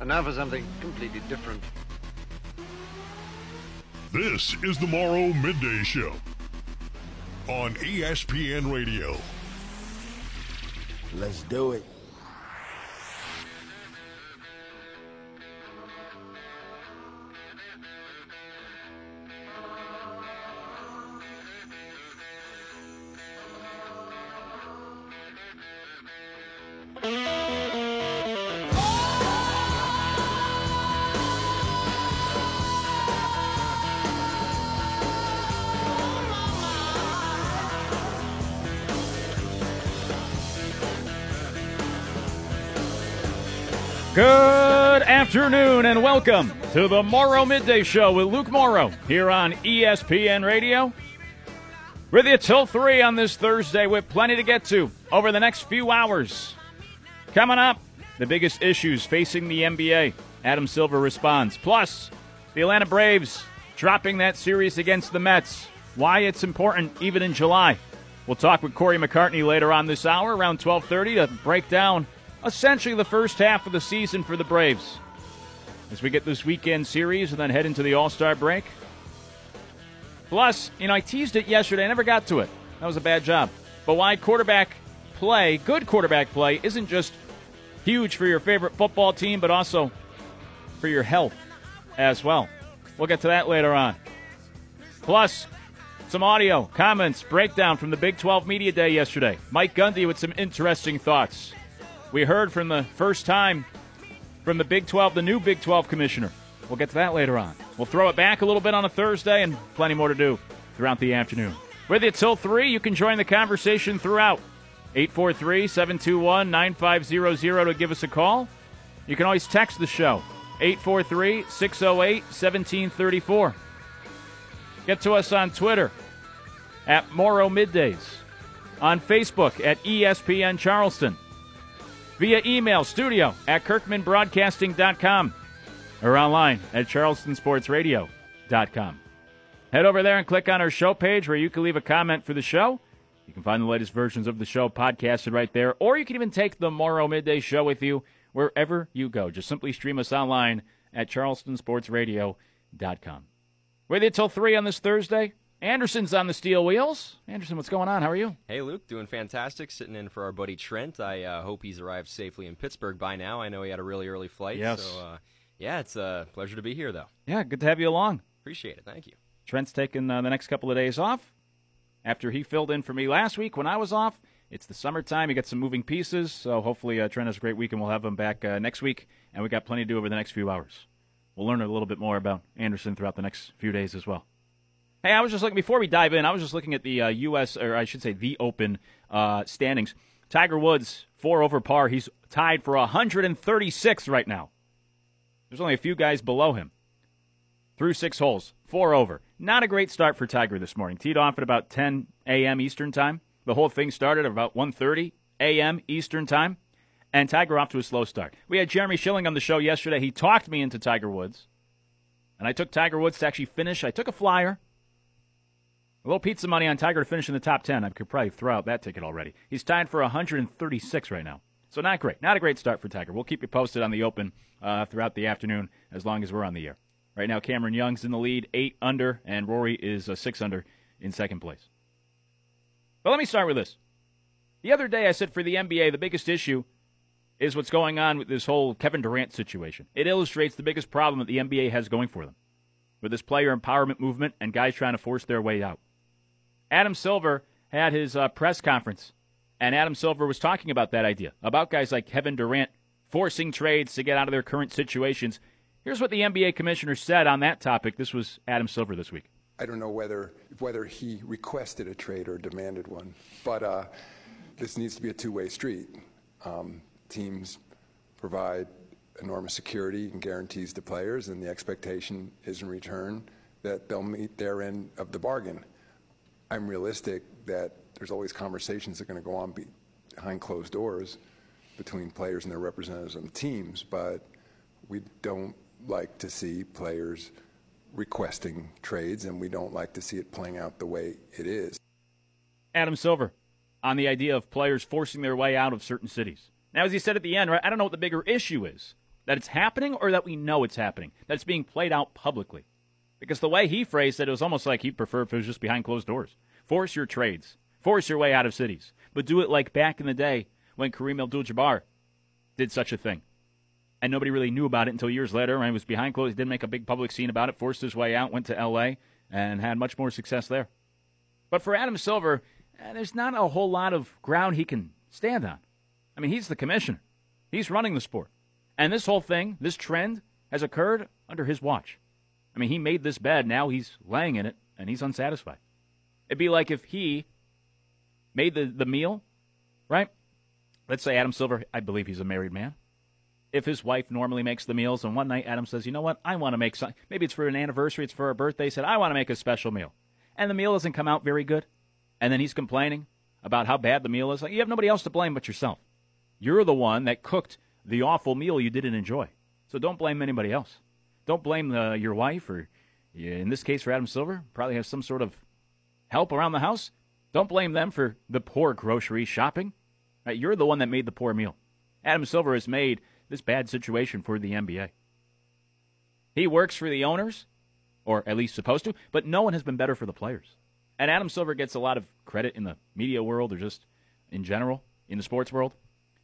And now for something completely different. This is the Morrow Midday Show on ESPN Radio. Let's do it. Afternoon and welcome to the Morrow Midday Show with Luke Morrow here on ESPN Radio. We're you till 3 on this Thursday with plenty to get to over the next few hours. Coming up, the biggest issues facing the NBA. Adam Silver responds. Plus, the Atlanta Braves dropping that series against the Mets. Why it's important even in July. We'll talk with Corey McCartney later on this hour around 12:30 to break down essentially the first half of the season for the Braves. As we get this weekend series and then head into the All Star break. Plus, you know, I teased it yesterday. I never got to it. That was a bad job. But why quarterback play, good quarterback play, isn't just huge for your favorite football team, but also for your health as well. We'll get to that later on. Plus, some audio, comments, breakdown from the Big 12 Media Day yesterday. Mike Gundy with some interesting thoughts. We heard from the first time from the Big 12, the new Big 12 commissioner. We'll get to that later on. We'll throw it back a little bit on a Thursday and plenty more to do throughout the afternoon. With you till 3, you can join the conversation throughout. 843 721 9500 to give us a call. You can always text the show. 843 608 1734. Get to us on Twitter at Morrow Middays, on Facebook at ESPN Charleston, via email studio at kirkmanbroadcasting.com or online at charlestonsportsradio.com. Head over there and click on our show page where you can leave a comment for the show. You can find the latest versions of the show podcasted right there, or you can even take the Morrow Midday Show with you wherever you go. Just simply stream us online at charlestonsportsradio.com. With you till 3 on this Thursday. Anderson's on the steel wheels. Anderson, what's going on? How are you? Hey, Luke, doing fantastic. Sitting in for our buddy Trent. I uh, hope he's arrived safely in Pittsburgh by now. I know he had a really early flight. Yes. So, uh, yeah, it's a pleasure to be here, though. Yeah, good to have you along. Appreciate it. Thank you. Trent's taking uh, the next couple of days off after he filled in for me last week when I was off. It's the summertime. He got some moving pieces, so hopefully uh, Trent has a great week, and we'll have him back uh, next week. And we got plenty to do over the next few hours. We'll learn a little bit more about Anderson throughout the next few days as well. Hey, I was just looking before we dive in. I was just looking at the uh, U.S. or I should say the Open uh, standings. Tiger Woods four over par. He's tied for 136 right now. There's only a few guys below him. Through six holes, four over. Not a great start for Tiger this morning. Teed off at about 10 a.m. Eastern time. The whole thing started at about 1:30 a.m. Eastern time, and Tiger off to a slow start. We had Jeremy Schilling on the show yesterday. He talked me into Tiger Woods, and I took Tiger Woods to actually finish. I took a flyer. A little pizza money on Tiger to finish in the top 10. I could probably throw out that ticket already. He's tied for 136 right now. So not great. Not a great start for Tiger. We'll keep you posted on the Open uh, throughout the afternoon as long as we're on the air. Right now, Cameron Young's in the lead, eight under, and Rory is uh, six under in second place. But let me start with this. The other day, I said for the NBA, the biggest issue is what's going on with this whole Kevin Durant situation. It illustrates the biggest problem that the NBA has going for them with this player empowerment movement and guys trying to force their way out. Adam Silver had his uh, press conference, and Adam Silver was talking about that idea about guys like Kevin Durant forcing trades to get out of their current situations. Here's what the NBA commissioner said on that topic. This was Adam Silver this week. I don't know whether whether he requested a trade or demanded one, but uh, this needs to be a two-way street. Um, teams provide enormous security and guarantees to players, and the expectation is in return that they'll meet their end of the bargain. I'm realistic that there's always conversations that are going to go on behind closed doors between players and their representatives on the teams, but we don't like to see players requesting trades, and we don't like to see it playing out the way it is. Adam Silver on the idea of players forcing their way out of certain cities. Now, as he said at the end, right, I don't know what the bigger issue is. That it's happening or that we know it's happening? That it's being played out publicly? Because the way he phrased it, it was almost like he'd prefer if it was just behind closed doors. Force your trades. Force your way out of cities. But do it like back in the day when Kareem Abdul Jabbar did such a thing. And nobody really knew about it until years later when he was behind closed. He didn't make a big public scene about it, forced his way out, went to L.A., and had much more success there. But for Adam Silver, eh, there's not a whole lot of ground he can stand on. I mean, he's the commissioner, he's running the sport. And this whole thing, this trend, has occurred under his watch. I mean, he made this bed, now he's laying in it, and he's unsatisfied. It'd be like if he made the, the meal, right? Let's say Adam Silver, I believe he's a married man. If his wife normally makes the meals, and one night Adam says, you know what, I want to make something. maybe it's for an anniversary, it's for a birthday, he said, I want to make a special meal. And the meal doesn't come out very good. And then he's complaining about how bad the meal is. Like, you have nobody else to blame but yourself. You're the one that cooked the awful meal you didn't enjoy. So don't blame anybody else. Don't blame the, your wife or, in this case, for Adam Silver, probably has some sort of help around the house. Don't blame them for the poor grocery shopping. Right, you're the one that made the poor meal. Adam Silver has made this bad situation for the NBA. He works for the owners, or at least supposed to, but no one has been better for the players. And Adam Silver gets a lot of credit in the media world or just in general in the sports world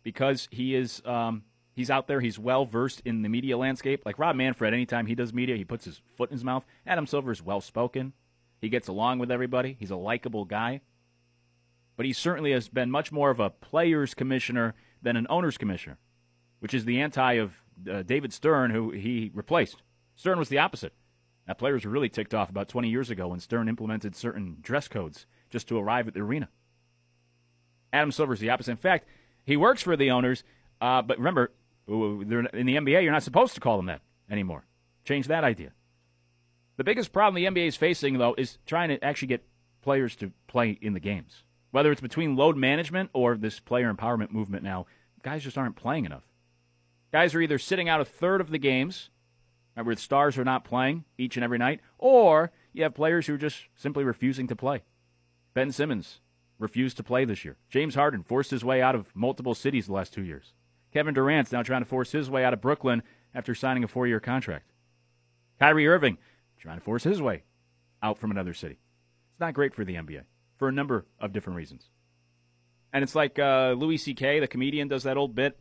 because he is um, he's out there. He's well versed in the media landscape. Like Rob Manfred, anytime he does media, he puts his foot in his mouth. Adam Silver is well spoken. He gets along with everybody. He's a likable guy. But he certainly has been much more of a players commissioner than an owners commissioner, which is the anti of uh, David Stern, who he replaced. Stern was the opposite. Now, players were really ticked off about 20 years ago when Stern implemented certain dress codes just to arrive at the arena. Adam Silver's the opposite. In fact, he works for the owners, uh, but remember, in the NBA, you're not supposed to call them that anymore. Change that idea. The biggest problem the NBA is facing, though, is trying to actually get players to play in the games. Whether it's between load management or this player empowerment movement now, guys just aren't playing enough. Guys are either sitting out a third of the games where the stars are not playing each and every night, or you have players who are just simply refusing to play. Ben Simmons refused to play this year. James Harden forced his way out of multiple cities the last two years. Kevin Durant's now trying to force his way out of Brooklyn after signing a four year contract. Kyrie Irving trying to force his way out from another city. It's not great for the NBA for a number of different reasons. And it's like uh, Louis C.K., the comedian, does that old bit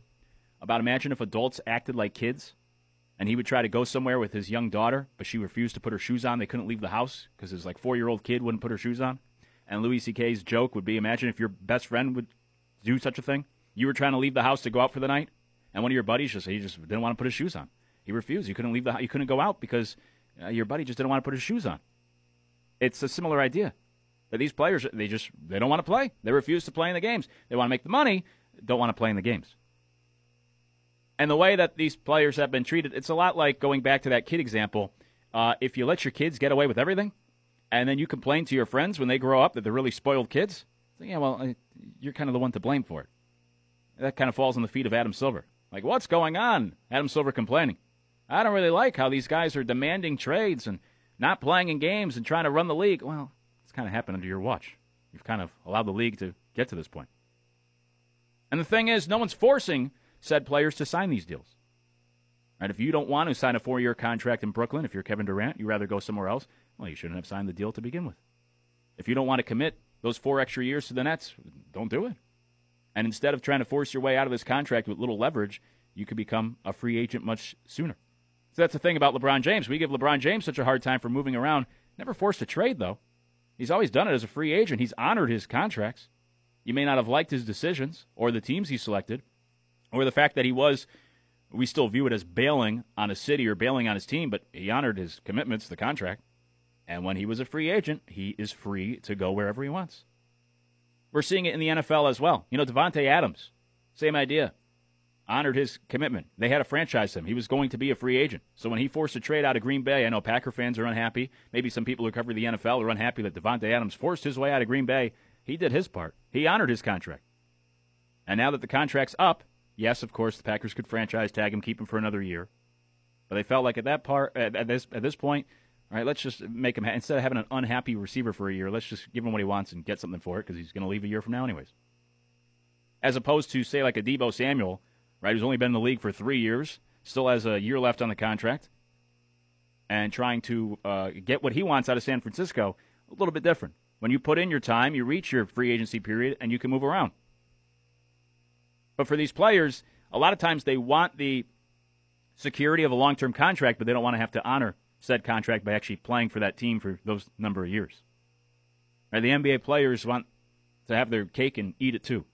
about imagine if adults acted like kids and he would try to go somewhere with his young daughter, but she refused to put her shoes on. They couldn't leave the house because his like four year old kid wouldn't put her shoes on. And Louis C.K.'s joke would be imagine if your best friend would do such a thing. You were trying to leave the house to go out for the night, and one of your buddies just he just didn't want to put his shoes on. He refused. You couldn't leave the you couldn't go out because uh, your buddy just didn't want to put his shoes on. It's a similar idea. That these players they just they don't want to play. They refuse to play in the games. They want to make the money, don't want to play in the games. And the way that these players have been treated, it's a lot like going back to that kid example. Uh, if you let your kids get away with everything, and then you complain to your friends when they grow up that they're really spoiled kids, yeah, well, you're kind of the one to blame for it. That kind of falls on the feet of Adam Silver. Like, what's going on? Adam Silver complaining. I don't really like how these guys are demanding trades and not playing in games and trying to run the league. Well, it's kind of happened under your watch. You've kind of allowed the league to get to this point. And the thing is, no one's forcing said players to sign these deals. Right? If you don't want to sign a four year contract in Brooklyn, if you're Kevin Durant, you'd rather go somewhere else, well, you shouldn't have signed the deal to begin with. If you don't want to commit those four extra years to the Nets, don't do it. And instead of trying to force your way out of this contract with little leverage, you could become a free agent much sooner. So that's the thing about LeBron James. We give LeBron James such a hard time for moving around. Never forced a trade, though. He's always done it as a free agent. He's honored his contracts. You may not have liked his decisions or the teams he selected or the fact that he was, we still view it as bailing on a city or bailing on his team, but he honored his commitments, the contract. And when he was a free agent, he is free to go wherever he wants. We're seeing it in the NFL as well. You know, Davante Adams, same idea. Honored his commitment. They had to franchise him. He was going to be a free agent. So when he forced a trade out of Green Bay, I know Packer fans are unhappy. Maybe some people who cover the NFL are unhappy that Davante Adams forced his way out of Green Bay. He did his part. He honored his contract. And now that the contract's up, yes, of course, the Packers could franchise tag him, keep him for another year. But they felt like at that part, at this at this point, all right, let's just make him instead of having an unhappy receiver for a year, let's just give him what he wants and get something for it because he's going to leave a year from now, anyways. As opposed to say like a Deebo Samuel, right, who's only been in the league for three years, still has a year left on the contract, and trying to uh, get what he wants out of San Francisco, a little bit different. When you put in your time, you reach your free agency period, and you can move around. But for these players, a lot of times they want the security of a long term contract, but they don't want to have to honor said contract by actually playing for that team for those number of years. Right? The NBA players want to have their cake and eat it too.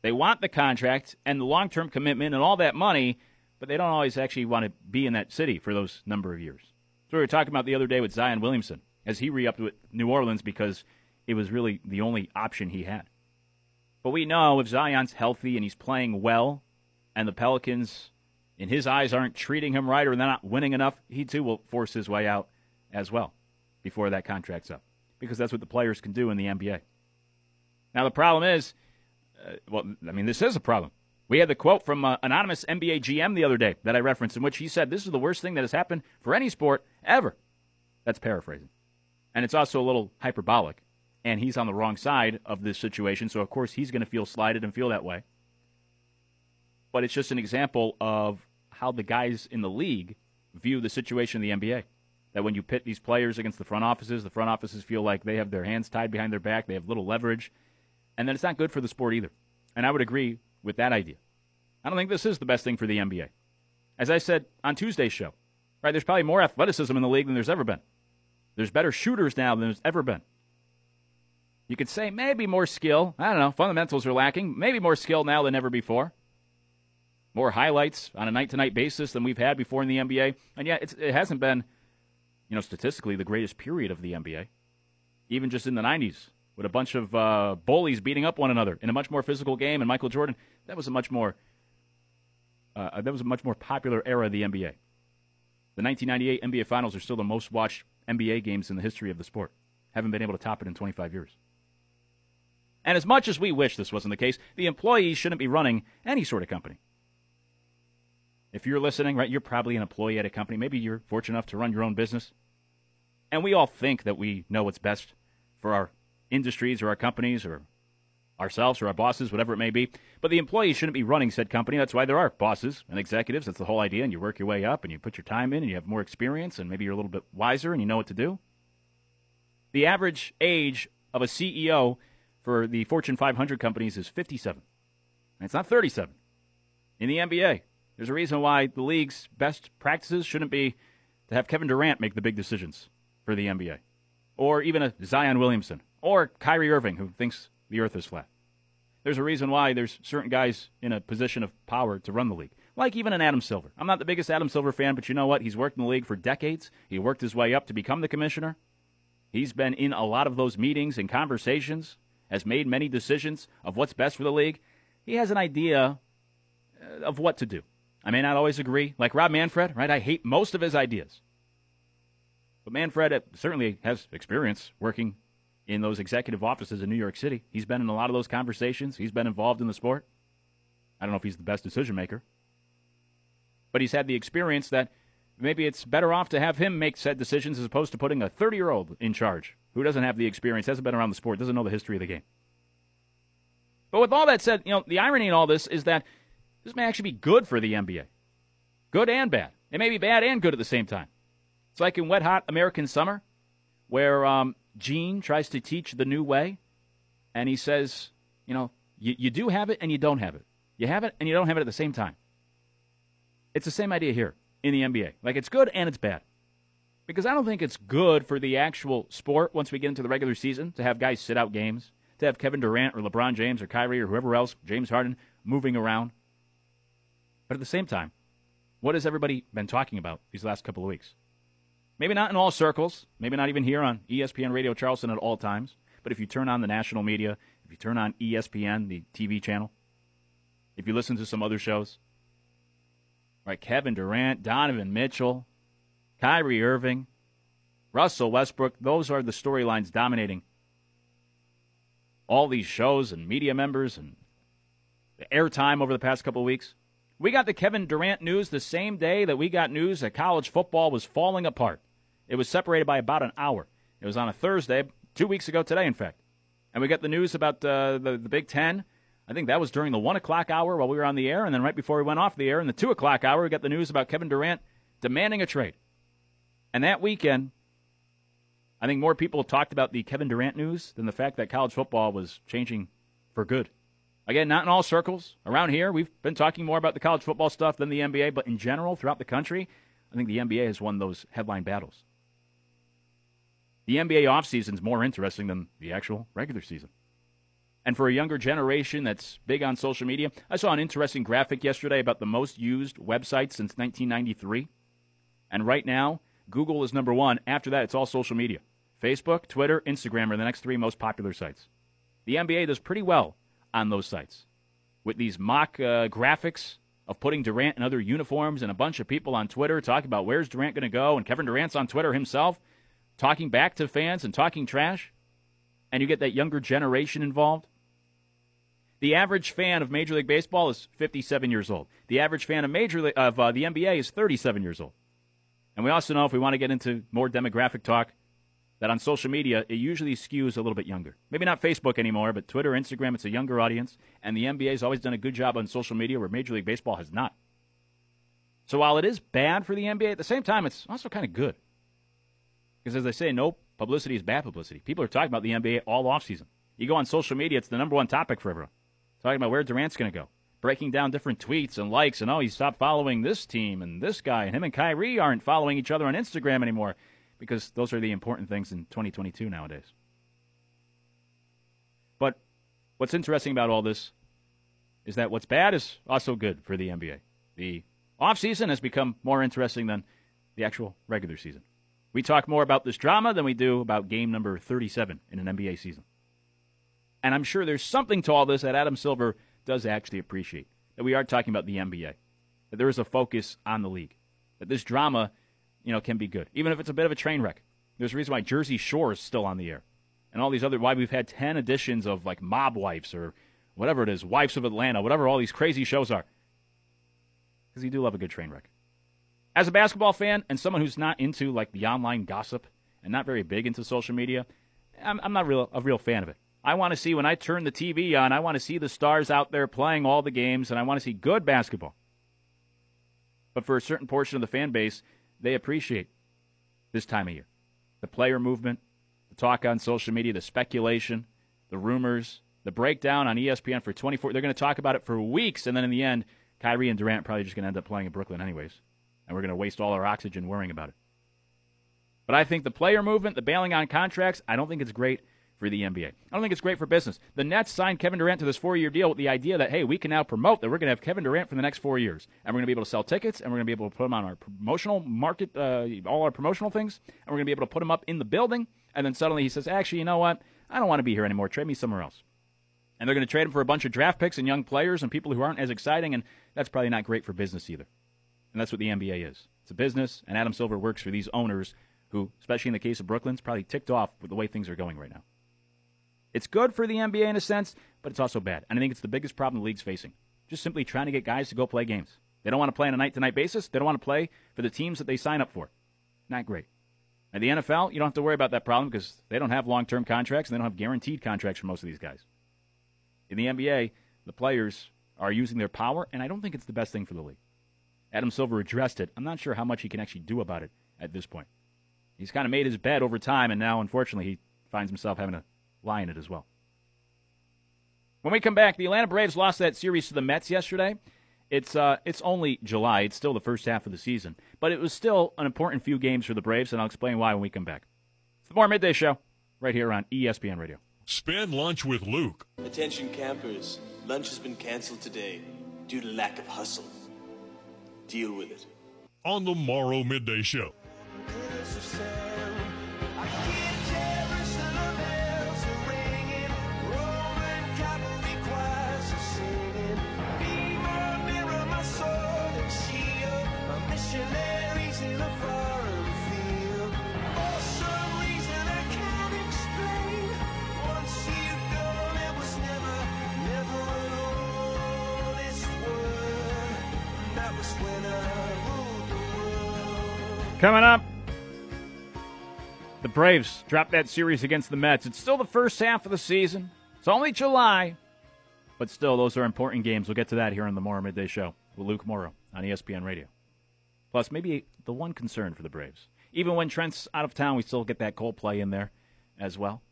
They want the contract and the long term commitment and all that money, but they don't always actually want to be in that city for those number of years. So we were talking about the other day with Zion Williamson as he re upped with New Orleans because it was really the only option he had. But we know if Zion's healthy and he's playing well, and the Pelicans, in his eyes, aren't treating him right or they're not winning enough, he too will force his way out as well before that contract's up. Because that's what the players can do in the NBA. Now, the problem is, uh, well, I mean, this is a problem. We had the quote from uh, anonymous NBA GM the other day that I referenced, in which he said, This is the worst thing that has happened for any sport ever. That's paraphrasing. And it's also a little hyperbolic and he's on the wrong side of this situation. So, of course, he's going to feel slighted and feel that way. But it's just an example of how the guys in the league view the situation in the NBA. That when you pit these players against the front offices, the front offices feel like they have their hands tied behind their back, they have little leverage, and then it's not good for the sport either. And I would agree with that idea. I don't think this is the best thing for the NBA. As I said on Tuesday's show, right, there's probably more athleticism in the league than there's ever been. There's better shooters now than there's ever been. You could say maybe more skill. I don't know. Fundamentals are lacking. Maybe more skill now than ever before. More highlights on a night to night basis than we've had before in the NBA. And yet, it hasn't been, you know, statistically the greatest period of the NBA. Even just in the 90s, with a bunch of uh, bullies beating up one another in a much more physical game. And Michael Jordan, that was a much more. Uh, that was a much more popular era of the NBA. The 1998 NBA Finals are still the most watched NBA games in the history of the sport. Haven't been able to top it in 25 years. And as much as we wish this wasn't the case, the employees shouldn't be running any sort of company. If you're listening, right, you're probably an employee at a company. Maybe you're fortunate enough to run your own business. And we all think that we know what's best for our industries or our companies or ourselves or our bosses, whatever it may be. But the employees shouldn't be running said company. That's why there are bosses and executives. That's the whole idea. And you work your way up and you put your time in and you have more experience and maybe you're a little bit wiser and you know what to do. The average age of a CEO for the Fortune 500 companies is 57. And it's not 37. In the NBA, there's a reason why the league's best practices shouldn't be to have Kevin Durant make the big decisions for the NBA, or even a Zion Williamson, or Kyrie Irving, who thinks the earth is flat. There's a reason why there's certain guys in a position of power to run the league, like even an Adam Silver. I'm not the biggest Adam Silver fan, but you know what? He's worked in the league for decades. He worked his way up to become the commissioner. He's been in a lot of those meetings and conversations has made many decisions of what's best for the league, he has an idea uh, of what to do. I may not always agree. Like Rob Manfred, right? I hate most of his ideas. But Manfred uh, certainly has experience working in those executive offices in New York City. He's been in a lot of those conversations. He's been involved in the sport. I don't know if he's the best decision maker. But he's had the experience that maybe it's better off to have him make said decisions as opposed to putting a 30 year old in charge who doesn't have the experience, hasn't been around the sport, doesn't know the history of the game. But with all that said, you know, the irony in all this is that this may actually be good for the NBA. Good and bad. It may be bad and good at the same time. It's like in Wet Hot American Summer, where um, Gene tries to teach the new way, and he says, you know, you, you do have it and you don't have it. You have it and you don't have it at the same time. It's the same idea here in the NBA. Like it's good and it's bad because I don't think it's good for the actual sport once we get into the regular season to have guys sit out games, to have Kevin Durant or LeBron James or Kyrie or whoever else, James Harden, moving around. But at the same time, what has everybody been talking about these last couple of weeks? Maybe not in all circles, maybe not even here on ESPN Radio Charleston at all times, but if you turn on the national media, if you turn on ESPN, the TV channel, if you listen to some other shows, right, Kevin Durant, Donovan Mitchell, Kyrie Irving, Russell Westbrook, those are the storylines dominating all these shows and media members and the airtime over the past couple of weeks. We got the Kevin Durant news the same day that we got news that college football was falling apart. It was separated by about an hour. It was on a Thursday, two weeks ago today, in fact. And we got the news about uh, the, the Big Ten I think that was during the 1 o'clock hour while we were on the air, and then right before we went off the air in the 2 o'clock hour, we got the news about Kevin Durant demanding a trade. And that weekend, I think more people talked about the Kevin Durant news than the fact that college football was changing for good. Again, not in all circles. Around here, we've been talking more about the college football stuff than the NBA, but in general, throughout the country, I think the NBA has won those headline battles. The NBA offseason is more interesting than the actual regular season. And for a younger generation that's big on social media, I saw an interesting graphic yesterday about the most used websites since 1993. And right now, Google is number one. After that, it's all social media. Facebook, Twitter, Instagram are the next three most popular sites. The NBA does pretty well on those sites with these mock uh, graphics of putting Durant in other uniforms and a bunch of people on Twitter talking about where's Durant going to go, and Kevin Durant's on Twitter himself talking back to fans and talking trash, and you get that younger generation involved. The average fan of Major League Baseball is 57 years old. The average fan of Major League, of uh, the NBA is 37 years old. And we also know if we want to get into more demographic talk, that on social media it usually skews a little bit younger. Maybe not Facebook anymore, but Twitter, Instagram, it's a younger audience, and the NBA has always done a good job on social media where Major League Baseball has not. So while it is bad for the NBA, at the same time it's also kind of good. Because as I say, no publicity is bad publicity. People are talking about the NBA all offseason. You go on social media, it's the number one topic for everyone. Talking about where Durant's going to go. Breaking down different tweets and likes, and oh, he stopped following this team and this guy, and him and Kyrie aren't following each other on Instagram anymore because those are the important things in 2022 nowadays. But what's interesting about all this is that what's bad is also good for the NBA. The offseason has become more interesting than the actual regular season. We talk more about this drama than we do about game number 37 in an NBA season. And I'm sure there's something to all this that Adam Silver does actually appreciate. That we are talking about the NBA. That there is a focus on the league. That this drama, you know, can be good. Even if it's a bit of a train wreck. There's a reason why Jersey Shore is still on the air. And all these other why we've had ten editions of like Mob Wives or whatever it is, Wives of Atlanta, whatever all these crazy shows are. Because you do love a good train wreck. As a basketball fan and someone who's not into like the online gossip and not very big into social media, I'm, I'm not real a real fan of it. I want to see when I turn the TV on, I want to see the stars out there playing all the games, and I want to see good basketball. But for a certain portion of the fan base, they appreciate this time of year. The player movement, the talk on social media, the speculation, the rumors, the breakdown on ESPN for 24. They're going to talk about it for weeks, and then in the end, Kyrie and Durant probably just going to end up playing in Brooklyn anyways and we're going to waste all our oxygen worrying about it. But I think the player movement, the bailing on contracts, I don't think it's great for the NBA. I don't think it's great for business. The Nets signed Kevin Durant to this four year deal with the idea that, hey, we can now promote that we're going to have Kevin Durant for the next four years. And we're going to be able to sell tickets, and we're going to be able to put him on our promotional market, uh, all our promotional things, and we're going to be able to put him up in the building. And then suddenly he says, actually, you know what? I don't want to be here anymore. Trade me somewhere else. And they're going to trade him for a bunch of draft picks and young players and people who aren't as exciting, and that's probably not great for business either. And that's what the NBA is. It's a business, and Adam Silver works for these owners who, especially in the case of Brooklyn, is probably ticked off with the way things are going right now. It's good for the NBA in a sense, but it's also bad. And I think it's the biggest problem the league's facing. Just simply trying to get guys to go play games. They don't want to play on a night to night basis. They don't want to play for the teams that they sign up for. Not great. At the NFL, you don't have to worry about that problem because they don't have long term contracts and they don't have guaranteed contracts for most of these guys. In the NBA, the players are using their power, and I don't think it's the best thing for the league. Adam Silver addressed it. I'm not sure how much he can actually do about it at this point. He's kind of made his bed over time, and now, unfortunately, he finds himself having to lie in it as well. When we come back, the Atlanta Braves lost that series to the Mets yesterday. It's uh, it's only July. It's still the first half of the season, but it was still an important few games for the Braves, and I'll explain why when we come back. It's the Morrow Midday Show right here on ESPN Radio. Spend lunch with Luke. Attention campers, lunch has been canceled today due to lack of hustle. Deal with it. On the Morrow Midday Show. Coming up, the Braves dropped that series against the Mets. It's still the first half of the season. It's only July. But still, those are important games. We'll get to that here on the Morrow Midday Show with Luke Morrow on ESPN Radio. Plus, maybe the one concern for the Braves. Even when Trent's out of town, we still get that cold play in there as well.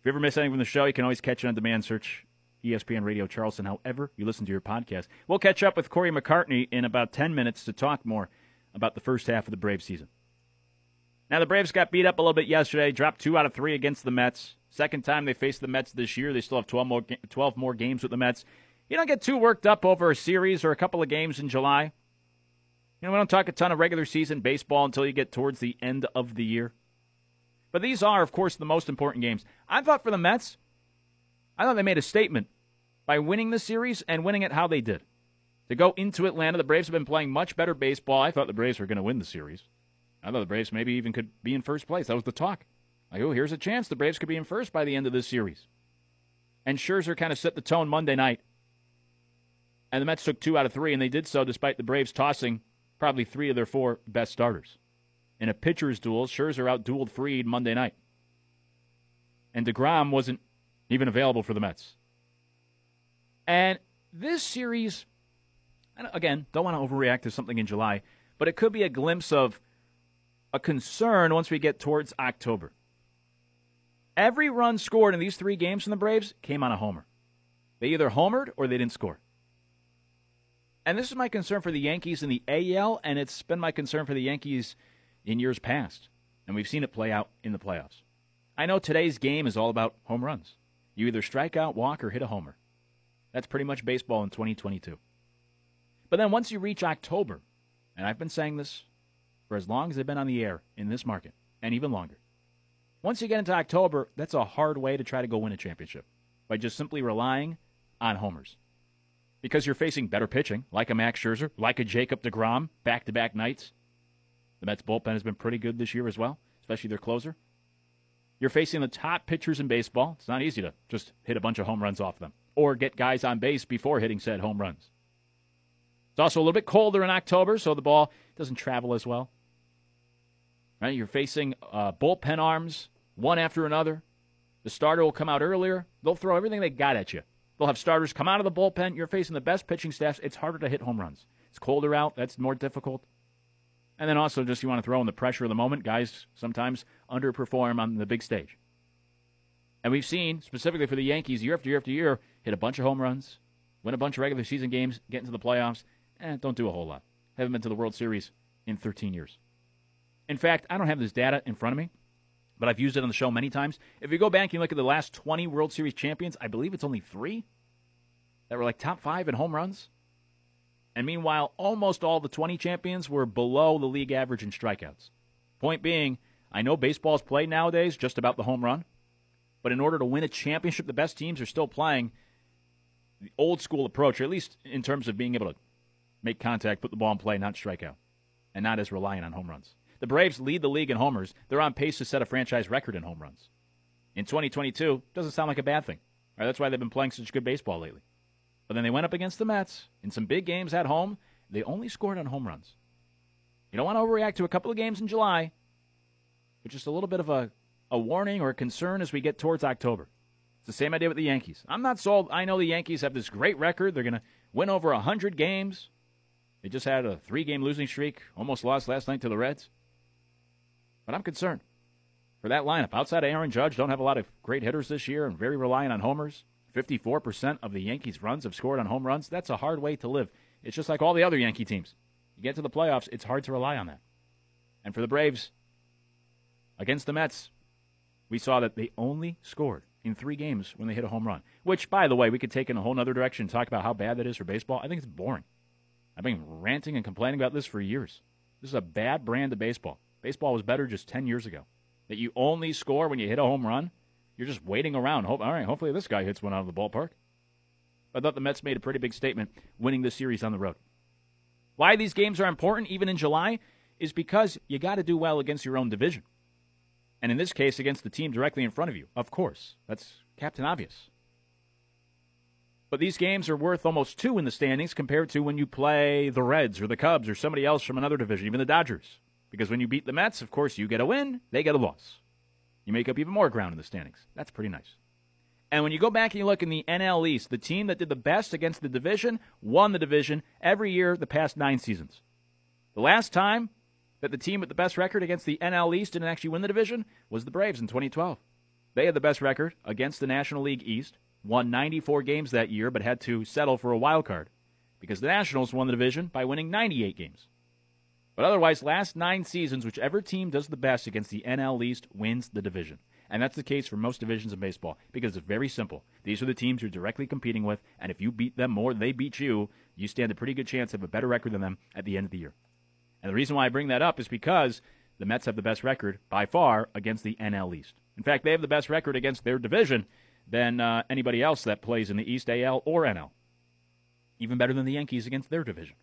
If you ever miss anything from the show, you can always catch it on demand. Search ESPN Radio Charleston, however you listen to your podcast. We'll catch up with Corey McCartney in about 10 minutes to talk more about the first half of the Braves season. Now, the Braves got beat up a little bit yesterday, dropped two out of three against the Mets. Second time they faced the Mets this year. They still have 12 more, 12 more games with the Mets. You don't get too worked up over a series or a couple of games in July. You know, we don't talk a ton of regular season baseball until you get towards the end of the year. But these are, of course, the most important games. I thought for the Mets, I thought they made a statement by winning the series and winning it how they did. To go into Atlanta, the Braves have been playing much better baseball. I thought the Braves were going to win the series. I thought the Braves maybe even could be in first place. That was the talk. Like, oh, here's a chance the Braves could be in first by the end of this series. And Scherzer kind of set the tone Monday night. And the Mets took two out of three, and they did so despite the Braves tossing probably three of their four best starters. In a pitcher's duel, Scherzer outdueled Fried Monday night. And DeGrom wasn't even available for the Mets. And this series, again, don't want to overreact to something in July, but it could be a glimpse of a concern once we get towards October. Every run scored in these three games from the Braves came on a homer. They either homered or they didn't score. And this is my concern for the Yankees in the AL, and it's been my concern for the Yankees in years past. And we've seen it play out in the playoffs. I know today's game is all about home runs. You either strike out, walk, or hit a homer. That's pretty much baseball in 2022. But then once you reach October, and I've been saying this for as long as they've been on the air in this market, and even longer, once you get into October, that's a hard way to try to go win a championship by just simply relying on homers because you're facing better pitching, like a Max Scherzer, like a Jacob DeGrom, back to back nights. The Mets bullpen has been pretty good this year as well, especially their closer. You're facing the top pitchers in baseball. It's not easy to just hit a bunch of home runs off them or get guys on base before hitting said home runs. It's also a little bit colder in October, so the ball doesn't travel as well. Right? You're facing uh, bullpen arms, one after another. The starter will come out earlier. They'll throw everything they got at you. They'll have starters come out of the bullpen. You're facing the best pitching staffs. It's harder to hit home runs. It's colder out. That's more difficult. And then also, just you want to throw in the pressure of the moment. Guys sometimes underperform on the big stage. And we've seen, specifically for the Yankees, year after year after year, hit a bunch of home runs, win a bunch of regular season games, get into the playoffs, and don't do a whole lot. Haven't been to the World Series in 13 years. In fact, I don't have this data in front of me, but I've used it on the show many times. If you go back and look at the last 20 World Series champions, I believe it's only three that were like top five in home runs. And meanwhile, almost all the 20 champions were below the league average in strikeouts. Point being, I know baseball's played nowadays just about the home run, but in order to win a championship, the best teams are still playing the old school approach, or at least in terms of being able to make contact, put the ball in play, not strike out, and not as reliant on home runs. The Braves lead the league in homers. They're on pace to set a franchise record in home runs. In 2022, doesn't sound like a bad thing. Right, that's why they've been playing such good baseball lately. But then they went up against the Mets in some big games at home. They only scored on home runs. You don't want to overreact to a couple of games in July, but just a little bit of a, a warning or a concern as we get towards October. It's the same idea with the Yankees. I'm not sold. I know the Yankees have this great record. They're going to win over 100 games. They just had a three game losing streak, almost lost last night to the Reds. But I'm concerned for that lineup. Outside of Aaron Judge, don't have a lot of great hitters this year and very reliant on homers. 54% of the Yankees' runs have scored on home runs. That's a hard way to live. It's just like all the other Yankee teams. You get to the playoffs, it's hard to rely on that. And for the Braves, against the Mets, we saw that they only scored in three games when they hit a home run. Which, by the way, we could take in a whole other direction and talk about how bad that is for baseball. I think it's boring. I've been ranting and complaining about this for years. This is a bad brand of baseball. Baseball was better just 10 years ago. That you only score when you hit a home run. You're just waiting around. Hope, all right, hopefully this guy hits one out of the ballpark. I thought the Mets made a pretty big statement winning this series on the road. Why these games are important, even in July, is because you got to do well against your own division. And in this case, against the team directly in front of you. Of course. That's Captain Obvious. But these games are worth almost two in the standings compared to when you play the Reds or the Cubs or somebody else from another division, even the Dodgers. Because when you beat the Mets, of course, you get a win, they get a loss. You make up even more ground in the standings. That's pretty nice. And when you go back and you look in the NL East, the team that did the best against the division won the division every year the past nine seasons. The last time that the team with the best record against the NL East didn't actually win the division was the Braves in 2012. They had the best record against the National League East, won 94 games that year, but had to settle for a wild card because the Nationals won the division by winning 98 games. But otherwise, last nine seasons, whichever team does the best against the NL East wins the division. And that's the case for most divisions in baseball because it's very simple. These are the teams you're directly competing with, and if you beat them more than they beat you, you stand a pretty good chance of a better record than them at the end of the year. And the reason why I bring that up is because the Mets have the best record by far against the NL East. In fact, they have the best record against their division than uh, anybody else that plays in the East AL or NL. Even better than the Yankees against their division.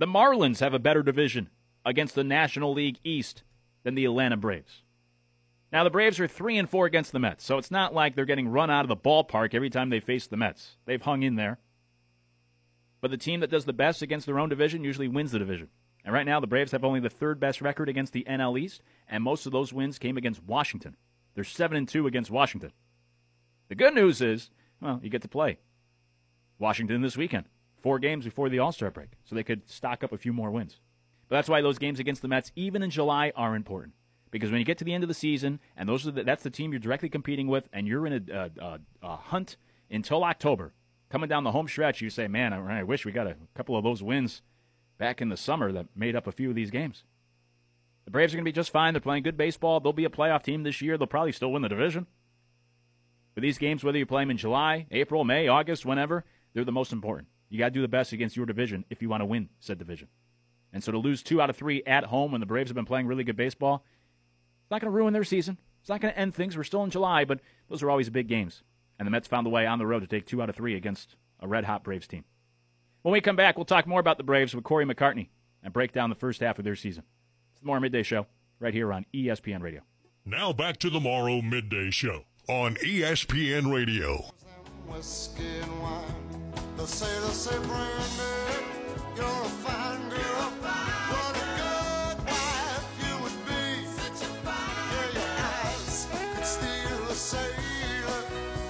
The Marlins have a better division against the National League East than the Atlanta Braves. Now the Braves are 3 and 4 against the Mets, so it's not like they're getting run out of the ballpark every time they face the Mets. They've hung in there. But the team that does the best against their own division usually wins the division. And right now the Braves have only the third best record against the NL East, and most of those wins came against Washington. They're 7 and 2 against Washington. The good news is, well, you get to play Washington this weekend. Four games before the All-Star break, so they could stock up a few more wins. But that's why those games against the Mets even in July are important because when you get to the end of the season, and those are the, that's the team you're directly competing with, and you're in a, a, a, hunt until October, coming down the home stretch, you say, "Man, I, I wish we got a couple of those wins back in the summer that made up a few of these games." The Braves are going to be just fine. They're playing good baseball. They'll be a playoff team this year. They'll probably still win the division. But these games, whether you play them in July, April, May, August, whenever, they're the most important. You got to do the best against your division if you want to win said division. And so to lose two out of three at home when the Braves have been playing really good baseball, it's not going to ruin their season. It's not going to end things. We're still in July, but those are always big games. And the Mets found the way on the road to take two out of three against a red hot Braves team. When we come back, we'll talk more about the Braves with Corey McCartney and break down the first half of their season. It's the Morrow Midday Show right here on ESPN Radio. Now back to the Morrow Midday Show on ESPN Radio. They say, they say, Brandy, you're a fine girl. What a good wife you would be. Such a fine yeah, your eyes could steal a sailor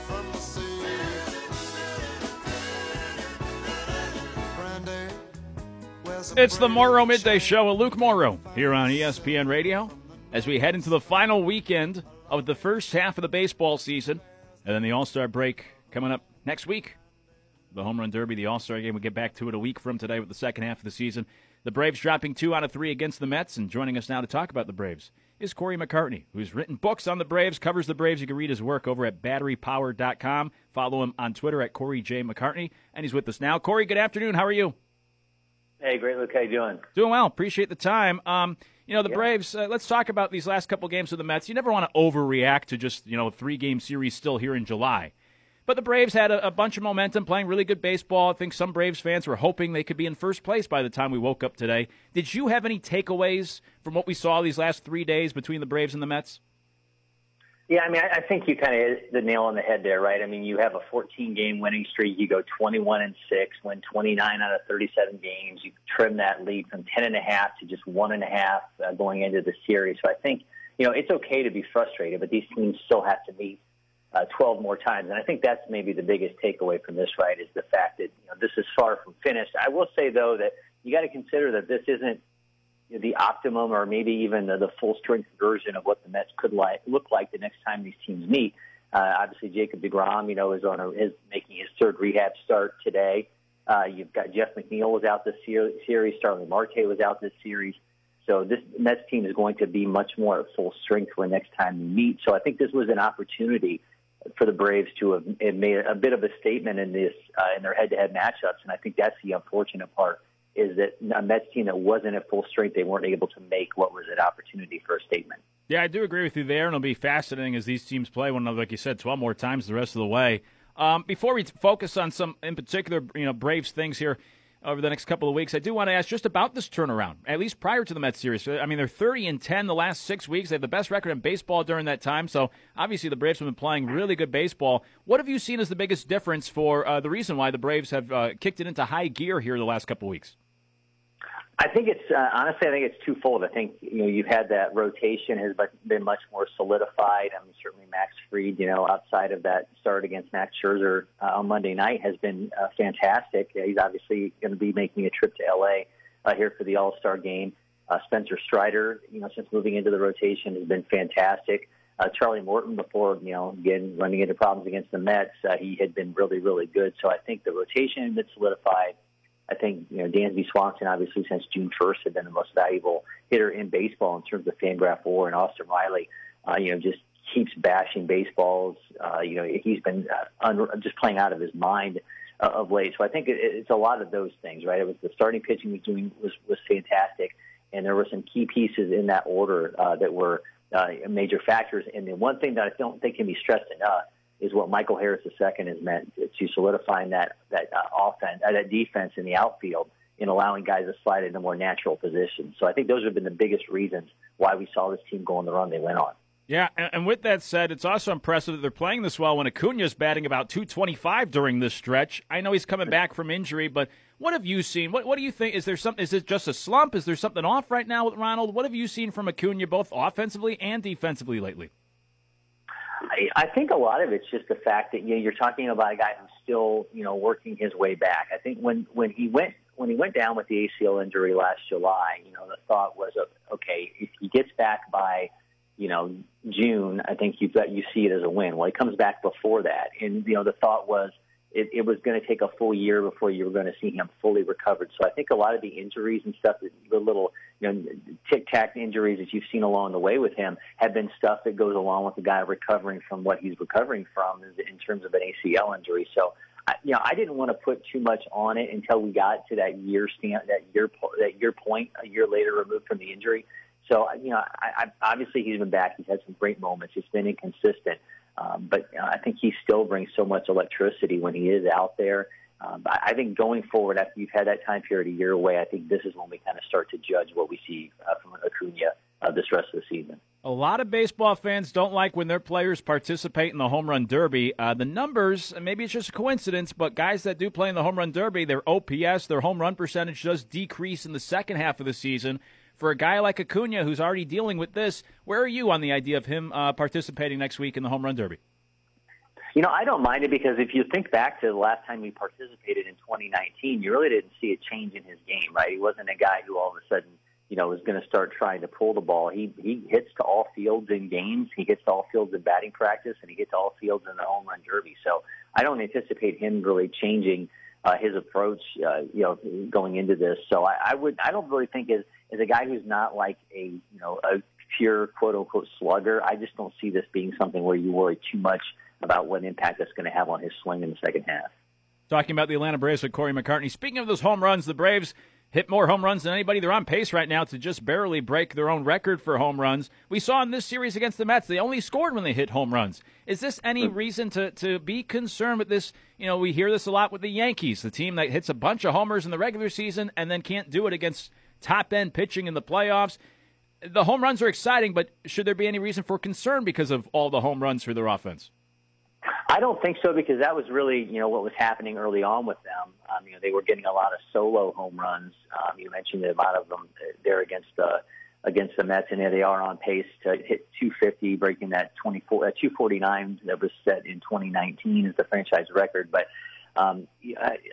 from the sea. Brandy, it's the Morrow Midday Show with Luke Morrow here on ESPN Radio as we head into the final weekend of the first half of the baseball season and then the All Star break coming up next week the Home Run Derby, the All Star game. We'll get back to it a week from today with the second half of the season. The Braves dropping two out of three against the Mets. And joining us now to talk about the Braves is Corey McCartney, who's written books on the Braves, covers the Braves. You can read his work over at batterypower.com. Follow him on Twitter at Corey J. McCartney. And he's with us now. Corey, good afternoon. How are you? Hey, great, Luke. How you doing? Doing well. Appreciate the time. Um, you know, the yeah. Braves, uh, let's talk about these last couple games of the Mets. You never want to overreact to just, you know, a three game series still here in July. But the Braves had a, a, bunch of momentum, playing really good baseball. I think some Braves fans were hoping they could be in first place by the time we woke up today. Did you have any takeaways from what we saw these last three days between the Braves and the Mets? Yeah, I mean, I think you kind of hit the nail on the head there, right? I mean, you have a 14 game winning streak. You go 21 and six, win 29 out of 37 games. You trim that lead from 10 and a half to just one and a half uh, going into the series. So I think you know it's okay to be frustrated, but these teams still have to meet uh, 12 more times. And I think that's maybe the biggest takeaway from this, right, is the fact that you know, this is far from finished. I will say, though, that you got to consider that this isn't the optimum or maybe even the, the full strength version of what the Mets could like, look like the next time these teams meet. Uh, obviously, Jacob DeGrom, you know, is on a, is making his third rehab start today. Uh, you've got Jeff McNeil was out this series. Starling Marte was out this series. So this Mets team is going to be much more at full strength for next time we meet. So I think this was an opportunity for the Braves to have made a bit of a statement in this uh, in their head-to-head matchups, and I think that's the unfortunate part is that a Mets team that wasn't at full strength, they weren't able to make what was an opportunity for a statement. Yeah, I do agree with you there, and it'll be fascinating as these teams play one another, like you said, 12 more times the rest of the way. Um, before we focus on some, in particular, you know, Braves things here, over the next couple of weeks. I do want to ask just about this turnaround, at least prior to the Mets series. I mean, they're 30 and 10 the last six weeks. They have the best record in baseball during that time. So obviously, the Braves have been playing really good baseball. What have you seen as the biggest difference for uh, the reason why the Braves have uh, kicked it into high gear here the last couple of weeks? I think it's uh, honestly, I think it's twofold. I think you know you've had that rotation has been much more solidified. I mean, certainly Max Fried, you know, outside of that start against Max Scherzer uh, on Monday night, has been uh, fantastic. Yeah, he's obviously going to be making a trip to LA uh, here for the All Star game. Uh, Spencer Strider, you know, since moving into the rotation, has been fantastic. Uh, Charlie Morton, before you know, again running into problems against the Mets, uh, he had been really, really good. So I think the rotation has been solidified. I think you know Dansby Swanson, obviously since June 1st, had been the most valuable hitter in baseball in terms of Fangraph WAR, and Austin Riley, uh, you know, just keeps bashing baseballs. Uh, you know, he's been uh, un- just playing out of his mind uh, of late. So I think it, it's a lot of those things, right? It was the starting pitching was doing was was fantastic, and there were some key pieces in that order uh, that were uh, major factors. And the one thing that I don't think can be stressed enough is what Michael Harris II has meant to solidifying that that uh, offense, uh, that defense in the outfield, in allowing guys to slide into more natural positions. So I think those have been the biggest reasons why we saw this team go on the run they went on. Yeah, and with that said, it's also impressive that they're playing this well when Acuna's batting about 225 during this stretch. I know he's coming back from injury, but what have you seen? What What do you think? Is there something? Is it just a slump? Is there something off right now with Ronald? What have you seen from Acuna, both offensively and defensively lately? I, I think a lot of it's just the fact that you know you're talking about a guy who's still you know working his way back. I think when when he went when he went down with the ACL injury last July, you know the thought was, of okay, if he gets back by you know June, I think you've got you see it as a win. Well, he comes back before that, and you know the thought was it, it was going to take a full year before you were going to see him fully recovered. So I think a lot of the injuries and stuff, the little you know tic tac injuries that you've seen along the way with him, have been stuff that goes along with the guy recovering from what he's recovering from in terms of an ACL injury. So. I, you know, I didn't want to put too much on it until we got to that year stand, that year, that year point, a year later removed from the injury. So, you know, I, I, obviously he's been back. He's had some great moments. It's been inconsistent. Um, but uh, I think he still brings so much electricity when he is out there. Um, I, think going forward, after you've had that time period a year away, I think this is when we kind of start to judge what we see uh, from Acuna uh, this rest of the season. A lot of baseball fans don't like when their players participate in the home run derby. Uh, the numbers, maybe it's just a coincidence, but guys that do play in the home run derby, their OPS, their home run percentage does decrease in the second half of the season for a guy like Acuna who's already dealing with this, where are you on the idea of him uh, participating next week in the home run derby? You know, I don't mind it because if you think back to the last time he participated in 2019, you really didn't see a change in his game, right? He wasn't a guy who all of a sudden, you know, was going to start trying to pull the ball. He he hits to all fields in games, he hits to all fields in batting practice, and he hits to all fields in the home run derby. So I don't anticipate him really changing uh, his approach, uh, you know, going into this. So I, I would, I don't really think as as a guy who's not like a you know a pure quote unquote slugger, I just don't see this being something where you worry too much about what impact that's going to have on his swing in the second half. Talking about the Atlanta Braves with Corey McCartney. Speaking of those home runs, the Braves hit more home runs than anybody. They're on pace right now to just barely break their own record for home runs. We saw in this series against the Mets, they only scored when they hit home runs. Is this any reason to, to be concerned with this? You know, we hear this a lot with the Yankees, the team that hits a bunch of homers in the regular season and then can't do it against top end pitching in the playoffs. The home runs are exciting, but should there be any reason for concern because of all the home runs for their offense? I don't think so because that was really, you know, what was happening early on with them. Um, you know, they were getting a lot of solo home runs. Um, you mentioned that a lot of them there against the against the Mets, and they are on pace to hit 250, breaking that 24 uh, 249 that was set in 2019 as the franchise record. But um,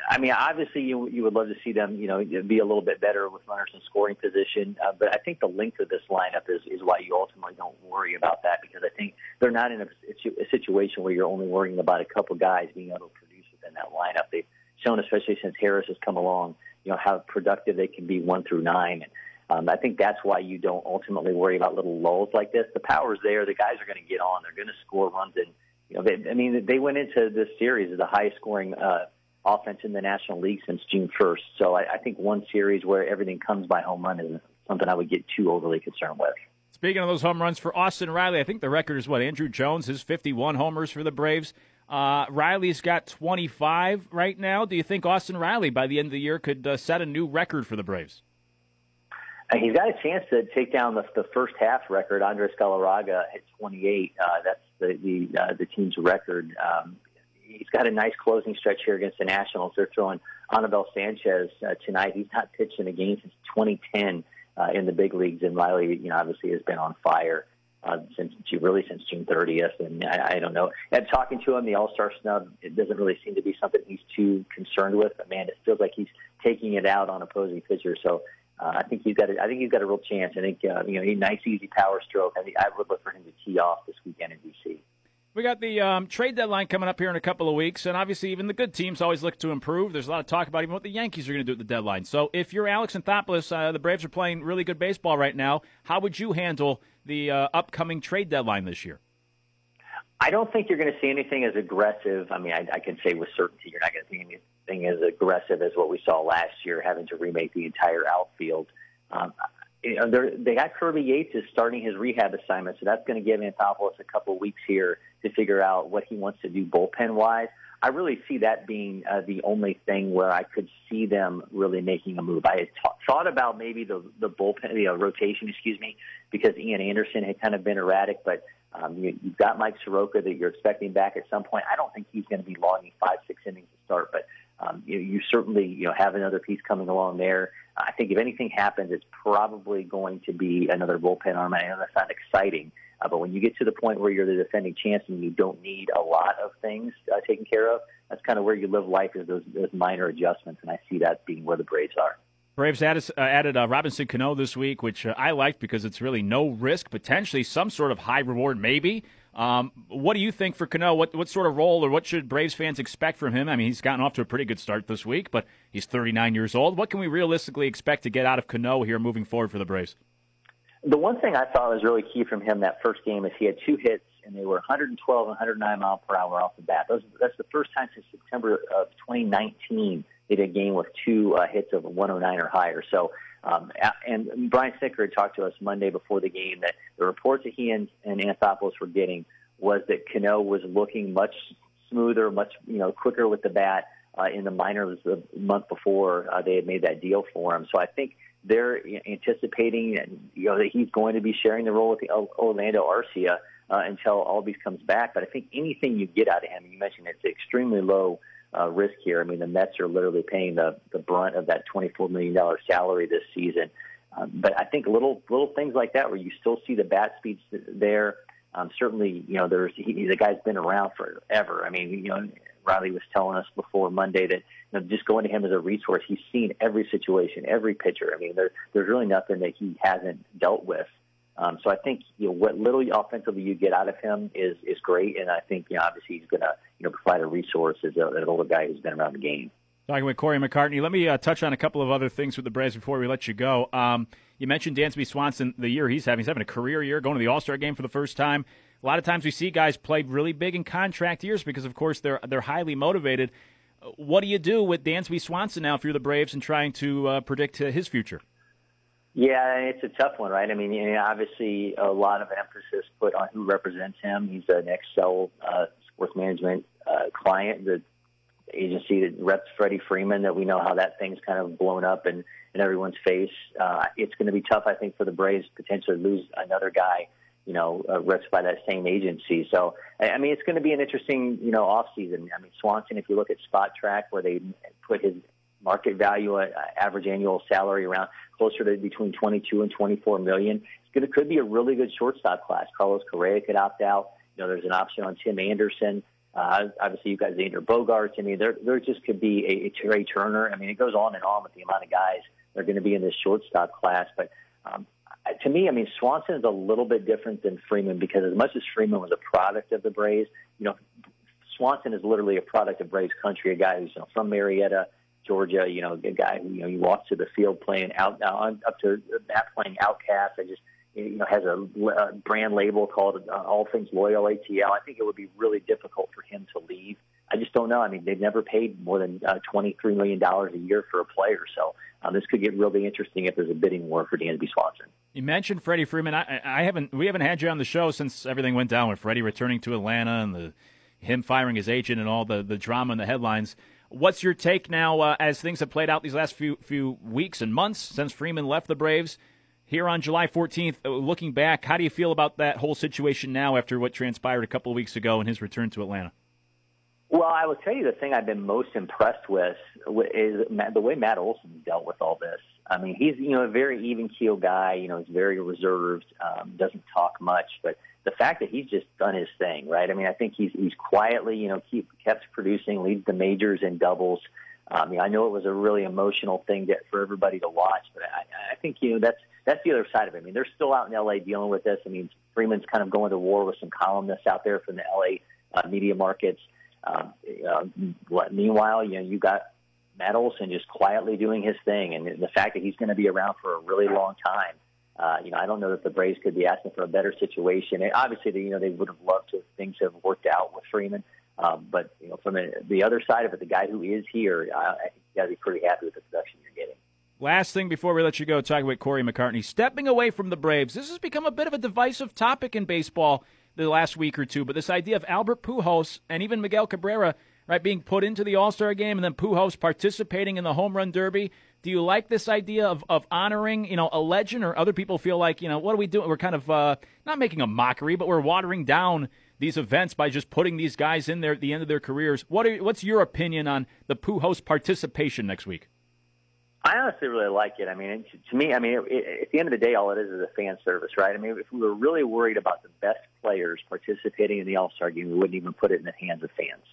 I, mean, obviously, you you would love to see them, you know, be a little bit better with runners in scoring position. Uh, but I think the length of this lineup is is why you ultimately don't worry about that because I think they're not in a, a situation where you're only worrying about a couple guys being able to produce within that lineup. They've shown, especially since Harris has come along, you know, how productive they can be one through nine. And um, I think that's why you don't ultimately worry about little lulls like this. The power's there. The guys are going to get on. They're going to score runs and you know, they, I mean, they went into this series as the highest scoring uh, offense in the National League since June 1st. So I, I think one series where everything comes by home run is something I would get too overly concerned with. Speaking of those home runs for Austin Riley, I think the record is what Andruw Jones his 51 homers for the Braves. Uh, Riley's got 25 right now. Do you think Austin Riley by the end of the year could uh, set a new record for the Braves? Uh, he's got a chance to take down the, the first half record. Andres Galarraga at 28. Uh, that's the the, uh, the team's record. Um, he's got a nice closing stretch here against the Nationals. They're throwing Anibal Sanchez uh, tonight. He's not pitched in a game since 2010 uh, in the big leagues, and Riley, you know, obviously has been on fire uh, since really since June 30th. And I, I don't know. And talking to him, the All Star snub, it doesn't really seem to be something he's too concerned with. But man, it feels like he's taking it out on opposing pitchers. So uh, I think he's got. A, I think he's got a real chance. I think uh, you know, a nice easy power stroke. I think I would look for him to tee off this weekend in DC. We got the um, trade deadline coming up here in a couple of weeks, and obviously, even the good teams always look to improve. There's a lot of talk about even what the Yankees are going to do at the deadline. So, if you're Alex Anthopoulos, uh, the Braves are playing really good baseball right now. How would you handle the uh, upcoming trade deadline this year? I don't think you're going to see anything as aggressive. I mean, I, I can say with certainty you're not going to see anything as aggressive as what we saw last year, having to remake the entire outfield. Um, you know, they got Kirby Yates is starting his rehab assignment, so that's going to give Anthopoulos a couple weeks here to figure out what he wants to do bullpen wise. I really see that being uh, the only thing where I could see them really making a move. I had t- thought about maybe the the bullpen, the uh, rotation, excuse me, because Ian Anderson had kind of been erratic, but um, you, you've got Mike Soroka that you're expecting back at some point. I don't think he's going to be logging five, six innings to start, but um, you, you certainly you know have another piece coming along there. I think if anything happens, it's probably going to be another bullpen arm. I know that's not exciting, uh, but when you get to the point where you're the defending champion, and you don't need a lot of things uh, taken care of. That's kind of where you live life is those, those minor adjustments, and I see that being where the Braves are. Braves added, uh, added uh, Robinson Cano this week, which uh, I liked because it's really no risk, potentially some sort of high reward, maybe. Um, what do you think for Cano? What what sort of role or what should Braves fans expect from him? I mean, he's gotten off to a pretty good start this week, but he's 39 years old. What can we realistically expect to get out of Cano here moving forward for the Braves? The one thing I thought was really key from him that first game is he had two hits and they were 112 and 109 mile per hour off the bat. Those, that's the first time since September of 2019 did a game with two uh, hits of 109 or higher. So um, and Brian Snitker had talked to us Monday before the game that the reports that he and, and Anthopoulos were getting was that Cano was looking much smoother, much you know quicker with the bat uh, in the minors the month before uh, they had made that deal for him. So I think they're anticipating you know that he's going to be sharing the role with the Orlando Arcia uh, until Albies comes back. But I think anything you get out of him, you mentioned it's extremely low uh, risk here. I mean, the Mets are literally paying the the brunt of that twenty four million dollar salary this season. Um, but I think little little things like that, where you still see the bat speeds there. Um, certainly, you know, there's he, the guy's been around forever. I mean, you know, Riley was telling us before Monday that you know, just going to him as a resource, he's seen every situation, every pitcher. I mean, there, there's really nothing that he hasn't dealt with. Um, so I think you know what little offensively you get out of him is is great, and I think you know obviously he's going to you know provide a resource as a, an older guy who's been around the game. Talking with Corey McCartney. Let me uh, touch on a couple of other things with the Braves before we let you go. Um, you mentioned Dansby Swanson, the year he's having. He's having a career year, going to the All Star game for the first time. A lot of times we see guys play really big in contract years because, of course, they're they're highly motivated. What do you do with Dansby Swanson now if you're the Braves and trying to uh, predict his future? Yeah, it's a tough one, right? I mean, you know, obviously, a lot of emphasis put on who represents him. He's an Excel uh, sports management uh, client, the agency that reps Freddie Freeman. That we know how that thing's kind of blown up in, in everyone's face. Uh, it's going to be tough, I think, for the Braves potentially lose another guy, you know, uh, reps by that same agency. So, I mean, it's going to be an interesting, you know, off season. I mean, Swanson, if you look at Spotrac, where they put his market value, uh, average annual salary around closer to between 22 and 24 million. To could be a really good shortstop class. Carlos Correa could opt out. You know, there's an option on Tim Anderson. Uh, obviously, you've got Xander Bogaerts. I mean, there there just could be a, a Trea Turner. I mean, it goes on and on with the amount of guys that are going to be in this shortstop class. But um, to me, I mean, Swanson is a little bit different than Freeman because as much as Freeman was a product of the Braves, you know, Swanson is literally a product of Braves country, a guy who's you know, from Marietta, Georgia, you know, a guy who, you know, he walks to the field playing out, uh, up to that playing OutKast. I just, you know, has a, a brand label called uh, All Things Loyal ATL. I think it would be really difficult for him to leave. I just don't know. I mean, they've never paid more than uh, $23 million a year for a player. So um, this could get really interesting if there's a bidding war for Dansby Swanson. You mentioned Freddie Freeman. I, I haven't, we haven't had you on the show since everything went down with Freddie returning to Atlanta and the, him firing his agent and all the, the drama in the headlines. What's your take now uh, as things have played out these last few few weeks and months since Freeman left the Braves? Here on July 14th, uh, looking back, how do you feel about that whole situation now after what transpired a couple of weeks ago and his return to Atlanta? Well, I will tell you the thing I've been most impressed with is the way Matt Olson dealt with all this. I mean, he's you know a very even keel guy. You know, he's very reserved, um, doesn't talk much, but the fact that he's just done his thing, right? I mean, I think he's he's quietly, you know, keep kept producing, leads the majors in doubles. I mean, I know it was a really emotional thing to, for everybody to watch, but I, I think you know that's that's the other side of it. I mean, they're still out in LA dealing with this. I mean, Freeman's kind of going to war with some columnists out there from the LA uh, media markets. Um, uh, what, meanwhile, you know, you got Matt Olson just quietly doing his thing, and the fact that he's going to be around for a really long time. Uh, you know, I don't know that the Braves could be asking for a better situation. And obviously, they, you know, they would have loved to things have worked out with Freeman. Um, but you know, from the, the other side of it, the guy who is here, I, I you got to be pretty happy with the production you're getting. Last thing before we let you go, talking about Corey McCartney stepping away from the Braves. This has become a bit of a divisive topic in baseball the last week or two. But this idea of Albert Pujols and even Miguel Cabrera, right, being put into the All Star game and then Pujols participating in the home run derby. Do you like this idea of, of honoring, you know, a legend, or other people feel like, you know, what are we doing? We're kind of uh, not making a mockery, but we're watering down these events by just putting these guys in there at the end of their careers. What are, what's your opinion on the Pujols participation next week? I honestly really like it. I mean, to me, I mean, at the end of the day, all it is is a fan service, right? I mean, if we were really worried about the best players participating in the All Star game, we wouldn't even put it in the hands of fans.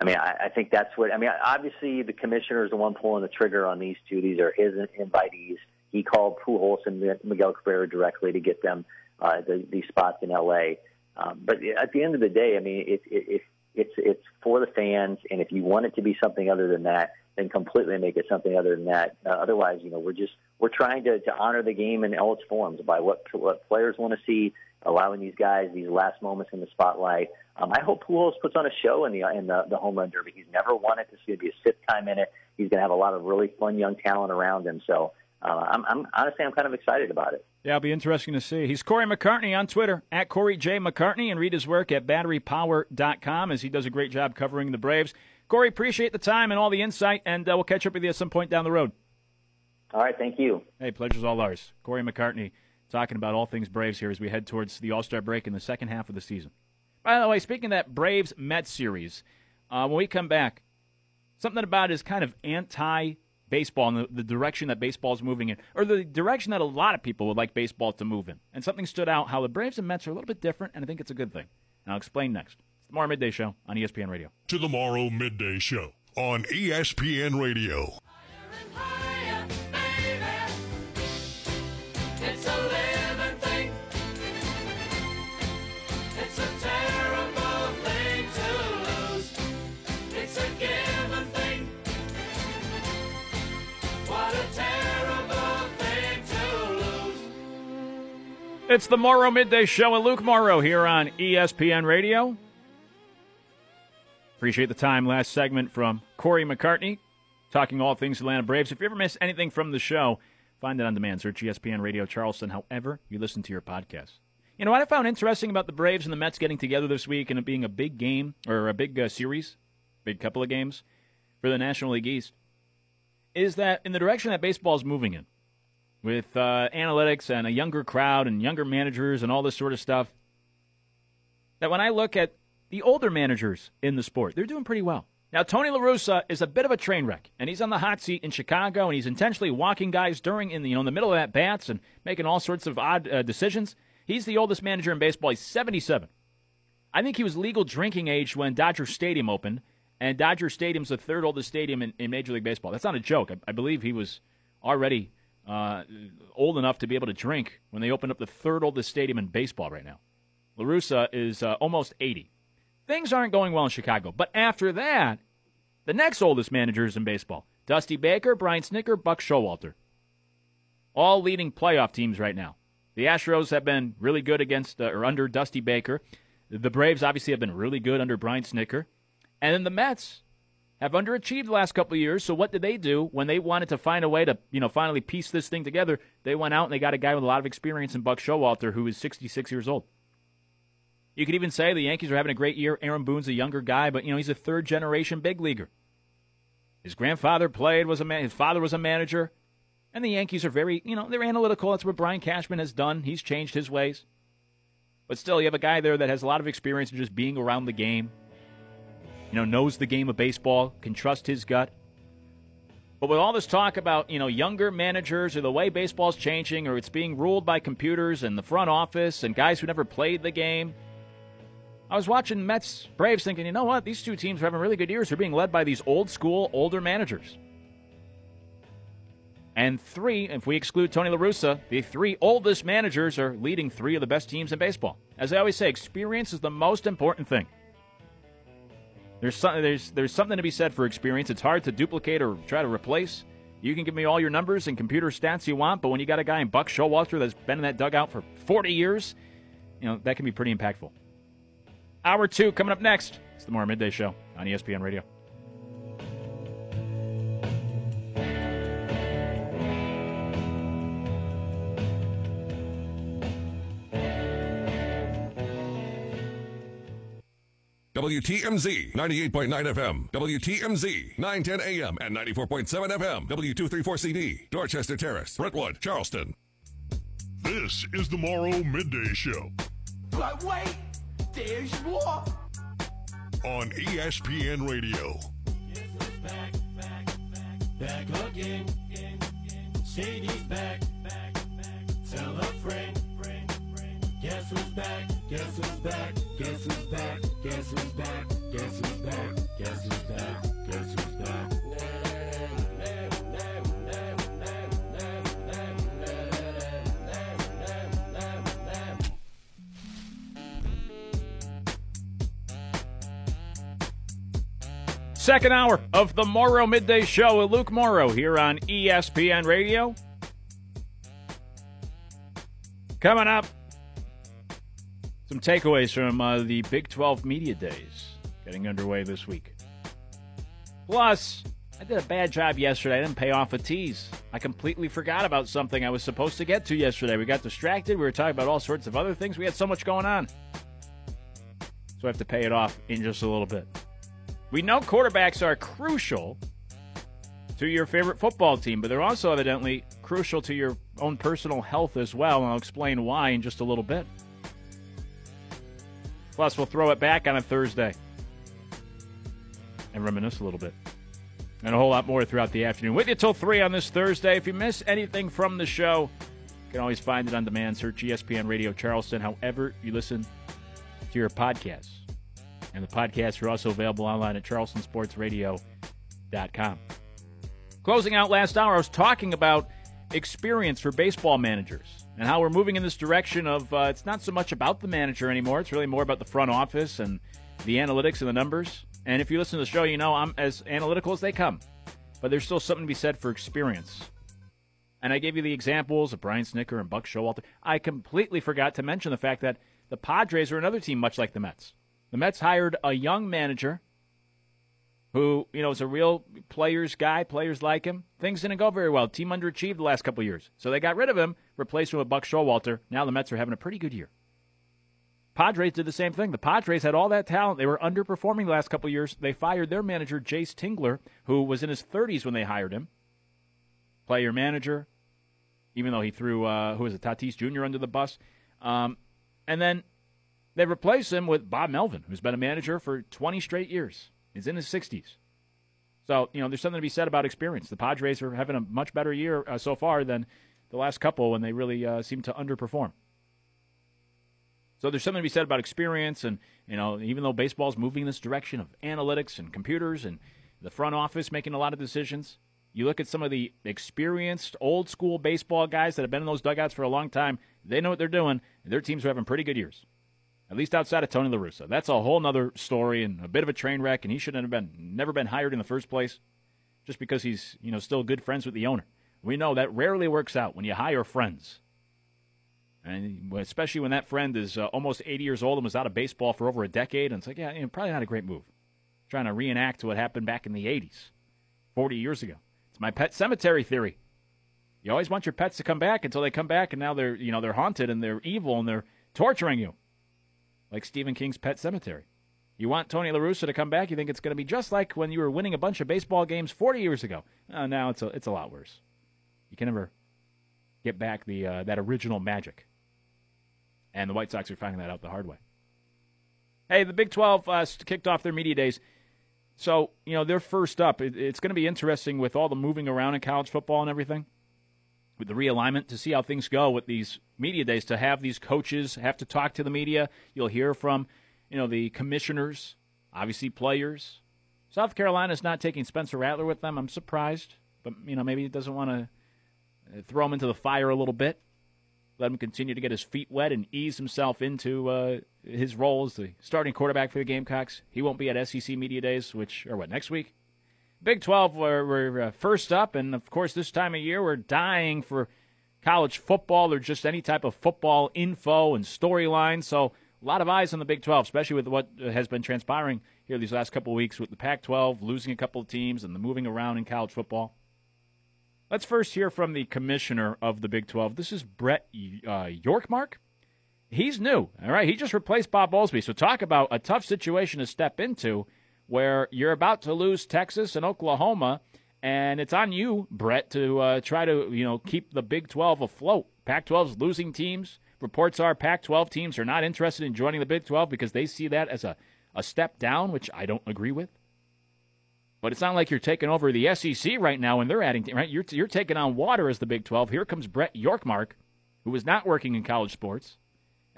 I mean, I, I think that's what. I mean, obviously, the commissioner is the one pulling the trigger on these two. These are his invitees. He called Pujols and Miguel Cabrera directly to get them uh, the, these spots in L.A. Um, but at the end of the day, I mean, it, it, it, it's it's for the fans, and if you want it to be something other than that, then completely make it something other than that. Uh, otherwise, you know, we're just we're trying to, to honor the game in all its forms by what what players want to see, allowing these guys these last moments in the spotlight. Um, I hope Pujols puts on a show in the in the, the home run derby. He's never won it. This is going to be a fifth time in it. He's going to have a lot of really fun young talent around him. So uh, I'm, I'm honestly I'm kind of excited about it. Yeah, it'll be interesting to see. He's Corey McCartney on Twitter at Corey J McCartney, and read his work at BatteryPower.com as he does a great job covering the Braves. Corey, appreciate the time and all the insight, and uh, we'll catch up with you at some point down the road. All right, thank you. Hey, pleasure's all ours. Corey McCartney talking about all things Braves here as we head towards the All Star break in the second half of the season. By the way, speaking of that Braves Mets series, uh, when we come back, something about is kind of anti baseball and the, the direction that baseball is moving in, or the direction that a lot of people would like baseball to move in. And something stood out how the Braves and Mets are a little bit different, and I think it's a good thing. And I'll explain next. It's the Morrow Midday Show on ESPN Radio. To the Morrow Midday Show on ESPN Radio. It's the Morrow Midday Show with Luke Morrow here on ESPN Radio. Appreciate the time. Last segment from Corey McCartney, talking all things Atlanta Braves. If you ever miss anything from the show, find it on demand. Search ESPN Radio Charleston, however you listen to your podcast. You know what I found interesting about the Braves and the Mets getting together this week and it being a big game, or a big uh, series, big couple of games for the National League East, is that in the direction that baseball is moving in, with uh, analytics and a younger crowd and younger managers and all this sort of stuff, that when I look at the older managers in the sport, they're doing pretty well. Now, Tony La Russa is a bit of a train wreck, and he's on the hot seat in Chicago, and he's intentionally walking guys during in the, you know in the middle of at bats and making all sorts of odd uh, decisions. He's the oldest manager in baseball. He's 77. I think he was legal drinking age when Dodger Stadium opened, and Dodger Stadium's the third oldest stadium in, in Major League Baseball. That's not a joke. I, I believe he was already uh, old enough to be able to drink when they opened up the third oldest stadium in baseball right now. La Russa is uh, almost 80. Things aren't going well in Chicago. But after that, the next oldest managers in baseball Dusty Baker, Brian Snitker, Buck Showalter. All leading playoff teams right now. The Astros have been really good against uh, or under Dusty Baker. The Braves obviously have been really good under Brian Snitker. And then the Mets have underachieved the last couple of years. So what did they do when they wanted to find a way to, you know, finally piece this thing together? They went out and they got a guy with a lot of experience in Buck Showalter, who is 66 years old. You could even say the Yankees are having a great year. Aaron Boone's a younger guy, but you know he's a third generation big leaguer. His grandfather played was a man. His father was a manager, and the Yankees are very, you know, they're analytical. That's what Brian Cashman has done. He's changed his ways, but still, you have a guy there that has a lot of experience in just being around the game you know, knows the game of baseball, can trust his gut. But with all this talk about, you know, younger managers or the way baseball's changing or it's being ruled by computers and the front office and guys who never played the game, I was watching Mets Braves thinking, you know what? These two teams are having really good years. They're being led by these old school, older managers. And three, if we exclude Tony La Russa, the three oldest managers are leading three of the best teams in baseball. As I always say, experience is the most important thing. There's, some, there's, there's something to be said for experience. It's hard to duplicate or try to replace. You can give me all your numbers and computer stats you want, but when you got a guy in Buck Showalter that's been in that dugout for 40 years, you know, that can be pretty impactful. Hour two coming up next. It's the Morrow Midday Show on ESPN Radio. WTMZ 98.9 FM, WTMZ 910 AM and 94.7 FM, W234CD, Dorchester Terrace, Brentwood, Charleston. This is the Morrow Midday Show But wait, there's more. on ESPN Radio. back, back, back, back again. Shady's back, back, back. Tell a friend, friend, friend. Guess who's back? Guess who's back? Guess who's back? Guess who's back? Guess who's back? Guess who's back? Guess who's back? Second hour of the Morrow Midday Show with Luke Morrow here on ESPN Radio. Coming up, some takeaways from uh, the Big 12 Media Days getting underway this week. Plus, I did a bad job yesterday. I didn't pay off a tease. I completely forgot about something I was supposed to get to yesterday. We got distracted. We were talking about all sorts of other things. We had so much going on. So I have to pay it off in just a little bit. We know quarterbacks are crucial to your favorite football team, but they're also evidently crucial to your own personal health as well, and I'll explain why in just a little bit. Plus, we'll throw it back on a Thursday and reminisce a little bit. And a whole lot more throughout the afternoon. With you till 3 on this Thursday. If you miss anything from the show, you can always find it on demand. Search ESPN Radio Charleston, however you listen to your podcasts. And the podcasts are also available online at charlestonsportsradio.com. Closing out last hour, I was talking about experience for baseball managers and how we're moving in this direction of uh, it's not so much about the manager anymore. It's really more about the front office and the analytics and the numbers. And if you listen to the show, you know I'm as analytical as they come. But there's still something to be said for experience. And I gave you the examples of Brian Snitker and Buck Showalter. I completely forgot to mention the fact that the Padres are another team much like the Mets. The Mets hired a young manager who, you know, is a real players guy. Players like him. Things didn't go very well. Team underachieved the last couple years. So they got rid of him, replaced him with Buck Showalter. Now the Mets are having a pretty good year. Padres did the same thing. The Padres had all that talent. They were underperforming the last couple years. They fired their manager, Jayce Tingler, who was in his 30s when they hired him. Player manager, even though he threw, uh, who was it, Tatis Jr. under the bus. Um, and then they replaced him with Bob Melvin, who's been a manager for 20 straight years. He's in his 60s. So, you know, there's something to be said about experience. The Padres are having a much better year uh, so far than the last couple when they really uh, seem to underperform. So there's something to be said about experience, and you know, even though baseball's moving in this direction of analytics and computers and the front office making a lot of decisions, you look at some of the experienced old school baseball guys that have been in those dugouts for a long time. They know what they're doing, and their teams are having pretty good years. At least outside of Tony La Russa. That's a whole other story and a bit of a train wreck, and he shouldn't have been never been hired in the first place, just because he's you know still good friends with the owner. We know that rarely works out when you hire friends. And especially when that friend is uh, almost 80 years old and was out of baseball for over a decade, and it's like, yeah, you know, probably not a great move. Trying to reenact what happened back in the 80s, 40 years ago. It's my pet cemetery theory. You always want your pets to come back until they come back, and now they're you know they're haunted and they're evil and they're torturing you, like Stephen King's Pet Sematary. You want Tony La Russa to come back? You think it's going to be just like when you were winning a bunch of baseball games 40 years ago? Uh, now it's a it's a lot worse. You can never get back the uh, that original magic. And the White Sox are finding that out the hard way. Hey, the Big 12 uh, kicked off their media days. So, you know, they're first up. It, it's going to be interesting with all the moving around in college football and everything, with the realignment, to see how things go with these media days, to have these coaches have to talk to the media. You'll hear from, you know, the commissioners, obviously players. South Carolina's not taking Spencer Rattler with them. I'm surprised, but, you know, maybe he doesn't want to throw him into the fire a little bit let him continue to get his feet wet and ease himself into uh, his role as the starting quarterback for the Gamecocks. He won't be at SEC Media Days, which are what, next week? Big 12, we're, we're uh, first up, and of course, this time of year, we're dying for college football or just any type of football info and storyline. So, a lot of eyes on the Big 12, especially with what has been transpiring here these last couple weeks with the Pac 12 losing a couple of teams and the moving around in college football. Let's first hear from the commissioner of the Big 12. This is Brett uh, Yormark. He's new, all right? He just replaced Bob Bowlesby. So, talk about a tough situation to step into where you're about to lose Texas and Oklahoma, and it's on you, Brett, to uh, try to you know keep the Big 12 afloat. Pac 12's losing teams. Reports are Pac 12 teams are not interested in joining the Big 12 because they see that as a, a step down, which I don't agree with. But it's not like you're taking over the SEC right now and they're adding, right? You're, you're taking on water as the Big 12. Here comes Brett Yormark, who was not working in college sports.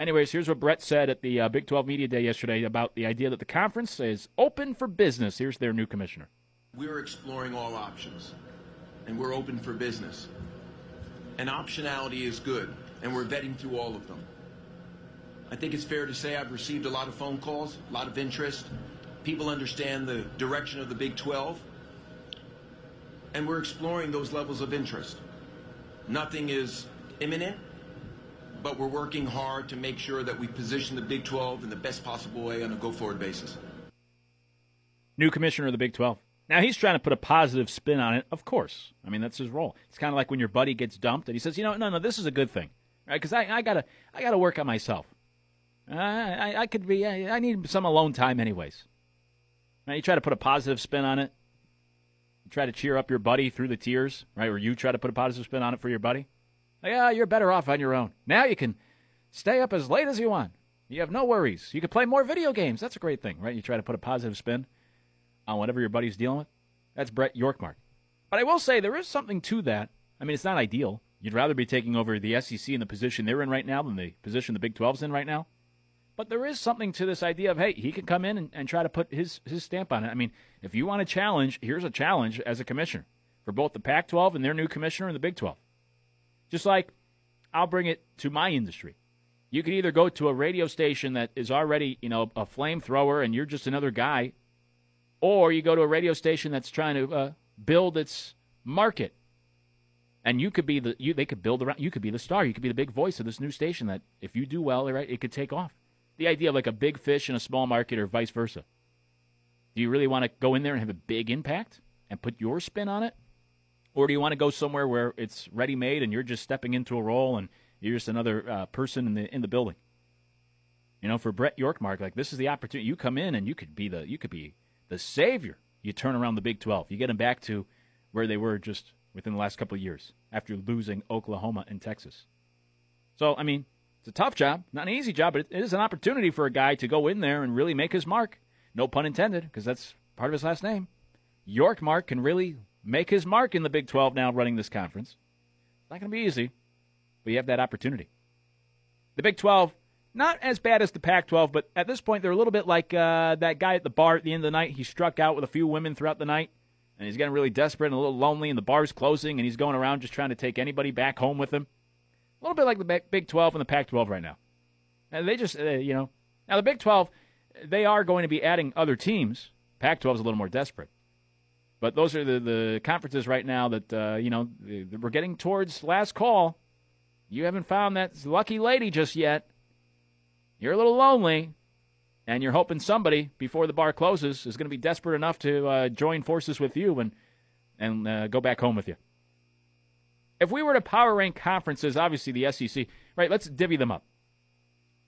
Anyways, here's what Brett said at the uh, Big 12 Media Day yesterday about the idea that the conference is open for business. Here's their new commissioner. We're exploring all options, and we're open for business. And optionality is good, and we're vetting through all of them. I think it's fair to say I've received a lot of phone calls, a lot of interest, people understand the direction of the Big 12, and we're exploring those levels of interest. Nothing is imminent, but we're working hard to make sure that we position the Big 12 in the best possible way on a go forward basis. New commissioner of the Big 12. Now he's trying to put a positive spin on it, of course. I mean, that's his role. It's kind of like when your buddy gets dumped and he says, "You know, no, no, this is a good thing, right? Because I, I gotta, I gotta work on myself. I, I, could be, I, I need some alone time, anyways. Right? You try to put a positive spin on it. You try to cheer up your buddy through the tears, right? Or you try to put a positive spin on it for your buddy. Yeah, you're better off on your own. Now you can stay up as late as you want. You have no worries. You can play more video games. That's a great thing, right? You try to put a positive spin on whatever your buddy's dealing with. That's Brett Yormark. But I will say there is something to that. I mean, it's not ideal. You'd rather be taking over the SEC in the position they're in right now than the position the Big 12's in right now. But there is something to this idea of, hey, he can come in and, and try to put his, his stamp on it. I mean, if you want a challenge, here's a challenge as a commissioner for both the Pac 12 and their new commissioner in the Big 12. Just like I'll bring it to my industry. You can either go to a radio station that is already, you know, a flamethrower and you're just another guy, or you go to a radio station that's trying to uh, build its market. And you could be the you they could build around you could be the star. You could be the big voice of this new station that if you do well, right, it could take off the idea of like a big fish in a small market or vice versa. Do you really want to go in there and have a big impact and put your spin on it? Or do you want to go somewhere where it's ready made and you're just stepping into a role and you're just another uh, person in the in the building? You know, for Brett Yormark, like this is the opportunity. You come in and you could be the you could be the savior. You turn around the Big 12. You get them back to where they were just within the last couple of years after losing Oklahoma and Texas. So, I mean, it's a tough job, not an easy job, but it is an opportunity for a guy to go in there and really make his mark. No pun intended, because that's part of his last name. Yormark can really make his mark in the Big 12 now running this conference. It's not going to be easy, but you have that opportunity. The Big 12, not as bad as the Pac 12, but at this point, they're a little bit like uh, that guy at the bar at the end of the night. He struck out with a few women throughout the night, and he's getting really desperate and a little lonely, and the bar's closing, and he's going around just trying to take anybody back home with him. A little bit like the Big 12 and the Pac 12 right now. And they just, uh, you know, now the Big 12, they are going to be adding other teams. Pac 12 is a little more desperate. But those are the, the conferences right now that, uh, you know, we're getting towards last call. You haven't found that lucky lady just yet. You're a little lonely, and you're hoping somebody before the bar closes is going to be desperate enough to uh, join forces with you and, and uh, go back home with you. If we were to power rank conferences, obviously the SEC, right? Let's divvy them up.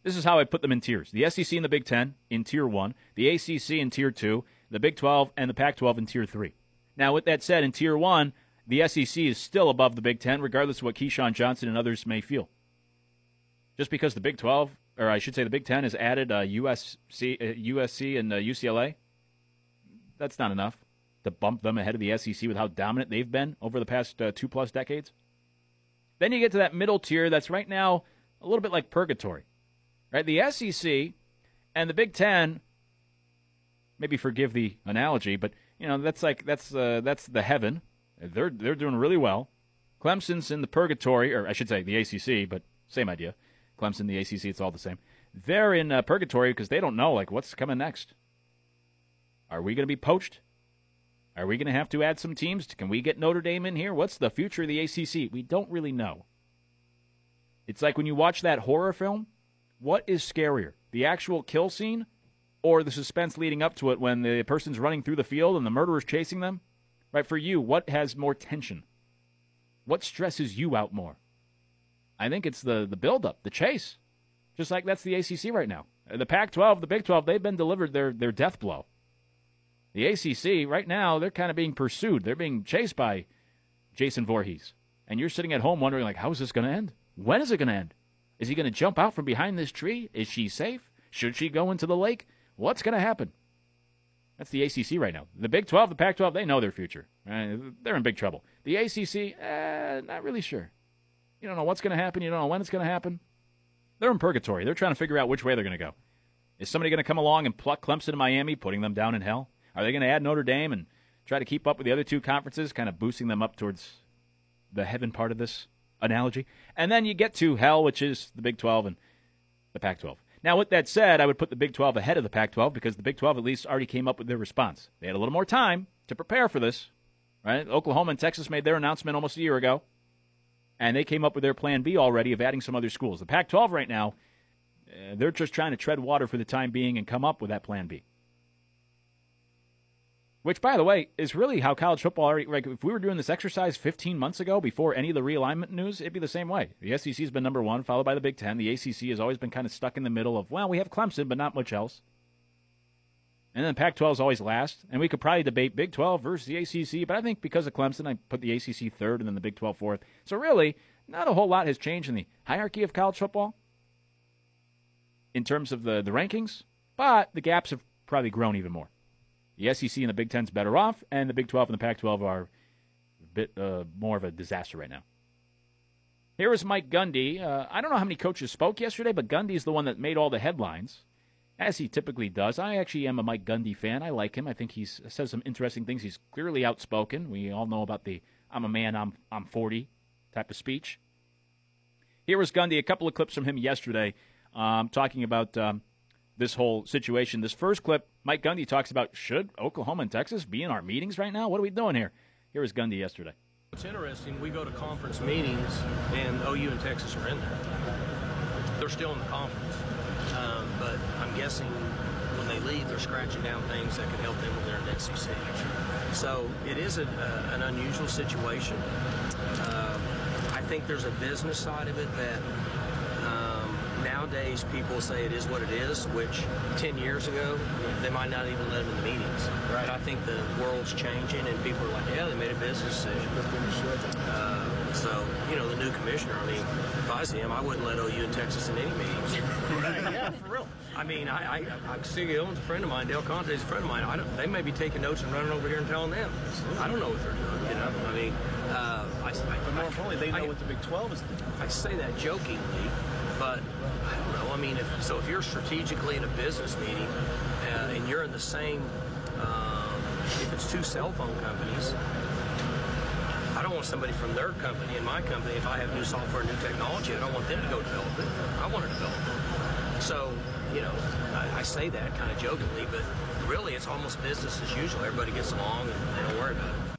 This is how I put them in tiers. The SEC and the Big Ten in tier one, the ACC in tier two, the Big 12 and the Pac 12 in tier three. Now, with that said, in tier one, the SEC is still above the Big Ten, regardless of what Keyshawn Johnson and others may feel. Just because the Big 12, or I should say the Big Ten, has added uh, USC, uh, USC and uh, UCLA, that's not enough to bump them ahead of the SEC with how dominant they've been over the past uh, two plus decades. Then you get to that middle tier that's right now a little bit like purgatory, right? The SEC and the Big Ten. Maybe forgive the analogy, but you know that's like that's uh, that's the heaven. They're they're doing really well. Clemson's in the purgatory, or I should say the ACC, but same idea. Clemson, the ACC, it's all the same. They're in uh, purgatory because they don't know like what's coming next. Are we going to be poached? Are we going to have to add some teams? Can we get Notre Dame in here? What's the future of the ACC? We don't really know. It's like when you watch that horror film, what is scarier? The actual kill scene or the suspense leading up to it when the person's running through the field and the murderer's chasing them? Right, for you, what has more tension? What stresses you out more? I think it's the the build-up, the chase. Just like that's the ACC right now. The Pac-12, the Big 12, they've been delivered their their death blow. The ACC right now, they're kind of being pursued. They're being chased by Jason Voorhees. And you're sitting at home wondering like how is this going to end? When is it going to end? Is he going to jump out from behind this tree? Is she safe? Should she go into the lake? What's going to happen? That's the ACC right now. The Big 12, the Pac 12, they know their future. Uh, they're in big trouble. The ACC, uh, not really sure. You don't know what's going to happen. You don't know when it's going to happen. They're in purgatory. They're trying to figure out which way they're going to go. Is somebody going to come along and pluck Clemson and Miami, putting them down in hell? Are they going to add Notre Dame and try to keep up with the other two conferences, kind of boosting them up towards the heaven part of this analogy? And then you get to hell, which is the Big 12 and the Pac 12. Now, with that said, I would put the Big 12 ahead of the Pac 12 because the Big 12 at least already came up with their response. They had a little more time to prepare for this, right? Oklahoma and Texas made their announcement almost a year ago, and they came up with their plan B already of adding some other schools. The Pac 12 right now, uh, they're just trying to tread water for the time being and come up with that plan B. Which, by the way, is really how college football already. Like, if we were doing this exercise 15 months ago, before any of the realignment news, it'd be the same way. The SEC has been number one, followed by the Big Ten. The ACC has always been kind of stuck in the middle of, well, we have Clemson, but not much else. And then Pac 12 is always last. And we could probably debate Big 12 versus the ACC, but I think because of Clemson, I put the ACC third and then the Big 12 fourth. So, really, not a whole lot has changed in the hierarchy of college football in terms of the, the rankings, but the gaps have probably grown even more. The SEC and the Big Ten's better off, and the Big 12 and the Pac 12 are a bit uh, more of a disaster right now. Here is Mike Gundy. Uh, I don't know how many coaches spoke yesterday, but Gundy's the one that made all the headlines, as he typically does. I actually am a Mike Gundy fan. I like him. I think he says some interesting things. He's clearly outspoken. We all know about the "I'm a man, I'm I'm 40" type of speech. Here was Gundy. A couple of clips from him yesterday, um, talking about um, this whole situation. This first clip, Mike Gundy talks about should Oklahoma and Texas be in our meetings right now? What are we doing here? Here was Gundy yesterday. It's interesting. We go to conference meetings, and OU and Texas are in there. They're still in the conference, um, but I'm guessing when they leave, they're scratching down things that could help them when they're in the SEC. So it is a, uh, an unusual situation. Uh, I think there's a business side of it that nowadays people say it is what it is, which 10 years ago, they might not even let them in the meetings. Right. But I think the world's changing and people are like, yeah, they made a business decision. Uh, so, you know, the new commissioner, I mean, if I see him, I wouldn't let OU and Texas in any meetings. yeah, for real. I mean, I, I, I Siggy Owens, a friend of mine, Del Conte is a friend of mine. I don't, they may be taking notes and running over here and telling them. I don't know what they're doing, you know? I mean, uh, I, I, But more importantly, they know I- what the Big 12 is doing. I say that jokingly, but I don't know. I mean, if, so if you're strategically in a business meeting uh, and you're in the same, um, if it's two cell phone companies, I don't want somebody from their company and my company. If I have new software, and new technology, I don't want them to go develop it. I want to develop it. So, you know, I, I say that kind of jokingly, but really, it's almost business as usual. Everybody gets along and they don't worry about it.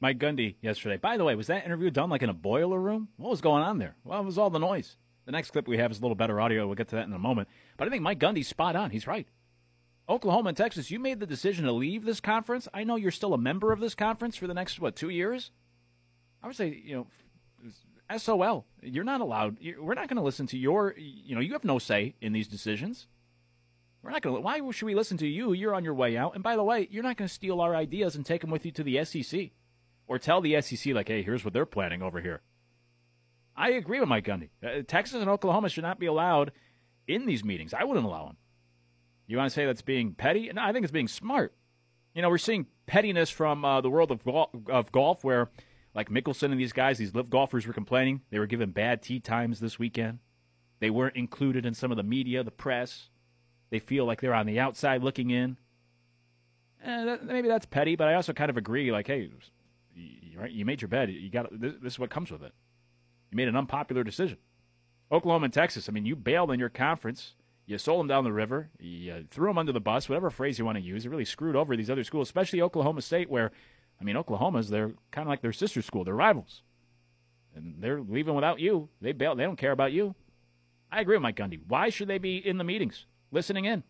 Mike Gundy yesterday. By the way, was that interview done like in a boiler room? What was going on there? It was all the noise. The next clip we have is a little better audio. We'll get to that in a moment. But I think Mike Gundy's spot on. He's right. Oklahoma and Texas, you made the decision to leave this conference. I know you're still a member of this conference for the next, what, two years? I would say, you know, SOL. You're not allowed. we're not going to listen to your, you know, you have no say in these decisions. We're not going to. Why should we listen to you? You're on your way out. And by the way, you're not going to steal our ideas and take them with you to the SEC or tell the SEC, like, hey, here's what they're planning over here. I agree with Mike Gundy. Uh, Texas and Oklahoma should not be allowed in these meetings. I wouldn't allow them. You want to say that's being petty? No, I think it's being smart. You know, we're seeing pettiness from uh, the world of, of golf where, like Mickelson and these guys, these LIV golfers were complaining they were given bad tee times this weekend. They weren't included in some of the media, the press. They feel like they're on the outside looking in. Eh, that, maybe that's petty, but I also kind of agree. Like, hey, you, right, you made your bed. You got this, this is what comes with it. You made an unpopular decision. Oklahoma and Texas. I mean, you bailed in your conference. You sold them down the river. You threw them under the bus, whatever phrase you want to use. You really screwed over these other schools, especially Oklahoma State, where, I mean, Oklahoma's they're kind of like their sister school. They're rivals, and they're leaving without you. They bail. They don't care about you. I agree with Mike Gundy. Why should they be in the meetings, listening in?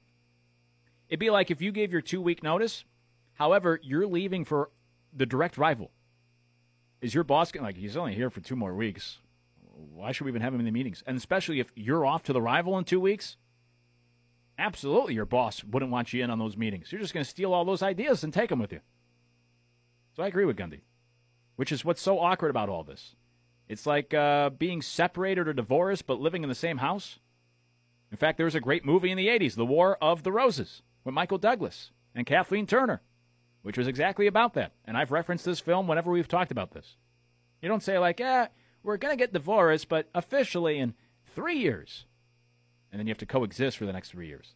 It'd be like if you gave your two week notice. However, you're leaving for the direct rival. Is your boss going like he's only here for two more weeks? Why should we even have him in the meetings? And especially if you're off to the rival in two weeks, absolutely your boss wouldn't want you in on those meetings. You're just going to steal all those ideas and take them with you. So I agree with Gundy, which is what's so awkward about all this. It's like uh, being separated or divorced but living in the same house. In fact, there was a great movie in the 80s, The War of the Roses, with Michael Douglas and Kathleen Turner, which was exactly about that. And I've referenced this film whenever we've talked about this. You don't say, like, eh, we're going to get divorced, but officially in three years. And then you have to coexist for the next three years.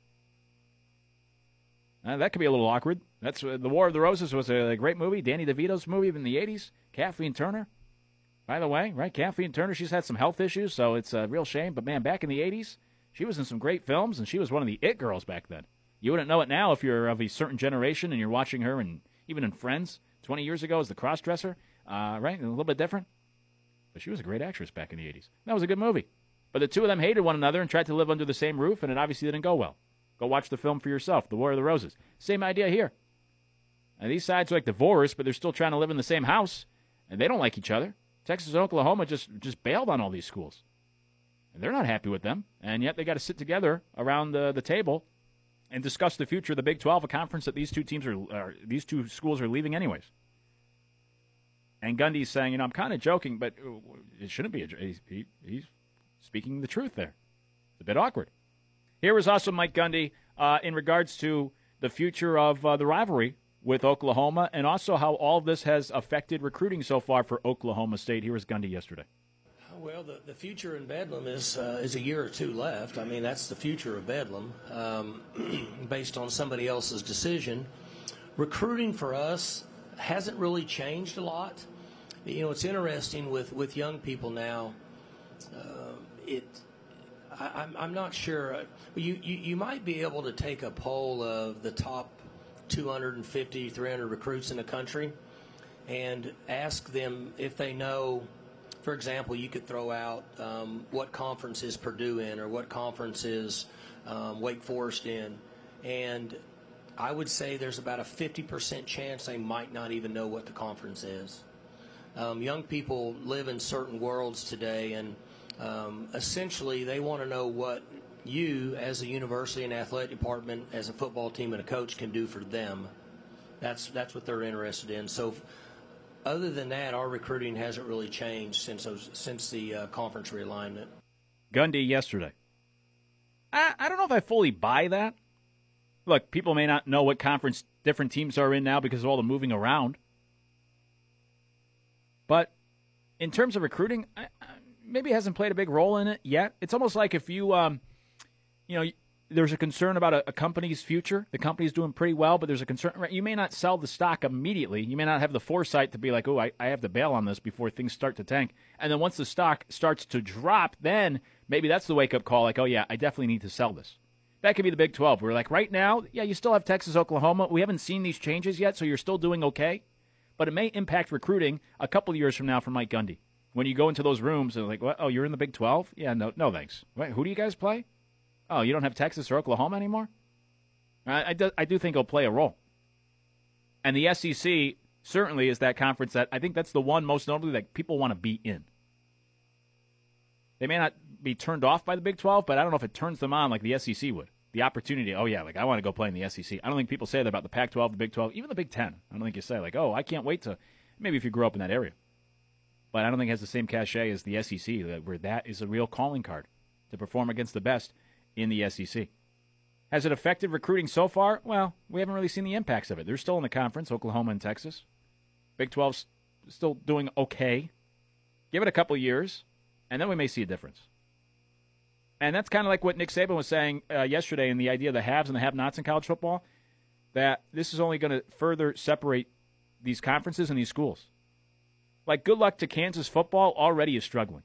Uh, that could be a little awkward. That's uh, The War of the Roses was a, great movie, Danny DeVito's movie in the 80s. Kathleen Turner. By the way, right, Kathleen Turner, she's had some health issues, so it's a real shame. But man, back in the 80s, she was in some great films, and she was one of the it girls back then. You wouldn't know it now if you're of a certain generation and you're watching her, and even in Friends 20 years ago as the crossdresser, uh, right? A little bit different. But she was a great actress back in the 80s. That was a good movie. But the two of them hated one another and tried to live under the same roof, and it obviously didn't go well. Go watch the film for yourself, The War of the Roses. Same idea here. And these sides are like divorced, but they're still trying to live in the same house, and they don't like each other. Texas and Oklahoma just, just bailed on all these schools. And they're not happy with them, and yet they got to sit together around the, the table and discuss the future of the Big 12, a conference that these two teams are, are these two schools are leaving anyways. And Gundy's saying, you know, I'm kind of joking, but it shouldn't be. A, he, he's speaking the truth there. It's a bit awkward. Here was also Mike Gundy uh, in regards to the future of uh, the rivalry with Oklahoma and also how all this has affected recruiting so far for Oklahoma State. Here was Gundy yesterday. Well, the, the future in Bedlam is uh, is a year or two left. I mean, that's the future of Bedlam, um, based on somebody else's decision. Recruiting for us hasn't really changed a lot. You know, it's interesting with, with young people now. Uh, it, I, am I'm not sure. You, you you might be able to take a poll of the top 250, 300 recruits in the country, and ask them if they know for example, you could throw out um, what conference is Purdue in or what conference is um, Wake Forest in. And I would say there's about a 50% chance they might not even know what the conference is. Um, young people live in certain worlds today, and um, essentially they want to know what you, as a university and athletic department, as a football team and a coach, can do for them. That's that's what they're interested in. So other than that, our recruiting hasn't really changed since those, since the uh, conference realignment. Gundy yesterday. I, I don't know if I fully buy that. Look, people may not know what conference different teams are in now because of all the moving around. But in terms of recruiting, maybe hasn't played a big role in it yet. It's almost like if you, um, you know, there's a concern about a, a, company's future. The company's doing pretty well, but there's a concern. Right? You may not sell the stock immediately. You may not have the foresight to be like, oh, I, I have to bail on this before things start to tank. And then once the stock starts to drop, then maybe that's the wake up call like, oh, yeah, I definitely need to sell this. That could be the Big 12. We're like, right now, yeah, you still have Texas, Oklahoma. We haven't seen these changes yet, so you're still doing okay. But it may impact recruiting a couple years from now for Mike Gundy. When you go into those rooms and like, oh, you're in the Big 12? Yeah, no, no thanks. Wait, who do you guys play? Oh, you don't have Texas or Oklahoma anymore? I, I, do, I do think it'll play a role. And the SEC certainly is that conference that I think that's the one most notably that people want to be in. They may not be turned off by the Big 12, but I don't know if it turns them on like the SEC would. The opportunity, oh, yeah, like I want to go play in the SEC. I don't think people say that about the Pac 12, the Big 12, even the Big 10. I don't think you say, like, oh, I can't wait to, maybe if you grew up in that area. But I don't think it has the same cachet as the SEC, where that is a real calling card to perform against the best in the SEC. Has it affected recruiting so far? Well, we haven't really seen the impacts of it. They're still in the conference, Oklahoma and Texas. Big 12's still doing okay. Give it a couple years, and then we may see a difference. And that's kind of like what Nick Saban was saying uh, yesterday in the idea of the haves and the have-nots in college football. That this is only going to further separate these conferences and these schools. Like, good luck to Kansas football. Already is struggling.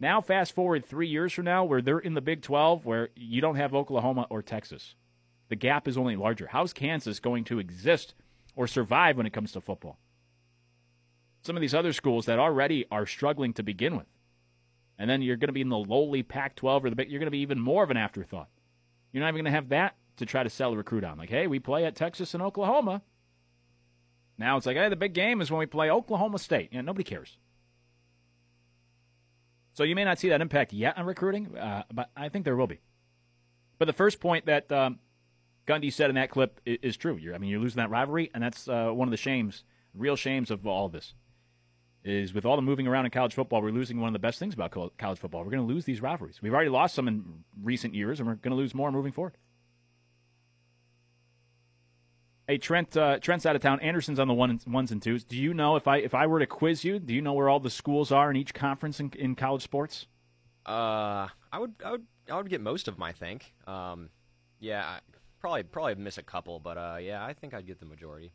Now, fast forward three years from now, where they're in the Big 12, where you don't have Oklahoma or Texas. The gap is only larger. How's Kansas going to exist or survive when it comes to football? Some of these other schools that already are struggling to begin with. And then you're going to be in the lowly Pac 12 or the you're going to be even more of an afterthought. You're not even going to have that to try to sell a recruit on. Like, hey, we play at Texas and Oklahoma. Now it's like, hey, the big game is when we play Oklahoma State. Yeah, nobody cares. So you may not see that impact yet on recruiting, uh, but I think there will be. But the first point that um, Gundy said in that clip is, is true. You're, I mean, you're losing that rivalry, and that's uh, one of the shames, real shames of all this. Is with all the moving around in college football, we're losing one of the best things about college football. We're going to lose these rivalries. We've already lost some in recent years, and we're going to lose more moving forward. Hey Trent, uh, Trent's out of town. Anderson's on the one, ones and twos. Do you know if I if I were to quiz you, do you know where all the schools are in each conference in, in college sports? Uh, I would I would I would get most of them. I think. Um, yeah, I, probably probably miss a couple, but uh, yeah, I think I'd get the majority.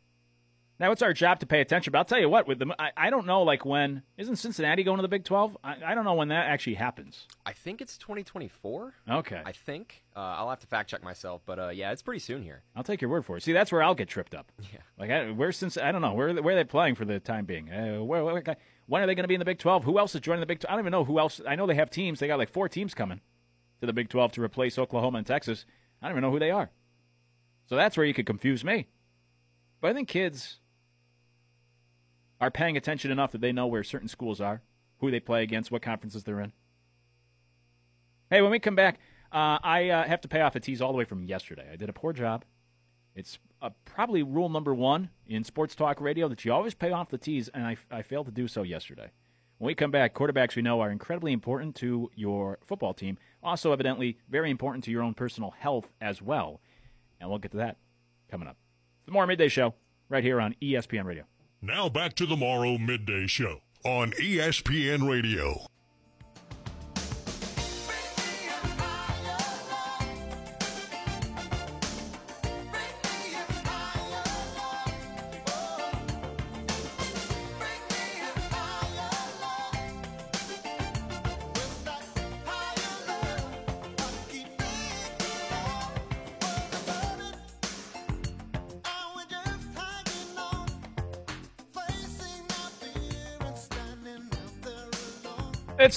Now it's our job to pay attention. But I'll tell you what, with the I, I don't know like when isn't Cincinnati going to the Big Twelve? I, I don't know when that actually happens. I think it's 2024. Okay. I think uh, I'll have to fact check myself, but uh, yeah, it's pretty soon here. I'll take your word for it. See, that's where I'll get tripped up. Yeah. Like I, where's since I don't know where where are they playing for the time being. Uh, where, where, when are they going to be in the Big Twelve? Who else is joining the Big? 12? I don't even know who else. I know they have teams. They got like four teams coming to the Big Twelve to replace Oklahoma and Texas. I don't even know who they are. So that's where you could confuse me. But I think kids are paying attention enough that they know where certain schools are, who they play against, what conferences they're in. Hey, when we come back, uh, I uh, have to pay off a tease all the way from yesterday. I did a poor job. It's uh, probably rule number one in sports talk radio that you always pay off the tease, and I, I failed to do so yesterday. When we come back, quarterbacks we know are incredibly important to your football team, also evidently very important to your own personal health as well. And we'll get to that coming up. The Morrow Midday Show right here on ESPN Radio. Now back to the Morrow Midday Show on ESPN Radio.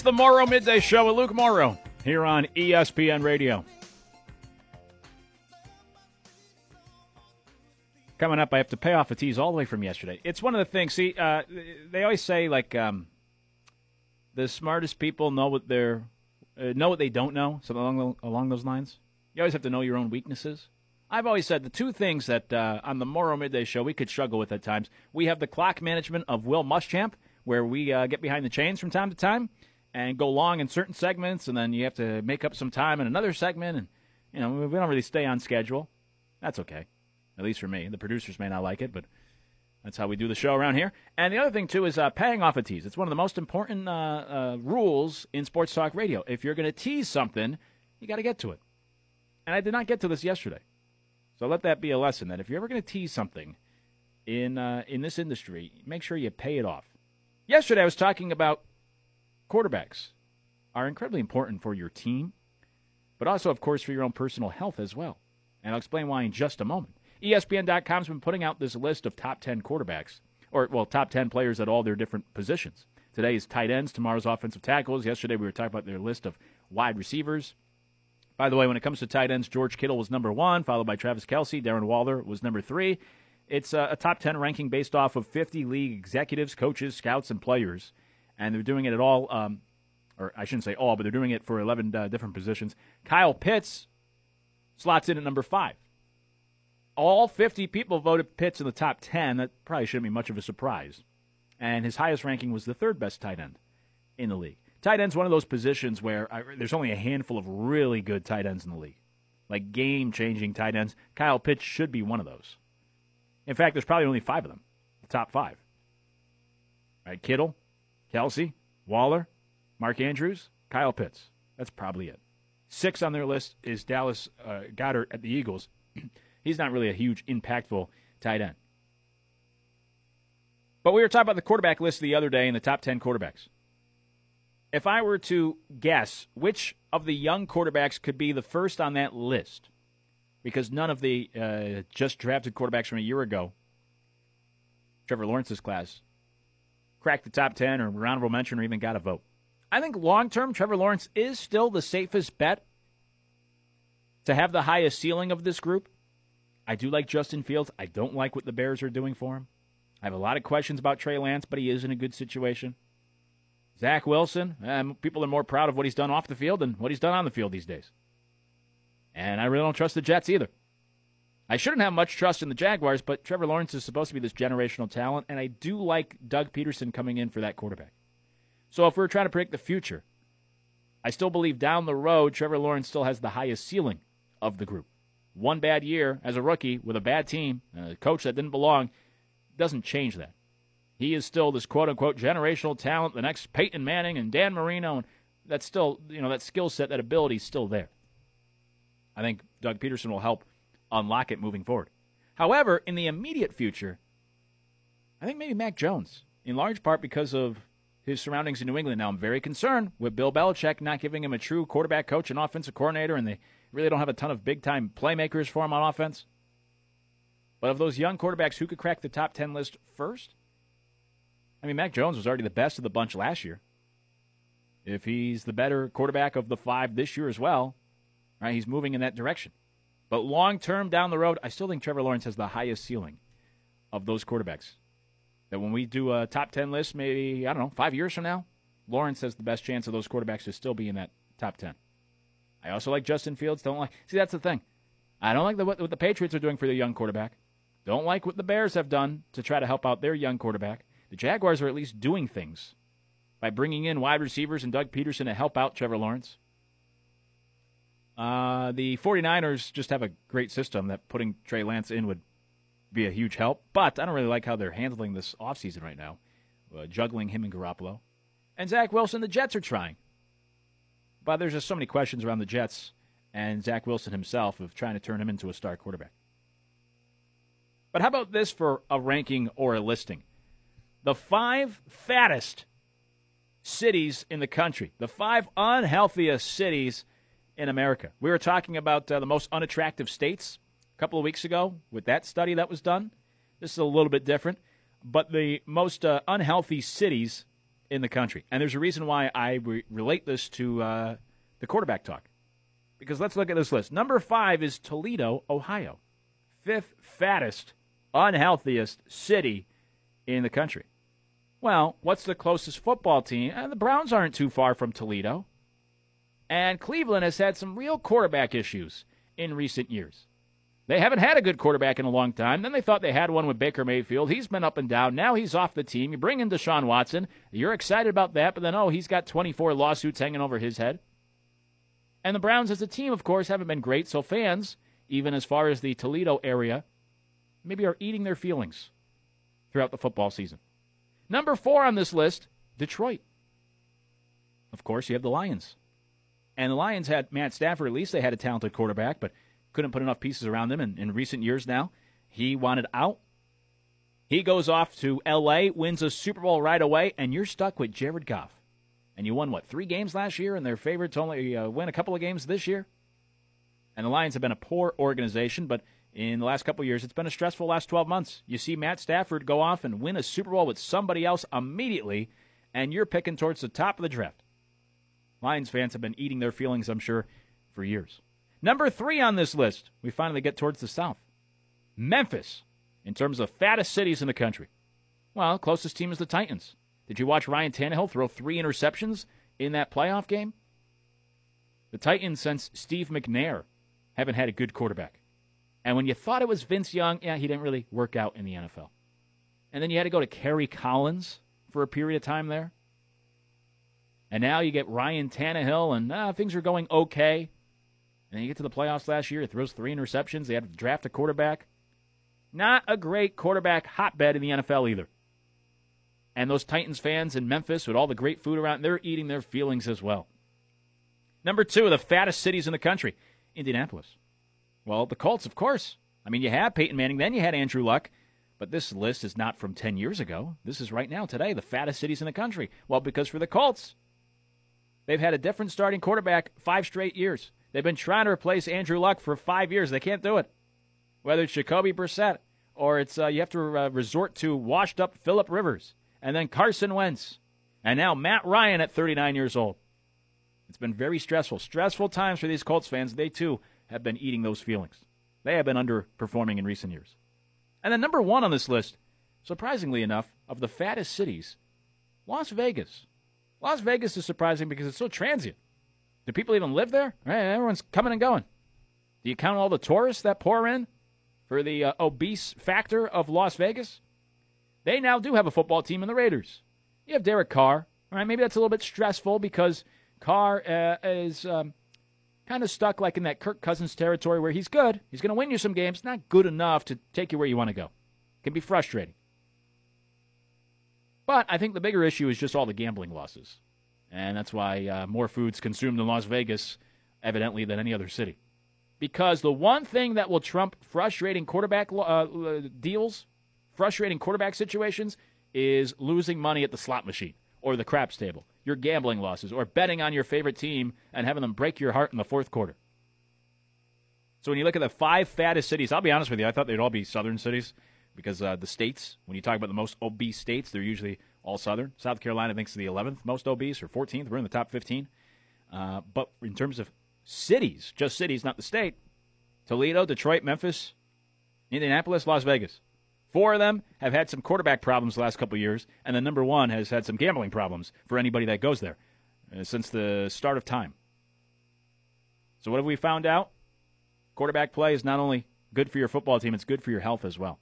The Morrow Midday Show with Luke Morrow here on ESPN Radio. Coming up, I have to pay off a tease all the way from yesterday. It's one of the things. See, uh, they always say like um, the smartest people know what they're uh, know what they don't know. Something along along those lines. You always have to know your own weaknesses. I've always said the two things that uh, on the Morrow Midday Show we could struggle with at times. We have the clock management of Will Muschamp, where we uh, get behind the chains from time to time and go long in certain segments, and then you have to make up some time in another segment, and you know we don't really stay on schedule. That's okay, at least for me. The producers may not like it, but that's how we do the show around here. And the other thing too is uh, paying off a tease. It's one of the most important uh, uh, rules in sports talk radio. If you're going to tease something, you got to get to it. And I did not get to this yesterday, so let that be a lesson. That if you're ever going to tease something in uh, in this industry, make sure you pay it off. Yesterday, I was talking about quarterbacks are incredibly important for your team, but also, of course, for your own personal health as well. And I'll explain why in just a moment. ESPN.com's been putting out this list of top 10 quarterbacks, or, well, top 10 players at all their different positions. Today is tight ends, tomorrow's offensive tackles. Yesterday, we were talking about their list of wide receivers. By the way, when it comes to tight ends, George Kittle was number one, followed by Travis Kelce. Darren Waller was number three. It's a, a top 10 ranking based off of 50 league executives, coaches, scouts, and players and they're doing it at all, um, or I shouldn't say all, but they're doing it for 11 uh, different positions. Kyle Pitts slots in at number five. All 50 people voted Pitts in the top 10. That probably shouldn't be much of a surprise. And his highest ranking was the third best tight end in the league. Tight end's one of those positions where I, there's only a handful of really good tight ends in the league. like game changing tight ends, Kyle Pitts should be one of those. In fact, there's probably only five of them, the top five. Right, Kittle, Kelce, Waller, Mark Andrews, Kyle Pitts. That's probably it. Six on their list is Dallas uh, Goedert at the Eagles. He's not really a huge, impactful tight end. But we were talking about the quarterback list the other day in the top 10 quarterbacks. If I were to guess which of the young quarterbacks could be the first on that list, because none of the uh, just drafted quarterbacks from a year ago, Trevor Lawrence's class, cracked the top 10 or honorable mention or even got a vote. I think long term, Trevor Lawrence is still the safest bet to have the highest ceiling of this group. I do like Justin Fields. I don't like what the Bears are doing for him. I have a lot of questions about Trey Lance, but he is in a good situation. Zach Wilson, um, people are more proud of what he's done off the field than what he's done on the field these days. And I really don't trust the Jets either. I shouldn't have much trust in the Jaguars, but Trevor Lawrence is supposed to be this generational talent, and I do like Doug Pederson coming in for that quarterback. So if we're trying to predict the future, I still believe down the road, Trevor Lawrence still has the highest ceiling of the group. One bad year as a rookie with a bad team, a coach that didn't belong, doesn't change that. He is still this quote unquote generational talent, the next Peyton Manning and Dan Marino, and that's still, you know, that skill set, that ability is still there. I think Doug Pederson will help unlock it moving forward. However, in the immediate future, I think maybe Mac Jones, in large part because of his surroundings in New England. Now, I'm very concerned with Bill Belichick not giving him a true quarterback coach and offensive coordinator, and they really don't have a ton of big time playmakers for him on offense. But of those young quarterbacks, who could crack the top 10 list first? I mean, Mac Jones was already the best of the bunch last year. If he's the better quarterback of the five this year as well, right, he's moving in that direction. But long term down the road, I still think Trevor Lawrence has the highest ceiling of those quarterbacks. That when we do a top 10 list, maybe, I don't know, five years from now, Lawrence has the best chance of those quarterbacks to still be in that top 10. I also like Justin Fields. Don't like, see, that's the thing. I don't like the, what, what the Patriots are doing for their young quarterback. Don't like what the Bears have done to try to help out their young quarterback. The Jaguars are at least doing things by bringing in wide receivers and Doug Pederson to help out Trevor Lawrence. Uh, the 49ers just have a great system that putting Trey Lance in would be a huge help, but I don't really like how they're handling this offseason right now, uh, juggling him and Garoppolo. And Zach Wilson, the Jets are trying. But there's just so many questions around the Jets and Zach Wilson himself of trying to turn him into a star quarterback. But how about this for a ranking or a listing? The five fattest cities in the country, the five unhealthiest cities in America. We were talking about uh, the most unattractive states a couple of weeks ago with that study that was done. This is a little bit different, but the most uh, unhealthy cities in the country. And there's a reason why I re- relate this to uh, the quarterback talk. Because let's look at this list. Number five is Toledo, Ohio. Fifth fattest unhealthiest city in the country. Well, what's the closest football team? And the Browns aren't too far from Toledo. And Cleveland has had some real quarterback issues in recent years. They haven't had a good quarterback in a long time. Then they thought they had one with Baker Mayfield. He's been up and down. Now he's off the team. You bring in Deshaun Watson. You're excited about that, but then, oh, he's got 24 lawsuits hanging over his head. And the Browns as a team, of course, haven't been great. So fans, even as far as the Toledo area, maybe are eating their feelings throughout the football season. Number four on this list, Detroit. Of course, you have the Lions. And the Lions had Matt Stafford, at least they had a talented quarterback, but couldn't put enough pieces around him And in recent years now. He wanted out. He goes off to L.A., wins a Super Bowl right away, and you're stuck with Jared Goff. And you won, what, three games last year, and their favorites only uh, win a couple of games this year? And the Lions have been a poor organization, but in the last couple years. It's been a stressful last 12 months. You see Matt Stafford go off and win a Super Bowl with somebody else immediately, and you're picking towards the top of the draft. Lions fans have been eating their feelings, I'm sure, for years. Number three on this list, we finally get towards the South. Memphis, in terms of fattest cities in the country. Well, closest team is the Titans. Did you watch Ryan Tannehill throw three interceptions in that playoff game? The Titans, since Steve McNair, haven't had a good quarterback. And when you thought it was Vince Young, yeah, he didn't really work out in the NFL. And then you had to go to Kerry Collins for a period of time there. And now you get Ryan Tannehill, and uh, things are going okay. And then you get to the playoffs last year, he throws three interceptions. They had to draft a quarterback. Not a great quarterback hotbed in the NFL either. And those Titans fans in Memphis with all the great food around, they're eating their feelings as well. Number two the fattest cities in the country, Indianapolis. Well, the Colts, of course. I mean, you had Peyton Manning, then you had Andrew Luck, but this list is not from 10 years ago. This is right now, today, the fattest cities in the country. Well, because for the Colts, they've had a different starting quarterback five straight years. They've been trying to replace Andrew Luck for five years. They can't do it. Whether it's Jacoby Brissett or it's uh, you have to uh, resort to washed up Philip Rivers and then Carson Wentz and now Matt Ryan at 39 years old. It's been very stressful. Stressful times for these Colts fans. They too have been eating those feelings. They have been underperforming in recent years. And then number one on this list, surprisingly enough, of the fattest cities, Las Vegas. Las Vegas is surprising because it's so transient. Do people even live there? Right, everyone's coming and going. Do you count all the tourists that pour in for the uh, obese factor of Las Vegas? They now do have a football team in the Raiders. You have Derek Carr. Right, maybe that's a little bit stressful because Carr uh, is um, kind of stuck like in that Kirk Cousins territory where he's good. He's going to win you some games, not good enough to take you where you want to go. Can be frustrating. But I think the bigger issue is just all the gambling losses. And that's why uh, more food's consumed in Las Vegas, evidently, than any other city. Because the one thing that will trump frustrating quarterback uh, deals, frustrating quarterback situations, is losing money at the slot machine or the craps table, your gambling losses, or betting on your favorite team and having them break your heart in the fourth quarter. So when you look at the five fattest cities, I'll be honest with you, I thought they'd all be southern cities because uh, the states, when you talk about the most obese states, they're usually all southern. South Carolina, I think, the 11th most obese or 14th. We're in the top 15. Uh, but in terms of cities, just cities, not the state, Toledo, Detroit, Memphis, Indianapolis, Las Vegas. Four of them have had some quarterback problems the last couple years, and the number one has had some gambling problems for anybody that goes there uh, since the start of time. So, what have we found out? Quarterback play is not only good for your football team, it's good for your health as well.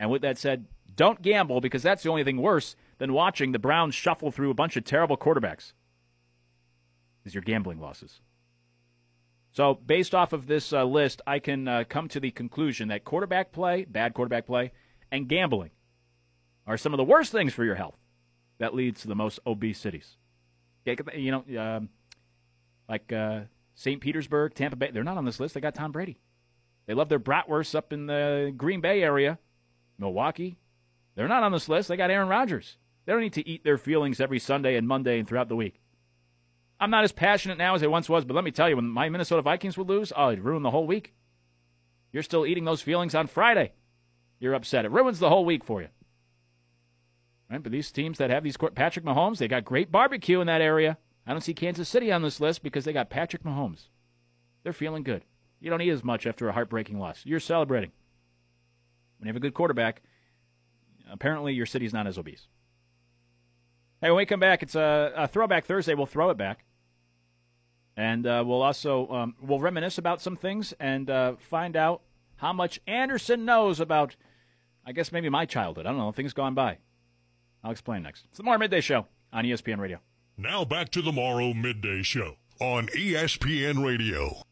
And with that said, don't gamble because that's the only thing worse than watching the Browns shuffle through a bunch of terrible quarterbacks. Is your gambling losses. So, based off of this uh, list, I can uh, come to the conclusion that quarterback play, bad quarterback play, and gambling are some of the worst things for your health. That leads to the most obese cities. You know, um, like uh, St. Petersburg, Tampa Bay, they're not on this list. They got Tom Brady. They love their bratwursts up in the Green Bay area. Milwaukee, they're not on this list. They got Aaron Rodgers. They don't need to eat their feelings every Sunday and Monday and throughout the week. I'm not as passionate now as I once was, but let me tell you, when my Minnesota Vikings would lose, oh, it'd ruin the whole week. You're still eating those feelings on Friday. You're upset. It ruins the whole week for you. Right? But these teams that have these Patrick Mahomes, they got great barbecue in that area. I don't see Kansas City on this list because they got Patrick Mahomes. They're feeling good. You don't eat as much after a heartbreaking loss. You're celebrating. When you have a good quarterback, apparently your city's not as obese. Hey, when we come back, it's a, a throwback Thursday. We'll throw it back. And uh, we'll also um, we'll reminisce about some things and uh, find out how much Anderson knows about, I guess maybe my childhood. I don't know things gone by. I'll explain next. It's the Morrow Midday Show on ESPN Radio. Now back to the Morrow Midday Show on ESPN Radio.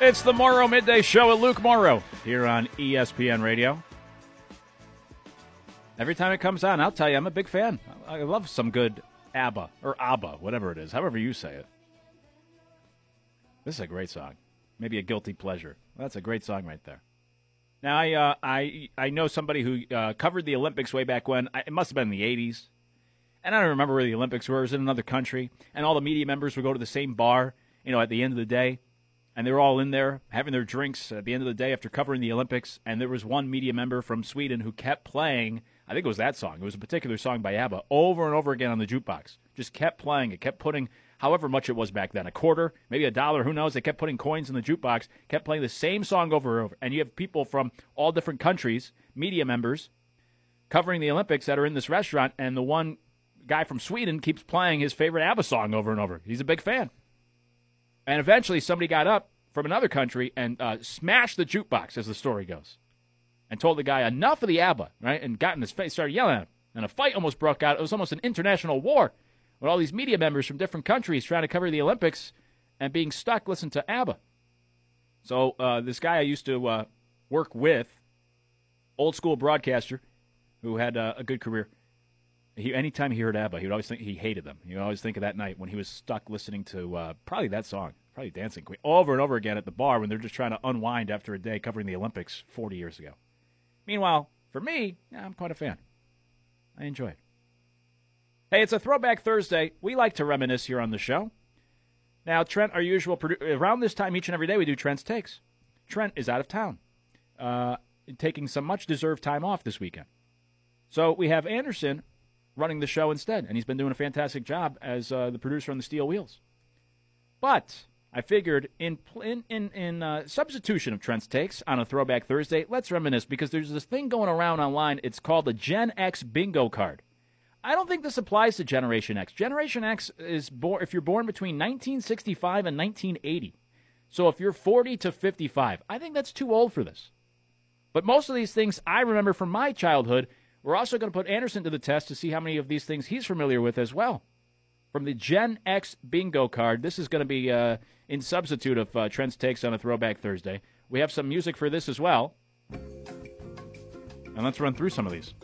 It's the Morrow Midday Show with Luke Morrow here on ESPN Radio. Every time it comes on, I'll tell you, I'm a big fan. I love some good ABBA or ABBA, whatever it is, however you say it. This is a great song. Maybe a guilty pleasure. That's a great song right there. Now, I uh, I I know somebody who uh, covered the Olympics way back when. I, it must have been in the '80s, and I don't remember where the Olympics were. It was in another country, and all the media members would go to the same bar. You know, at the end of the day, and they were all in there having their drinks at the end of the day after covering the Olympics. And there was one media member from Sweden who kept playing. I think it was that song. It was a particular song by ABBA over and over again on the jukebox. Just kept playing it, kept putting however much it was back then, a quarter, maybe a dollar, who knows? They kept putting coins in the jukebox, kept playing the same song over and over. And you have people from all different countries, media members, covering the Olympics that are in this restaurant, and the one guy from Sweden keeps playing his favorite ABBA song over and over. He's a big fan. And eventually, somebody got up from another country and uh, smashed the jukebox, as the story goes, and told the guy enough of the ABBA, right? And got in his face, started yelling at him, and a fight almost broke out. It was almost an international war with all these media members from different countries trying to cover the Olympics and being stuck listening to ABBA. So uh, this guy I used to uh, work with, old school broadcaster, who had uh, a good career. He, anytime he heard ABBA, he would always think he hated them. He would always think of that night when he was stuck listening to uh, probably that song, probably Dancing Queen, over and over again at the bar when they're just trying to unwind after a day covering the Olympics 40 years ago. Meanwhile, for me, yeah, I'm quite a fan. I enjoy it. Hey, it's a Throwback Thursday. We like to reminisce here on the show. Now, Trent, our usual produ- around this time each and every day, we do Trent's takes. Trent is out of town, uh, taking some much deserved time off this weekend. So we have Anderson running the show instead, and he's been doing a fantastic job as uh, the producer on the Steel Wheels. But I figured in in in, in uh, substitution of Trent's takes on a Throwback Thursday, let's reminisce because there's this thing going around online. It's called the Gen X Bingo Card. I don't think this applies to Generation X. Generation X is born if you're born between 1965 and 1980. So if you're 40 to 55, I think that's too old for this. But most of these things I remember from my childhood. We're also going to put Anderson to the test to see how many of these things he's familiar with as well. From the Gen X bingo card, this is going to be uh, in substitute of uh, Trent's takes on a Throwback Thursday. We have some music for this as well. And let's run through some of these.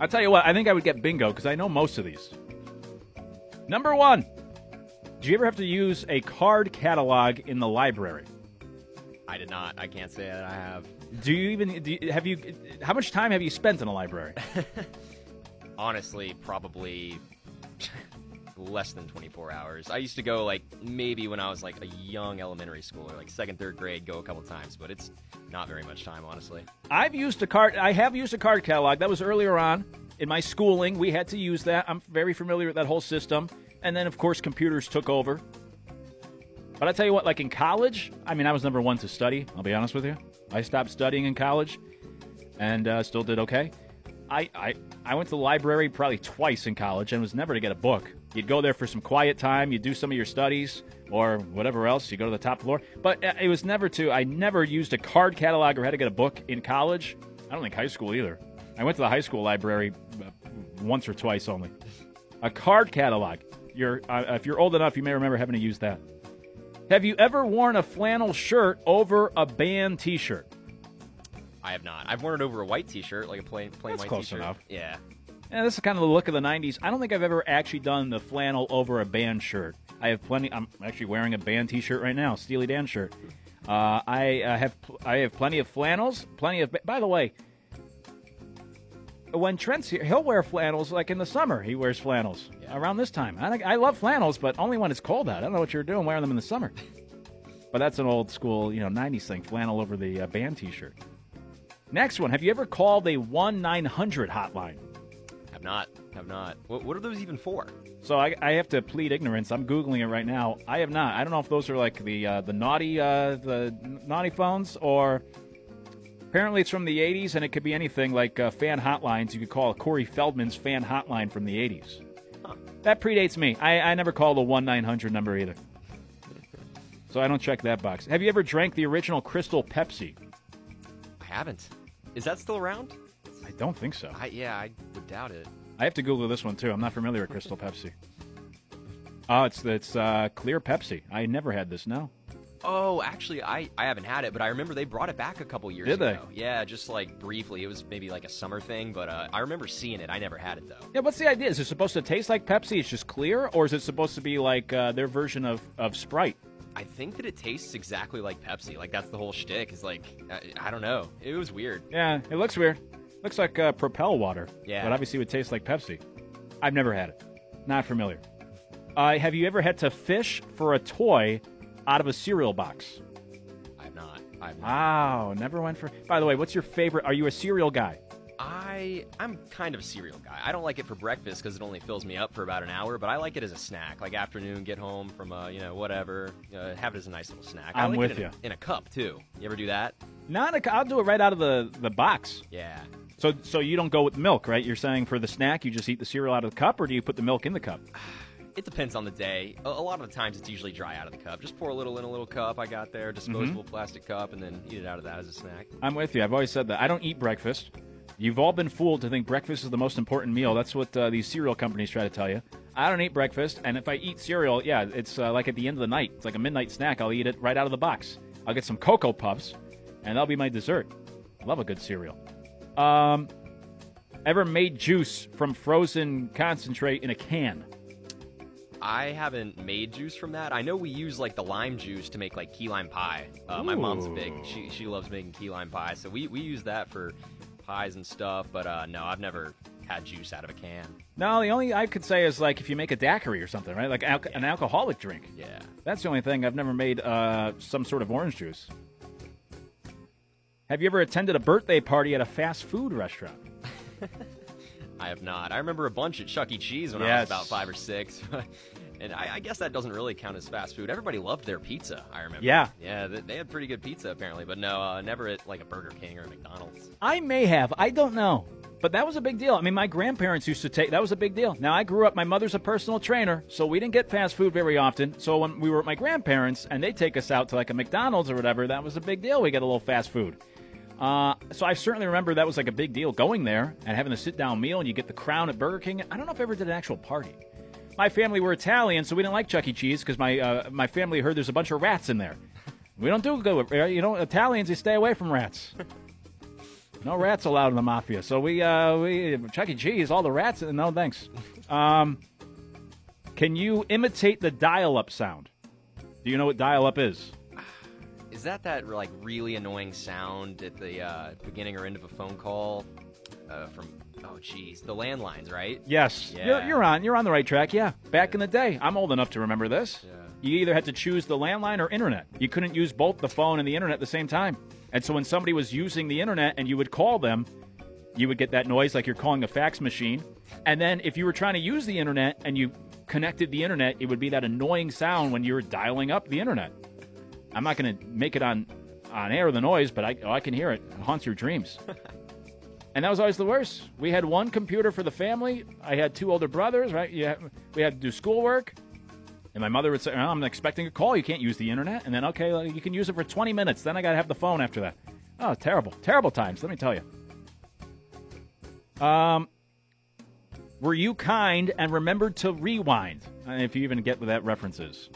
I'll tell you what, I think I would get bingo because I know most of these. Number one, do you ever have to use a card catalog in the library? I did not. I can't say that I have. Do you even do you, have you? How much time have you spent in a library? Honestly, probably less than 24 hours. I used to go like maybe when I was like a young elementary schooler, like second, third grade, go a couple times, but it's not very much time, honestly. I've used a card. I have used a card catalog. That was earlier on in my schooling. We had to use that. I'm very familiar with that whole system. And then, of course, computers took over. But I tell you what, like in college, I mean, I was number one to study. I'll be honest with you. I stopped studying in college, and uh, still did okay. I, I I went to the library probably twice in college, and was never to get a book. You'd go there for some quiet time. You'd do some of your studies or whatever else. You go to the top floor, but uh, it was never to. I never used a card catalog or had to get a book in college. I don't think high school either. I went to the high school library uh, once or twice only. A card catalog. You're uh, if you're old enough, you may remember having to use that. Have you ever worn a flannel shirt over a band T-shirt? I have not. I've worn it over a white T-shirt, like a plain plain That's white close T-shirt. enough. Yeah. Yeah, this is kind of the look of the '90s. I don't think I've ever actually done the flannel over a band shirt. I have plenty. I'm actually wearing a band T-shirt right now, Steely Dan shirt. Uh, I uh, have pl- I have plenty of flannels, plenty of. By the way, when Trent's here, he'll wear flannels like in the summer. He wears flannels around this time. I, I love flannels, but only when it's cold out. I don't know what you're doing wearing them in the summer. but that's an old school, you know, '90s thing. Flannel over the uh, band T-shirt. Next one. Have you ever called a one nine hundred hotline? Have not. Have not. What, what are those even for? So I, I have to plead ignorance. I'm googling it right now. I have not. I don't know if those are like the uh, the naughty uh, the naughty phones or apparently it's from the 80s and it could be anything like uh, fan hotlines. You could call Corey Feldman's fan hotline from the 80s. That predates me. I, I never called a one nine hundred number either. So I don't check that box. Have you ever drank the original Crystal Pepsi? I haven't. Is that still around? I don't think so. I, yeah, I would doubt it. I have to Google this one too. I'm not familiar with Crystal Pepsi. Oh, it's it's uh, clear Pepsi. I never had this. No. Oh, actually, I, I haven't had it, but I remember they brought it back a couple years Did they? ago. Yeah, just like briefly. It was maybe like a summer thing, but uh, I remember seeing it. I never had it though. Yeah, what's the idea? Is it supposed to taste like Pepsi? It's just clear, or is it supposed to be like uh, their version of, of Sprite? I think that it tastes exactly like Pepsi. Like that's the whole shtick. Is like I, I don't know. It was weird. Yeah, it looks weird. Looks like uh, Propel water. Yeah. but obviously it would taste like Pepsi. I've never had it. Not familiar. Uh, have you ever had to fish for a toy out of a cereal box? I have not. I have not. Wow, never went for. By the way, what's your favorite? Are you a cereal guy? I I'm kind of a cereal guy. I don't like it for breakfast because it only fills me up for about an hour, but I like it as a snack, like afternoon, get home from uh, you know whatever, uh, have it as a nice little snack. I I'm like with it in, ya. in a cup too. You ever do that? Not a. I'll do it right out of the the box. Yeah. So so you don't go with milk, right? You're saying for the snack you just eat the cereal out of the cup, or do you put the milk in the cup? It depends on the day. A, a lot of the times it's usually dry out of the cup. Just pour a little in a little cup I got there, disposable Mm-hmm. plastic cup, and then eat it out of that as a snack. I'm with you. I've always said that. I don't eat breakfast. You've all been fooled to think breakfast is the most important meal. That's what uh, these cereal companies try to tell you. I don't eat breakfast, and if I eat cereal, yeah, it's uh, like at the end of the night. It's like a midnight snack. I'll eat it right out of the box. I'll get some Cocoa Puffs, and that'll be my dessert. Love a good cereal. Um, ever made juice from frozen concentrate in a can? I haven't made juice from that. I know we use like the lime juice to make like key lime pie. Uh, my mom's big. She she loves making key lime pie, so we we use that for pies and stuff. But uh, no, I've never had juice out of a can. No, the only I could say is like if you make a daiquiri or something, right? Like alco- an alcoholic drink. Yeah. That's the only thing I've never made uh, some sort of orange juice. Have you ever attended a birthday party at a fast food restaurant? I have not. I remember a bunch at Chuck E. Cheese when I was about five or six. And I, I guess that doesn't really count as fast food. Everybody loved their pizza. I remember. Yeah. yeah. They, they had pretty good pizza apparently, but no, uh, never at like a Burger King or a McDonald's. I may have. I don't know. But that was a big deal. I mean, my grandparents used to take that was a big deal. Now I grew up. My mother's a personal trainer, so we didn't get fast food very often. So when we were at my grandparents and they take us out to like a McDonald's or whatever, that was a big deal. We get a little fast food. Uh, so I certainly remember that was like a big deal going there and having a sit down meal, and you get the crown at Burger King. I don't know if I ever did an actual party. My family were Italian, so we didn't like Chuck E. Cheese because my uh, my family heard there's a bunch of rats in there. We don't do good with you know Italians. They stay away from rats. No rats allowed in the mafia. So we uh, we Chuck E. Cheese, all the rats. No thanks. Um, can you imitate the dial-up sound? Do you know what dial-up is? Is that that like really annoying sound at the uh, beginning or end of a phone call uh, from? Oh, geez, the landlines, right? Yes, Yeah. you're, you're on. You're on the right track. Yeah, back in the day, I'm old enough to remember this. You either had to choose the landline or internet. You couldn't use both the phone and the internet at the same time. And so when somebody was using the internet and you would call them, you would get that noise like you're calling a fax machine. And then if you were trying to use the internet and you connected the internet, it would be that annoying sound when you were dialing up the internet. I'm not going to make it on on air the noise, but I, oh, I can hear it. It haunts your dreams. And that was always the worst. We had one computer for the family. I had two older brothers, right? Yeah, we had to do schoolwork. And my mother would say, oh, I'm expecting a call. You can't use the internet. And then, okay, you can use it for 20 minutes. Then I got to have the phone after that. Oh, terrible. Terrible times, let me tell you. Um, were you kind and remembered to rewind? If you even get what that reference is.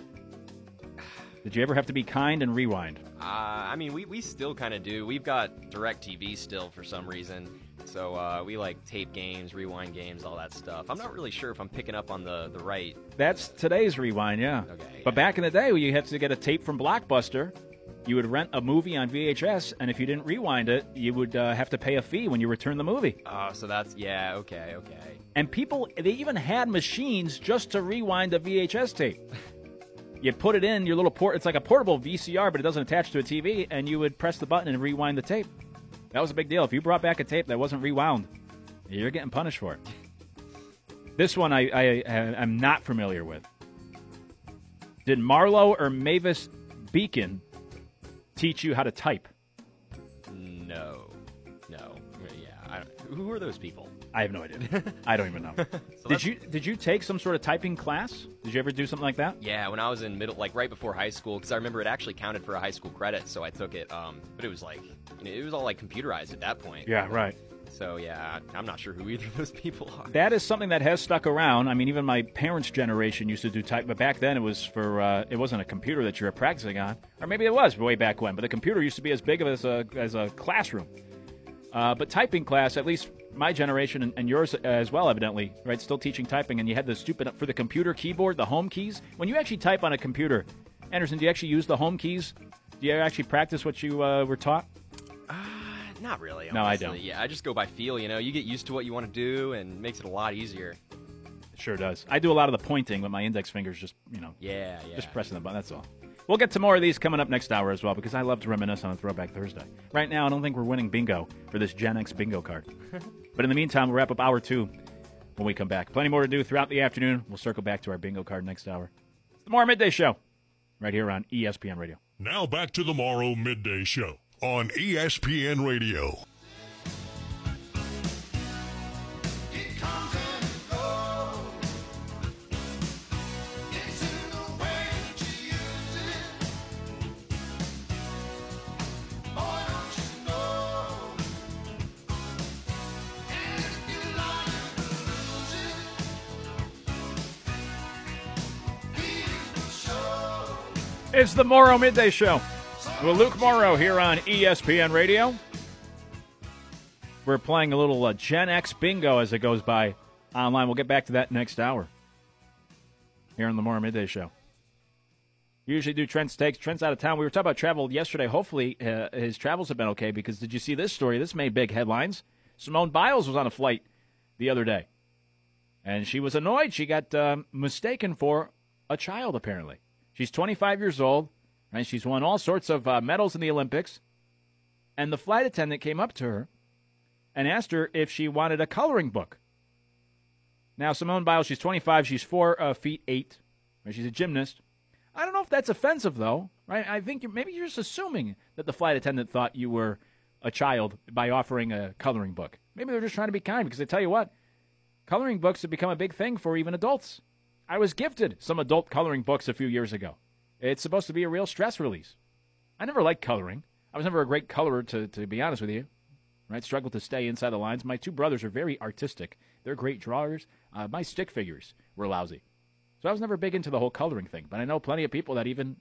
Did you ever have to be kind and rewind? Uh, I mean, we, we still kind of do. We've got DirecTV still for some reason. So uh, we like tape games, rewind games, all that stuff. I'm not really sure if I'm picking up on the, the right. That's today's rewind, yeah. Okay, But back in the day, you had to get a tape from Blockbuster. You would rent a movie on VHS, and if you didn't rewind it, you would uh, have to pay a fee when you returned the movie. Oh, so that's, yeah, okay, okay. And people, they even had machines just to rewind a VHS tape. You put it in your little port. It's like a portable VCR, but it doesn't attach to a TV, and you would press the button and rewind the tape. That was a big deal. If you brought back a tape that wasn't rewound, you're getting punished for it. This one I, I I am not familiar with. Did Mario or Mavis Beacon teach you how to type? No. No. Yeah. Who are those people? I have no idea. I don't even know. did you did you take some sort of typing class? Did you ever do something like that? Yeah, when I was in middle, like right before high school, because I remember it actually counted for a high school credit, so I took it. Um, but it was like, you know, it was all like computerized at that point. Yeah, right. So yeah, I'm not sure who either of those people are. That is something that has stuck around. I mean, even my parents' generation used to do type, but back then it was for uh, it wasn't a computer that you were practicing on, or maybe it was way back when. But the computer used to be as big as a as a classroom. Uh, but typing class, at least my generation and, and yours as well, evidently, right? Still teaching typing, and you had the stupid for the computer keyboard, the home keys. When you actually type on a computer, Anderson, do you actually use the home keys? Do you actually practice what you uh, were taught? Not really. No, I don't. Yeah, I just go by feel. You know, you get used to what you want to do, and it makes it a lot easier. It sure does. I do a lot of the pointing with my index fingers, just you know, Yeah, yeah. just pressing the button. That's all. We'll get to more of these coming up next hour as well because I love to reminisce on a Throwback Thursday. Right now, I don't think we're winning bingo for this Gen X bingo card. but in the meantime, we'll wrap up hour two when we come back. Plenty more to do throughout the afternoon. We'll circle back to our bingo card next hour. It's the Morrow Midday Show right here on ESPN Radio. Now back to the Morrow Midday Show on ESPN Radio. It's the Morrow Midday Show with Luke Morrow here on ESPN Radio. We're playing a little uh, Gen X bingo as it goes by online. We'll get back to that next hour here on the Morrow Midday Show. Usually do Trent's takes. Trent's out of town. We were talking about travel yesterday. Hopefully, uh, his travels have been okay because did you see this story? This made big headlines. Simone Biles was on a flight the other day, and she was annoyed. She got um, mistaken for a child, apparently. She's 25 years old, right? She's won all sorts of uh, medals in the Olympics. And the flight attendant came up to her and asked her if she wanted a coloring book. Now, Simone Biles, she's 25. She's four uh, feet eight. Right? She's a gymnast. I don't know if that's offensive, though, right? I think you're, maybe you're just assuming that the flight attendant thought you were a child by offering a coloring book. Maybe they're just trying to be kind because I tell you what, coloring books have become a big thing for even adults. I was gifted some adult coloring books a few years ago. It's supposed to be a real stress release. I never liked coloring. I was never a great colorer, to, to be honest with you. Right? Struggled to stay inside the lines. My two brothers are very artistic. They're great drawers. Uh, my stick figures were lousy. So I was never big into the whole coloring thing. But I know plenty of people that even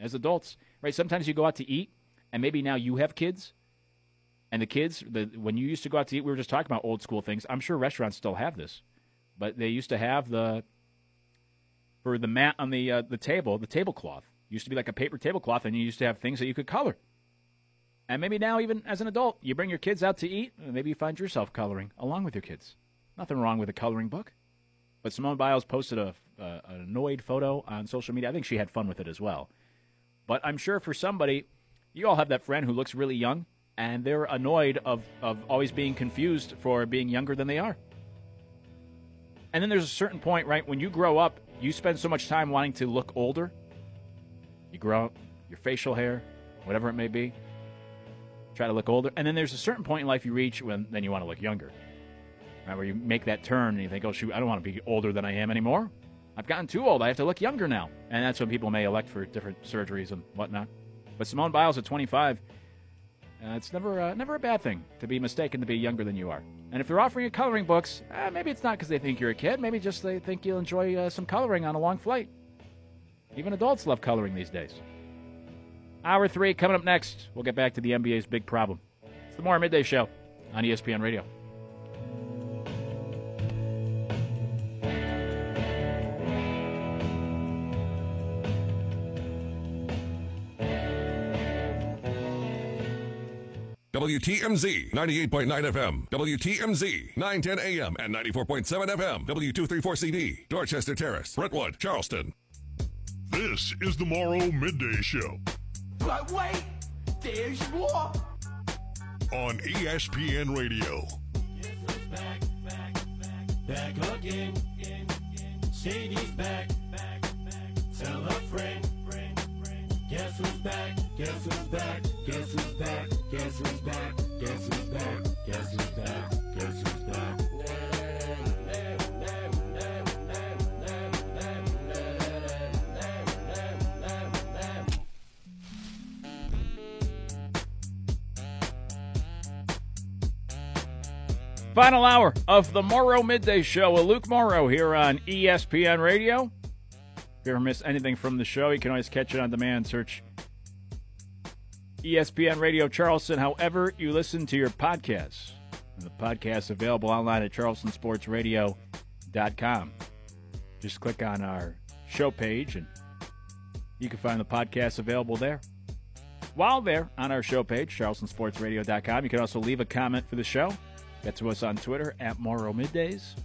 as adults, right? Sometimes you go out to eat, and maybe now you have kids, and the kids, the, when you used to go out to eat, we were just talking about old school things. I'm sure restaurants still have this, but they used to have the for the mat on the uh, the table, the tablecloth used to be like a paper tablecloth, and you used to have things that you could color. And maybe now, even as an adult, you bring your kids out to eat, and maybe you find yourself coloring along with your kids. Nothing wrong with a coloring book. But Simone Biles posted a, uh, an annoyed photo on social media. I think she had fun with it as well. But I'm sure for somebody, you all have that friend who looks really young, and they're annoyed of, of always being confused for being younger than they are. And then there's a certain point, right, when you grow up, you spend so much time wanting to look older. You grow up, your facial hair, whatever it may be, try to look older. And then there's a certain point in life you reach when then you want to look younger. Right, where you make that turn and you think, oh, shoot, I don't want to be older than I am anymore. I've gotten too old. I have to look younger now. And that's when people may elect for different surgeries and whatnot. But Simone Biles at 25, uh, it's never, uh, never a bad thing to be mistaken to be younger than you are. And if they're offering you coloring books, uh, maybe it's not because they think you're a kid. Maybe just they think you'll enjoy uh, some coloring on a long flight. Even adults love coloring these days. Hour three coming up next. We'll get back to the NBA's big problem. It's the Morrow Midday Show on ESPN Radio. WTMZ 98.9 FM, WTMZ 910 AM and 94.7 FM, W234CD, Dorchester Terrace, Brentwood, Charleston. This is the Morrow Midday Show But wait, there's more. on ESPN Radio. Back, back, back, back again. Shady's back, back, back. Tell a friend, friend, friend. Guess who's back? Guess who's back? Guess who's back? Guess who's back? Guess who's back? Guess who's back? Guess who's back? Final hour of the Morrow Midday Show with Luke Morrow here on ESPN Radio. You ever miss anything from the show, you can always catch it on demand. Search ESPN Radio Charleston, however you listen to your podcasts. And the podcast available online at charlestonsportsradio.com. Just click on our show page and you can find the podcast available there. While there on our show page, charlestonsportsradio.com, you can also leave a comment for the show. Get to us on Twitter at Morrow Middays.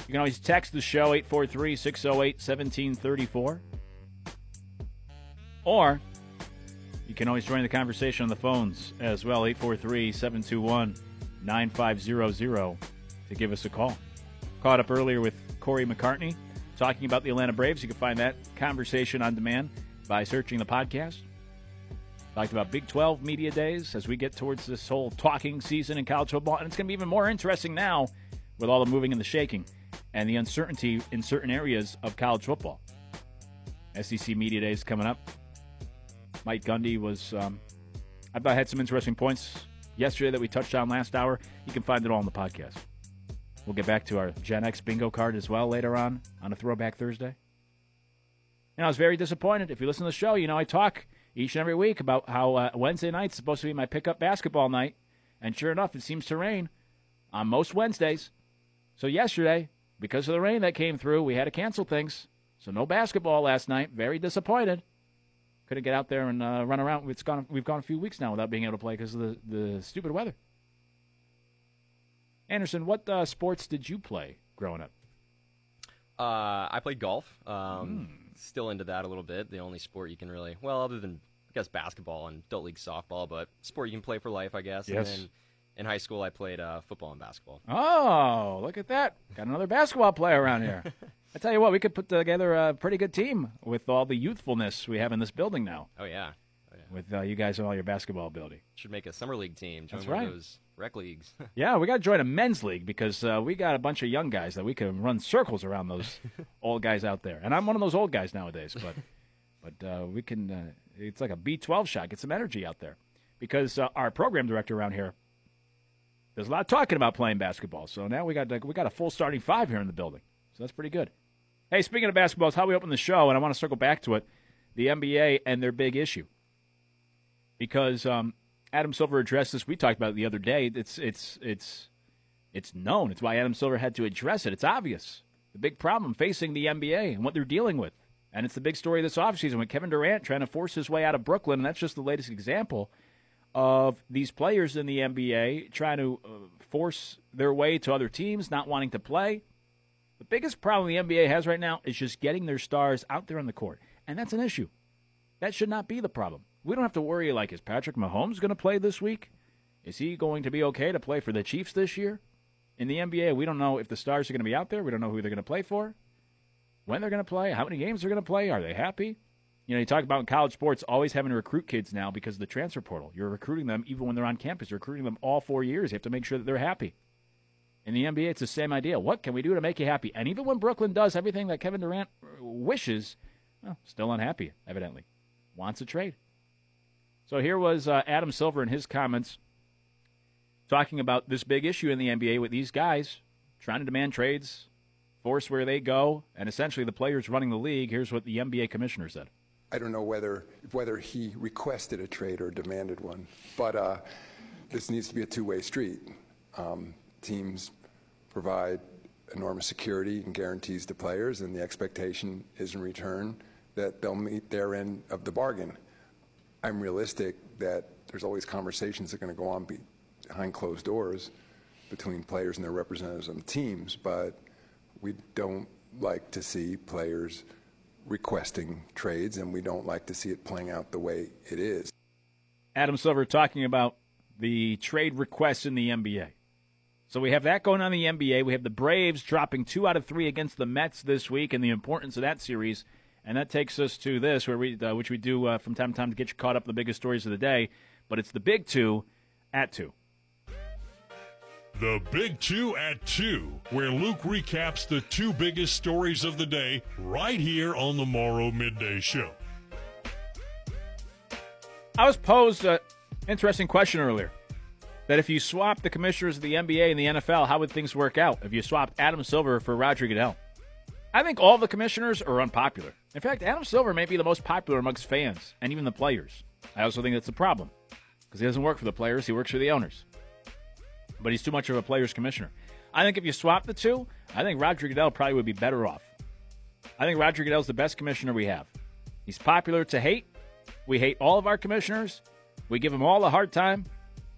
You can always text the show 843 608 1734. Or you can always join the conversation on the phones as well, 843 721 9500 to give us a call. Caught up earlier with Corey McCartney talking about the Atlanta Braves. You can find that conversation on demand by searching the podcast. Talked about Big 12 media days as we get towards this whole talking season in college football. And it's going to be even more interesting now with all the moving and the shaking and the uncertainty in certain areas of college football. SEC media days coming up. Mike Gundy was, um, I thought had some interesting points yesterday that we touched on last hour. You can find it all in the podcast. We'll get back to our Gen X bingo card as well later on on a Throwback Thursday. And I was very disappointed. If you listen to the show, you know I talk each and every week about how uh, Wednesday night's supposed to be my pickup basketball night, and sure enough, it seems to rain on most Wednesdays. So yesterday, because of the rain that came through, we had to cancel things. So no basketball last night. Very disappointed. Couldn't get out there and uh, run around. It's gone. We've gone a few weeks now without being able to play because of the, the stupid weather. Anderson, what uh, sports did you play growing up? Uh, I played golf. Um, Still into that a little bit. The only sport you can really, well, other than I guess basketball and adult league softball, but sport you can play for life, I guess. Yes. And then in high school, I played uh, football and basketball. Oh, look at that. Got another basketball player around here. I tell you what, we could put together a pretty good team with all the youthfulness we have in this building now. Oh yeah, oh, yeah. With uh, you guys and all your basketball ability. Should make a summer league team. Join That's right. those rec leagues. Yeah, we got to join a men's league because uh, we got a bunch of young guys that we can run circles around those old guys out there. And I'm one of those old guys nowadays, but but uh, we can. Uh, it's like a B12 shot. Get some energy out there because uh, our program director around here. There's a lot of talking about playing basketball, so now we got we got a full starting five here in the building, so that's pretty good. Hey, speaking of basketball, it's how we open the show, and I want to circle back to it, the NBA and their big issue, because um, Adam Silver addressed this. We talked about it the other day. It's it's it's it's known. It's why Adam Silver had to address it. It's obvious. The big problem facing the NBA and what they're dealing with. And it's the big story this offseason with Kevin Durant trying to force his way out of Brooklyn. And that's just the latest example of these players in the NBA trying to uh, force their way to other teams, not wanting to play. The biggest problem the NBA has right now is just getting their stars out there on the court. And that's an issue. That should not be the problem. We don't have to worry like, is Patrick Mahomes going to play this week? Is he going to be okay to play for the Chiefs this year? In the NBA, we don't know if the stars are going to be out there. We don't know who they're going to play for, when they're going to play, how many games they're going to play. Are they happy? You know, you talk about in college sports always having to recruit kids now because of the transfer portal. You're recruiting them even when they're on campus. You're recruiting them all four years. You have to make sure that they're happy. In the NBA, it's the same idea. What can we do to make you happy? And even when Brooklyn does everything that Kevin Durant wishes, well, still unhappy, evidently. Wants a trade. So here was uh, Adam Silver in his comments talking about this big issue in the NBA with these guys trying to demand trades, force where they go, and essentially the players running the league. Here's what the NBA commissioner said. I don't know whether whether he requested a trade or demanded one, but uh, this needs to be a two-way street. Um, teams provide enormous security and guarantees to players, and the expectation is in return that they'll meet their end of the bargain. I'm realistic that there's always conversations that are going to go on behind closed doors between players and their representatives on teams, but we don't like to see players requesting trades, and we don't like to see it playing out the way it is. Adam Silver talking about the trade requests in the NBA. So we have that going on in the NBA. We have the Braves dropping two out of three against the Mets this week, and the importance of that series. And that takes us to this, where we, uh, which we do uh, from time to time to get you caught up in the biggest stories of the day. But it's the big two at two. The Big Two at Two, where Luke recaps the two biggest stories of the day right here on the Morrow Midday Show. I was posed an interesting question earlier. That if you swap the commissioners of the NBA and the NFL, how would things work out if you swapped Adam Silver for Roger Goodell? I think all the commissioners are unpopular. In fact, Adam Silver may be the most popular amongst fans and even the players. I also think that's a problem because he doesn't work for the players, he works for the owners. But he's too much of a players commissioner. I think if you swap the two, I think Roger Goodell probably would be better off. I think Roger Goodell's the best commissioner we have. He's popular to hate. We hate all of our commissioners. We give them all a hard time.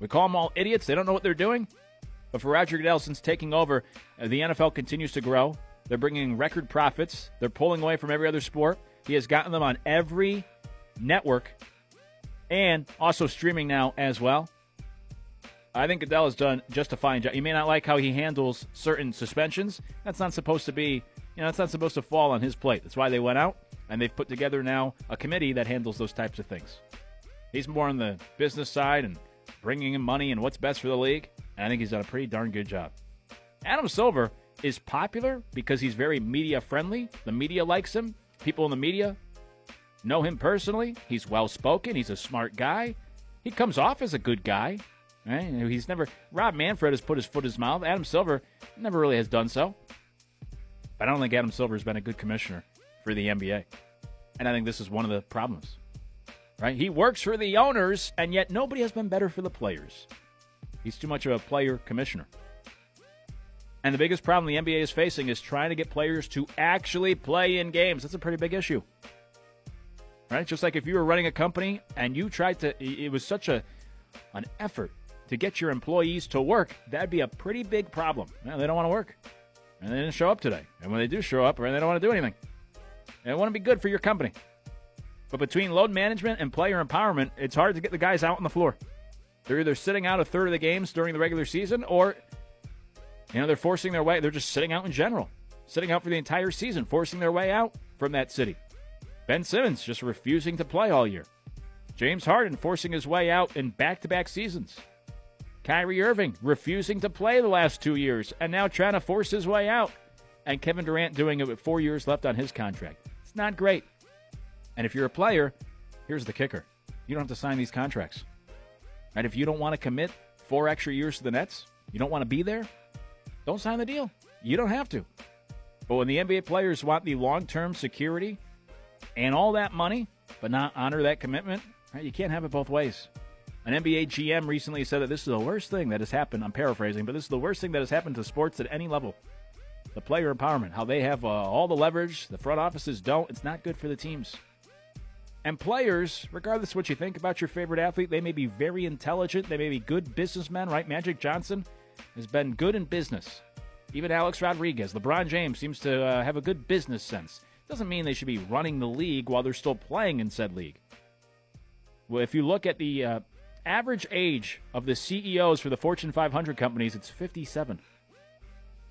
We call them all idiots. They don't know what they're doing. But for Roger Goodell, since taking over, uh, the NFL continues to grow. They're bringing record profits. They're pulling away from every other sport. He has gotten them on every network and also streaming now as well. I think Goodell has done just a fine job. You may not like how he handles certain suspensions. That's not supposed to be, you know, that's not supposed to fall on his plate. That's why they went out, and they've put together now a committee that handles those types of things. He's more on the business side and bringing in money and what's best for the league, and I think he's done a pretty darn good job. Adam Silver is popular because he's very media friendly. The media likes him. People in the media know him personally. He's well spoken. He's a smart guy. He comes off as a good guy. Right? He's never. Rob Manfred has put his foot in his mouth. Adam Silver never really has done so. But I don't think Adam Silver has been a good commissioner for the NBA. And I think this is one of the problems. Right? He works for the owners, and yet nobody has been better for the players. He's too much of a player commissioner. And the biggest problem the NBA is facing is trying to get players to actually play in games. That's a pretty big issue. Right? Just like if you were running a company and you tried to it was such a an effort to get your employees to work, that'd be a pretty big problem. they don't want to work. And they didn't show up today. And when they do show up, they don't want to do anything. And it wouldn't be good for your company. But between load management and player empowerment, it's hard to get the guys out on the floor. They're either sitting out a third of the games during the regular season or you know, they're forcing their way. They're just sitting out in general, sitting out for the entire season, forcing their way out from that city. Ben Simmons just refusing to play all year. James Harden forcing his way out in back to back seasons. Kyrie Irving refusing to play the last two years and now trying to force his way out. And Kevin Durant doing it with four years left on his contract. It's not great. And if you're a player, here's the kicker you don't have to sign these contracts. And if you don't want to commit four extra years to the Nets, you don't want to be there, don't sign the deal. You don't have to. But when the NBA players want the long term security and all that money, but not honor that commitment, right, you can't have it both ways. An NBA GM recently said that this is the worst thing that has happened. I'm paraphrasing, but this is the worst thing that has happened to sports at any level. The player empowerment, how they have uh, all the leverage, the front offices don't. It's not good for the teams. And players, regardless of what you think about your favorite athlete, they may be very intelligent. They may be good businessmen, right? Magic Johnson has been good in business. Even Alex Rodriguez, LeBron James seems to uh, have a good business sense. Doesn't mean they should be running the league while they're still playing in said league. Well, if you look at the uh, average age of the CEOs for the Fortune 500 companies, it's 57.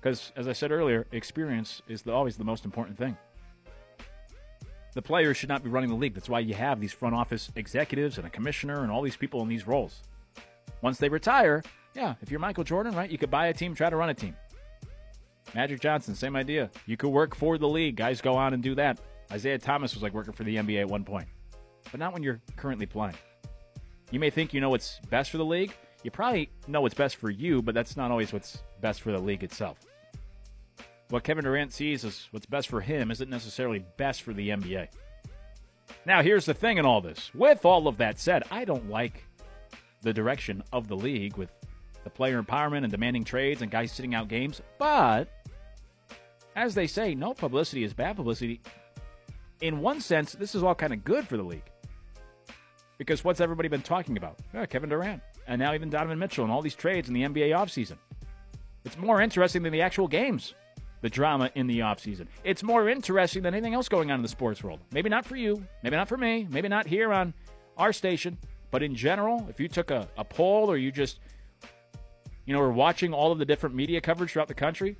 Because, as I said earlier, experience is the, always the most important thing. The players should not be running the league. That's why you have these front office executives and a commissioner and all these people in these roles. Once they retire, yeah, if you're Michael Jordan, right, you could buy a team, try to run a team. Magic Johnson, same idea. You could work for the league. Guys go on and do that. Isiah Thomas was like working for the NBA at one point, but not when you're currently playing. You may think you know what's best for the league. You probably know what's best for you, but that's not always what's best for the league itself. What Kevin Durant sees as what's best for him isn't necessarily best for the NBA. Now, here's the thing in all this. With all of that said, I don't like the direction of the league with the player empowerment and demanding trades and guys sitting out games. But as they say, no publicity is bad publicity. In one sense, this is all kind of good for the league. Because what's everybody been talking about? Yeah, Kevin Durant. And now even Donovan Mitchell and all these trades in the NBA offseason. It's more interesting than the actual games, the drama in the offseason. It's more interesting than anything else going on in the sports world. Maybe not for you, maybe not for me, maybe not here on our station, but in general, if you took a, a poll or you just you know, we're watching all of the different media coverage throughout the country.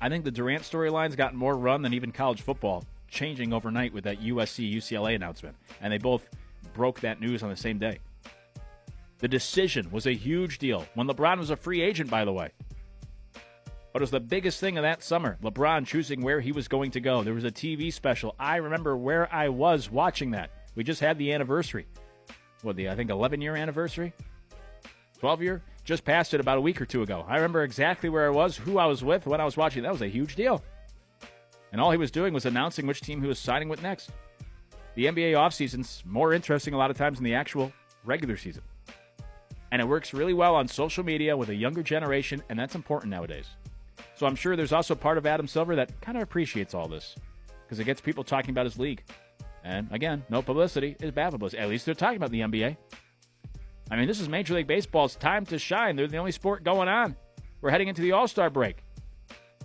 I think the Durant storyline's gotten more run than even college football, changing overnight with that USC UCLA announcement. And they both broke that news on the same day. The decision was a huge deal when LeBron was a free agent, by the way. But it was the biggest thing of that summer. LeBron choosing where he was going to go. There was a TV special. I remember where I was watching that. We just had the anniversary. What, the, I think, 11 year anniversary? 12 year? just passed it about a week or two ago. I remember exactly where I was, who I was with, when I was watching. That was a huge deal. And all he was doing was announcing which team he was signing with next. The NBA offseason's more interesting a lot of times than the actual regular season. And it works really well on social media with a younger generation, and that's important nowadays. So I'm sure there's also part of Adam Silver that kind of appreciates all this because it gets people talking about his league. And again, no publicity is bad publicity. At least they're talking about the NBA. I mean, this is Major League Baseball's time to shine. They're the only sport going on. We're heading into the All Star break.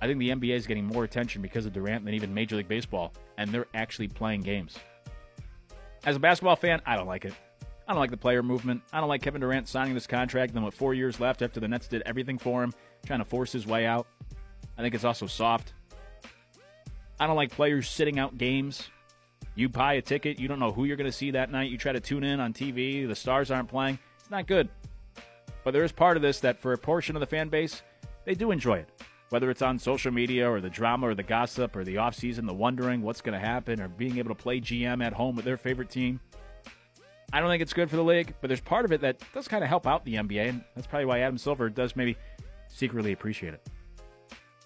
I think the NBA is getting more attention because of Durant than even Major League Baseball, and they're actually playing games. As a basketball fan, I don't like it. I don't like the player movement. I don't like Kevin Durant signing this contract, then with four years left after the Nets did everything for him, trying to force his way out. I think it's also soft. I don't like players sitting out games. You buy a ticket, you don't know who you're going to see that night. You try to tune in on TV, the stars aren't playing. It's not good. But there is part of this that for a portion of the fan base, they do enjoy it. Whether it's on social media or the drama or the gossip or the offseason, the wondering what's going to happen or being able to play GM at home with their favorite team. I don't think it's good for the league, but there's part of it that does kind of help out the NBA, and that's probably why Adam Silver does maybe secretly appreciate it.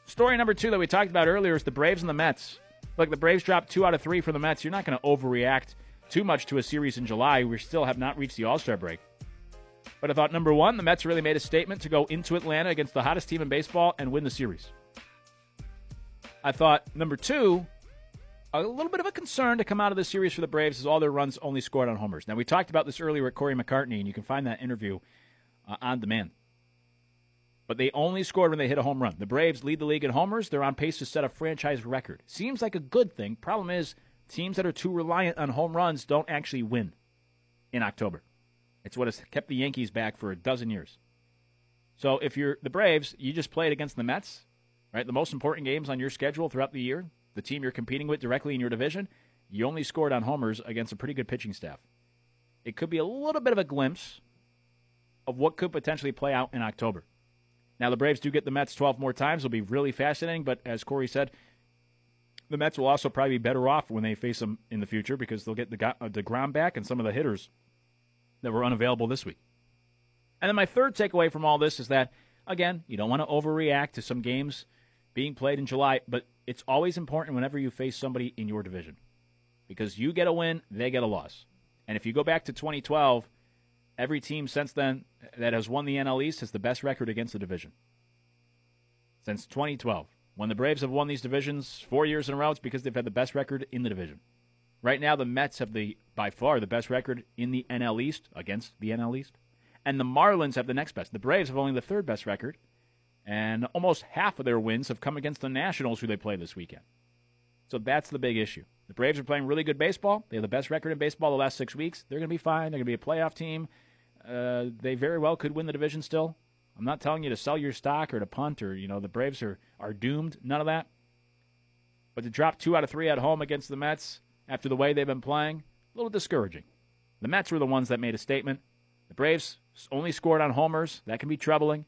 Story number two that we talked about earlier is the Braves and the Mets. Look, the Braves dropped two out of three for the Mets. You're not going to overreact too much to a series in July. We still have not reached the All Star break. But I thought number one, the Mets really made a statement to go into Atlanta against the hottest team in baseball and win the series. I thought number two, a little bit of a concern to come out of the series for the Braves is all their runs only scored on homers. Now, we talked about this earlier with Corey McCartney, and you can find that interview uh, on demand. But they only scored when they hit a home run. The Braves lead the league in homers. They're on pace to set a franchise record. Seems like a good thing. Problem is, teams that are too reliant on home runs don't actually win in October. It's what has kept the Yankees back for a dozen years. So if you're the Braves, you just played against the Mets, right? The most important games on your schedule throughout the year, the team you're competing with directly in your division, you only scored on homers against a pretty good pitching staff. It could be a little bit of a glimpse of what could potentially play out in October. Now, the Braves do get the Mets 12 more times. It'll be really fascinating, but as Corey said, the Mets will also probably be better off when they face them in the future because they'll get the uh, DeGrom back and some of the hitters that were unavailable this week. And then my third takeaway from all this is that, again, you don't want to overreact to some games being played in July, but it's always important whenever you face somebody in your division because you get a win, they get a loss. And if you go back to 2012, every team since then that has won the NL East has the best record against the division. Since 2012. When the Braves have won these divisions four years in a row, it's because they've had the best record in the division. Right now, the Mets have the by far the best record in the NL East against the NL East, and the Marlins have the next best. The Braves have only the third best record, and almost half of their wins have come against the Nationals, who they play this weekend. So that's the big issue. The Braves are playing really good baseball. They have the best record in baseball the last six weeks. They're going to be fine. They're going to be a playoff team. Uh, they very well could win the division still. I'm not telling you to sell your stock or to punt or you know the Braves are are doomed. None of that. But to drop two out of three at home against the Mets after the way they've been playing, a little discouraging. The Mets were the ones that made a statement. The Braves only scored on homers. That can be troubling.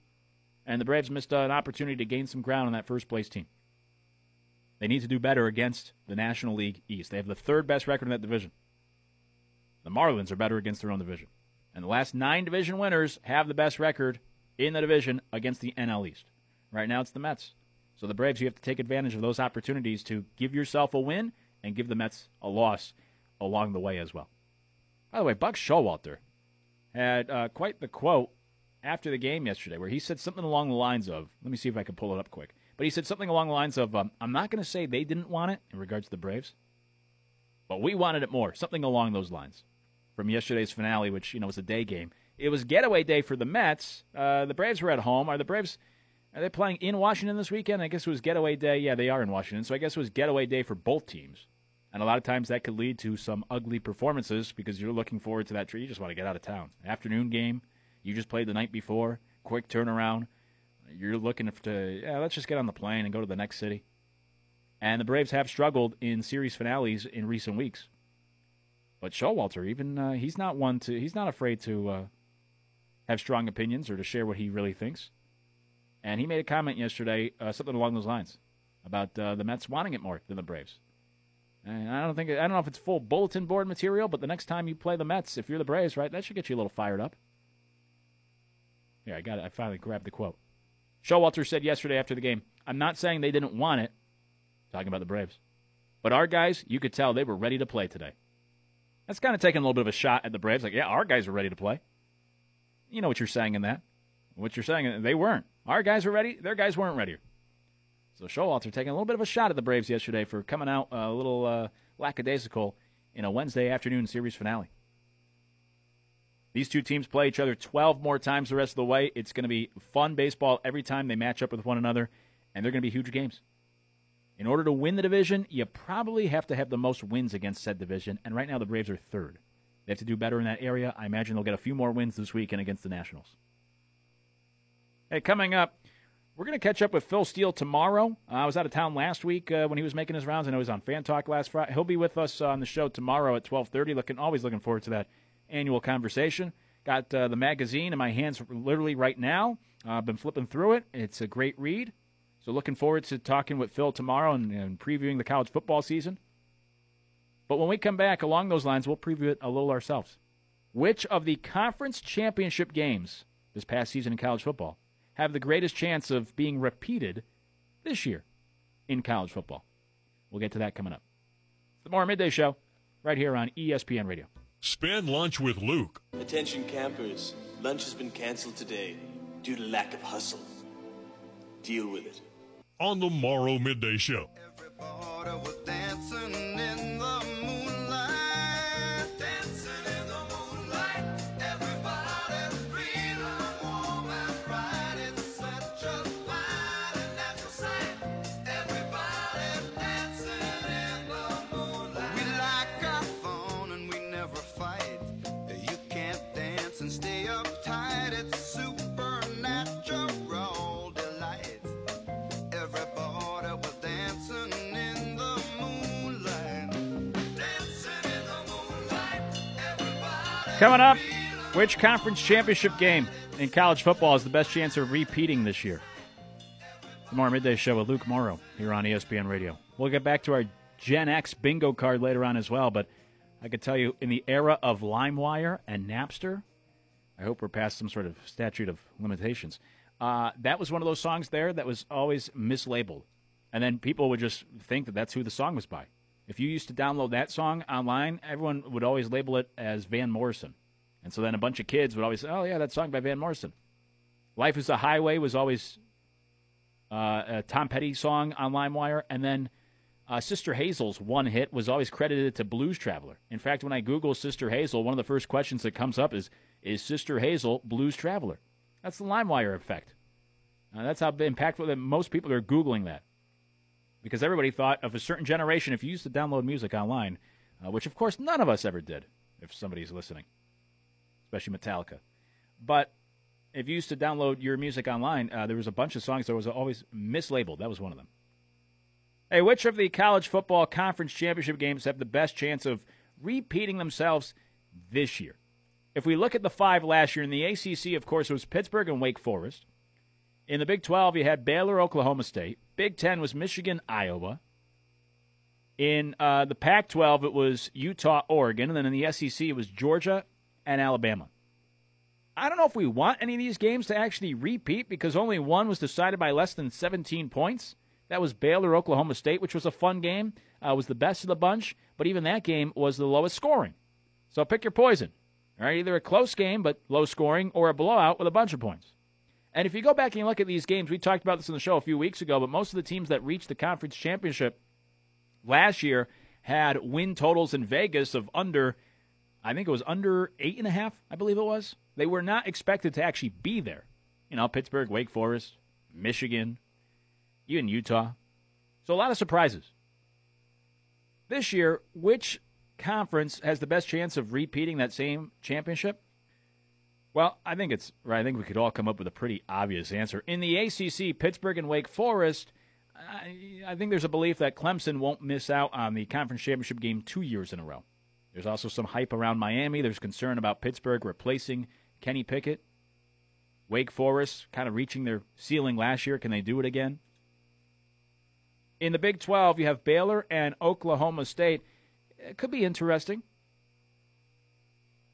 And the Braves missed an opportunity to gain some ground on that first place team. They need to do better against the National League East. They have the third best record in that division. The Marlins are better against their own division. And the last nine division winners have the best record in the division against the NL East. Right now, it's the Mets. So the Braves, you have to take advantage of those opportunities to give yourself a win and give the Mets a loss along the way as well. By the way, Buck Showalter had uh, quite the quote after the game yesterday where he said something along the lines of, let me see if I can pull it up quick. But he said something along the lines of, um, I'm not going to say they didn't want it in regards to the Braves, but we wanted it more. Something along those lines from yesterday's finale, which, you know, was a day game. It was getaway day for the Mets. Uh, the Braves were at home. Are the Braves, are they playing in Washington this weekend? I guess it was getaway day. Yeah, they are in Washington. So I guess it was getaway day for both teams. And a lot of times that could lead to some ugly performances because you're looking forward to that trip. You just want to get out of town. Afternoon game. You just played the night before. Quick turnaround. You're looking to, yeah, let's just get on the plane and go to the next city. And the Braves have struggled in series finales in recent weeks. But Showalter, even uh, he's not one to, he's not afraid to uh, have strong opinions or to share what he really thinks. And he made a comment yesterday, uh, something along those lines, about uh, the Mets wanting it more than the Braves. And I don't think I don't know if it's full bulletin board material, but the next time you play the Mets, if you're the Braves, right, that should get you a little fired up. Yeah, I got it. I finally grabbed the quote. Showalter said yesterday after the game, "I'm not saying they didn't want it, talking about the Braves, but our guys, you could tell they were ready to play today." That's kind of taking a little bit of a shot at the Braves. Like, yeah, our guys are ready to play. You know what you're saying in that. What you're saying, they weren't. Our guys were ready. Their guys weren't ready. So Showalter taking a little bit of a shot at the Braves yesterday for coming out a little uh, lackadaisical in a Wednesday afternoon series finale. These two teams play each other 12 more times the rest of the way. It's going to be fun baseball every time they match up with one another, and they're going to be huge games. In order to win the division, you probably have to have the most wins against said division, and right now the Braves are third. They have to do better in that area. I imagine they'll get a few more wins this weekend against the Nationals. Hey, coming up, we're going to catch up with Phil Steele tomorrow. Uh, I was out of town last week uh, when he was making his rounds. I know he was on Fan Talk last Friday. He'll be with us on the show tomorrow at 12:30. Looking, always looking forward to that annual conversation. Got uh, the magazine in my hands literally right now. I've been flipping through it. It's a great read. So looking forward to talking with Phil tomorrow and, and previewing the college football season. But when we come back along those lines, we'll preview it a little ourselves. Which of the conference championship games this past season in college football have the greatest chance of being repeated this year in college football? We'll get to that coming up. It's the Morrow Midday Show right here on ESPN Radio. Spend lunch with Luke. Attention campers, lunch has been canceled today due to lack of hustle. Deal with it. On the Morrow Midday Show. Coming up, which conference championship game in college football has the best chance of repeating this year? Tomorrow midday show with Luke Morrow here on ESPN Radio. We'll get back to our Gen X bingo card later on as well, but I could tell you in the era of LimeWire and Napster, I hope we're past some sort of statute of limitations. Uh, that was one of those songs there that was always mislabeled. And then people would just think that that's who the song was by. If you used to download that song online, everyone would always label it as Van Morrison. And so then a bunch of kids would always say, oh, yeah, that song by Van Morrison. Life is a Highway was always uh, a Tom Petty song on LimeWire. And then uh, Sister Hazel's one hit was always credited to Blues Traveler. In fact, when I Google Sister Hazel, one of the first questions that comes up is, is Sister Hazel Blues Traveler? That's the LimeWire effect. Uh, that's how impactful that most people are Googling that. Because everybody thought of a certain generation, if you used to download music online, uh, which of course none of us ever did, if somebody's listening, especially Metallica. But if you used to download your music online, uh, there was a bunch of songs that was always mislabeled. That was one of them. Hey, which of the college football conference championship games have the best chance of repeating themselves this year? If we look at the five last year in the ACC, of course, it was Pittsburgh and Wake Forest. In the Big 12, you had Baylor, Oklahoma State. Big 10 was Michigan, Iowa. In uh, the Pac 12, it was Utah, Oregon. And then in the SEC, it was Georgia and Alabama. I don't know if we want any of these games to actually repeat because only one was decided by less than 17 points. That was Baylor, Oklahoma State, which was a fun game. Uh, was the best of the bunch, but even that game was the lowest scoring. So pick your poison. All right, either a close game but low scoring, or a blowout with a bunch of points. And if you go back and you look at these games, we talked about this in the show a few weeks ago, but most of the teams that reached the conference championship last year had win totals in Vegas of under, I think it was under eight and a half, I believe it was. They were not expected to actually be there. You know, Pittsburgh, Wake Forest, Michigan, even Utah. So a lot of surprises. This year, which conference has the best chance of repeating that same championship? Well, I think it's right. I think we could all come up with a pretty obvious answer. In the ACC, Pittsburgh and Wake Forest, I, I think there's a belief that Clemson won't miss out on the conference championship game two years in a row. There's also some hype around Miami. There's concern about Pittsburgh replacing Kenny Pickett. Wake Forest kind of reaching their ceiling last year. Can they do it again? In the Big 12, you have Baylor and Oklahoma State. It could be interesting.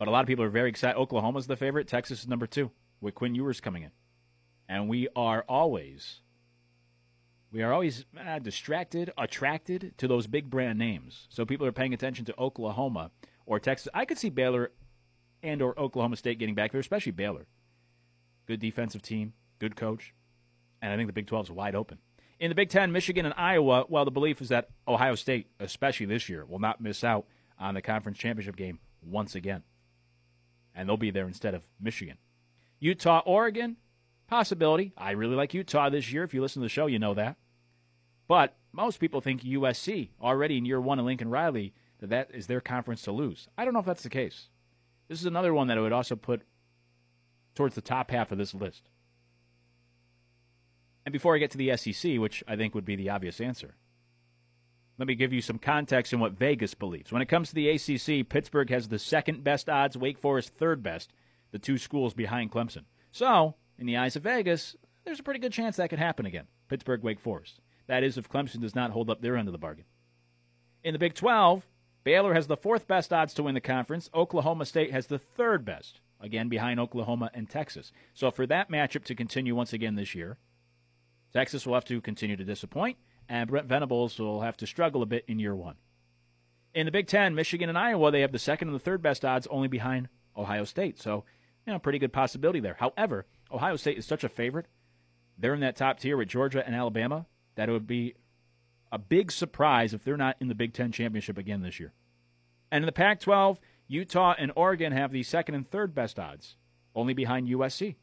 But a lot of people are very excited. Oklahoma's the favorite. Texas is number two with Quinn Ewers coming in. And we are always, we are always uh, distracted, attracted to those big brand names. So people are paying attention to Oklahoma or Texas. I could see Baylor and or Oklahoma State getting back there, especially Baylor. Good defensive team, good coach, and I think the Big 12 is wide open. In the Big Ten, Michigan and Iowa, well, the belief is that Ohio State, especially this year, will not miss out on the conference championship game once again. And they'll be there instead of Michigan. Utah, Oregon, possibility. I really like Utah this year. If you listen to the show, you know that. But most people think USC already in year one of Lincoln Riley that that is their conference to lose. I don't know if that's the case. This is another one that I would also put towards the top half of this list. And before I get to the SEC, which I think would be the obvious answer, let me give you some context in what Vegas believes. When it comes to the ACC, Pittsburgh has the second best odds, Wake Forest third best, the two schools behind Clemson. So, in the eyes of Vegas, there's a pretty good chance that could happen again. Pittsburgh, Wake Forest. That is, if Clemson does not hold up their end of the bargain. In the Big 12, Baylor has the fourth best odds to win the conference. Oklahoma State has the third best, again behind Oklahoma and Texas. So for that matchup to continue once again this year, Texas will have to continue to disappoint, and Brent Venables will have to struggle a bit in year one. In the Big Ten, Michigan and Iowa, they have the second and the third best odds, only behind Ohio State. So, you know, pretty good possibility there. However, Ohio State is such a favorite. They're in that top tier with Georgia and Alabama that it would be a big surprise if they're not in the Big Ten championship again this year. And in the Pac 12, Utah and Oregon have the second and third best odds, only behind USC,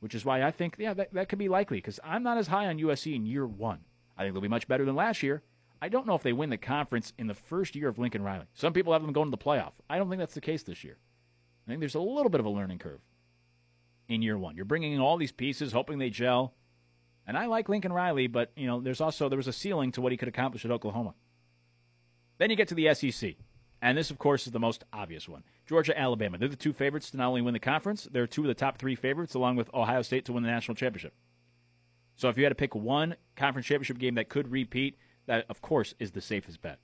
which is why I think, yeah, that, that could be likely because I'm not as high on USC in year one. I think they'll be much better than last year. I don't know if they win the conference in the first year of Lincoln Riley. Some people have them going to the playoff. I don't think that's the case this year. I think there's a little bit of a learning curve in year one. You're bringing in all these pieces, hoping they gel. And I like Lincoln Riley, but you know, there's also there was a ceiling to what he could accomplish at Oklahoma. Then you get to the SEC, and this, of course, is the most obvious one: Georgia, Alabama. They're the two favorites to not only win the conference, they're two of the top three favorites, along with Ohio State, to win the national championship. So if you had to pick one conference championship game that could repeat, that of course is the safest bet.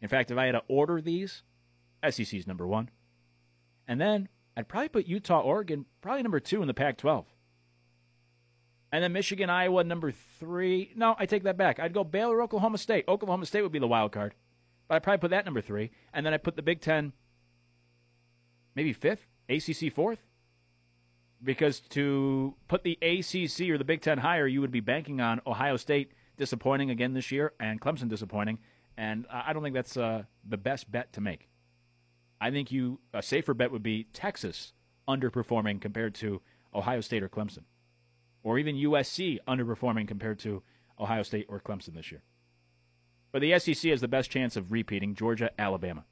In fact, if I had to order these, SEC is number one, and then I'd probably put Utah, Oregon, probably number two in the Pac-12. And then Michigan, Iowa, number three. No, I take that back. I'd go Baylor, Oklahoma State. Oklahoma State would be the wild card. But I'd probably put that number three. And then I put the Big Ten maybe fifth, ACC fourth. Because to put the ACC or the Big Ten higher, you would be banking on Ohio State disappointing again this year and Clemson disappointing. And I don't think that's uh, the best bet to make. I think you a safer bet would be Texas underperforming compared to Ohio State or Clemson or even USC underperforming compared to Ohio State or Clemson this year. But the SEC has the best chance of repeating Georgia, Alabama.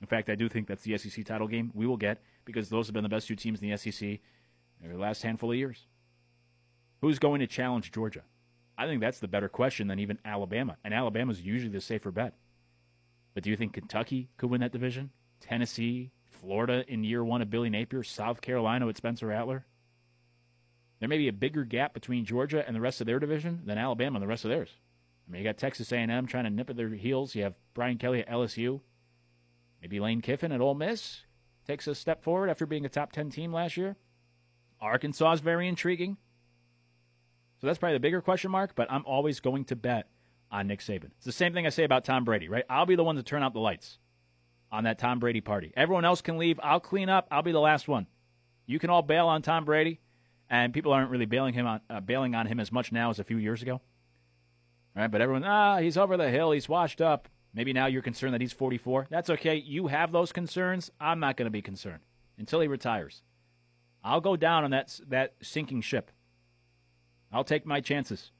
In fact, I do think that's the SEC title game we will get because those have been the best two teams in the SEC in the last handful of years. Who's going to challenge Georgia? I think that's the better question than even Alabama. And Alabama's usually the safer bet. But do you think Kentucky could win that division? Tennessee, Florida in year one of Billy Napier, South Carolina with Spencer Rattler? there may be a bigger gap between Georgia and the rest of their division than Alabama and the rest of theirs. I mean, you got Texas A&M trying to nip at their heels. You have Brian Kelly at LSU. Maybe Lane Kiffin at Ole Miss takes a step forward after being a top 10 team last year. Arkansas is very intriguing. So that's probably the bigger question mark, but I'm always going to bet on Nick Saban. It's the same thing I say about Tom Brady, right? I'll be the one to turn out the lights on that Tom Brady party. Everyone else can leave. I'll clean up. I'll be the last one. You can all bail on Tom Brady and people aren't really bailing him on uh, bailing on him as much now as a few years ago. Right, but everyone, ah, he's over the hill, he's washed up. Maybe now you're concerned that he's 44. That's okay. You have those concerns. I'm not going to be concerned until he retires. I'll go down on that that sinking ship. I'll take my chances.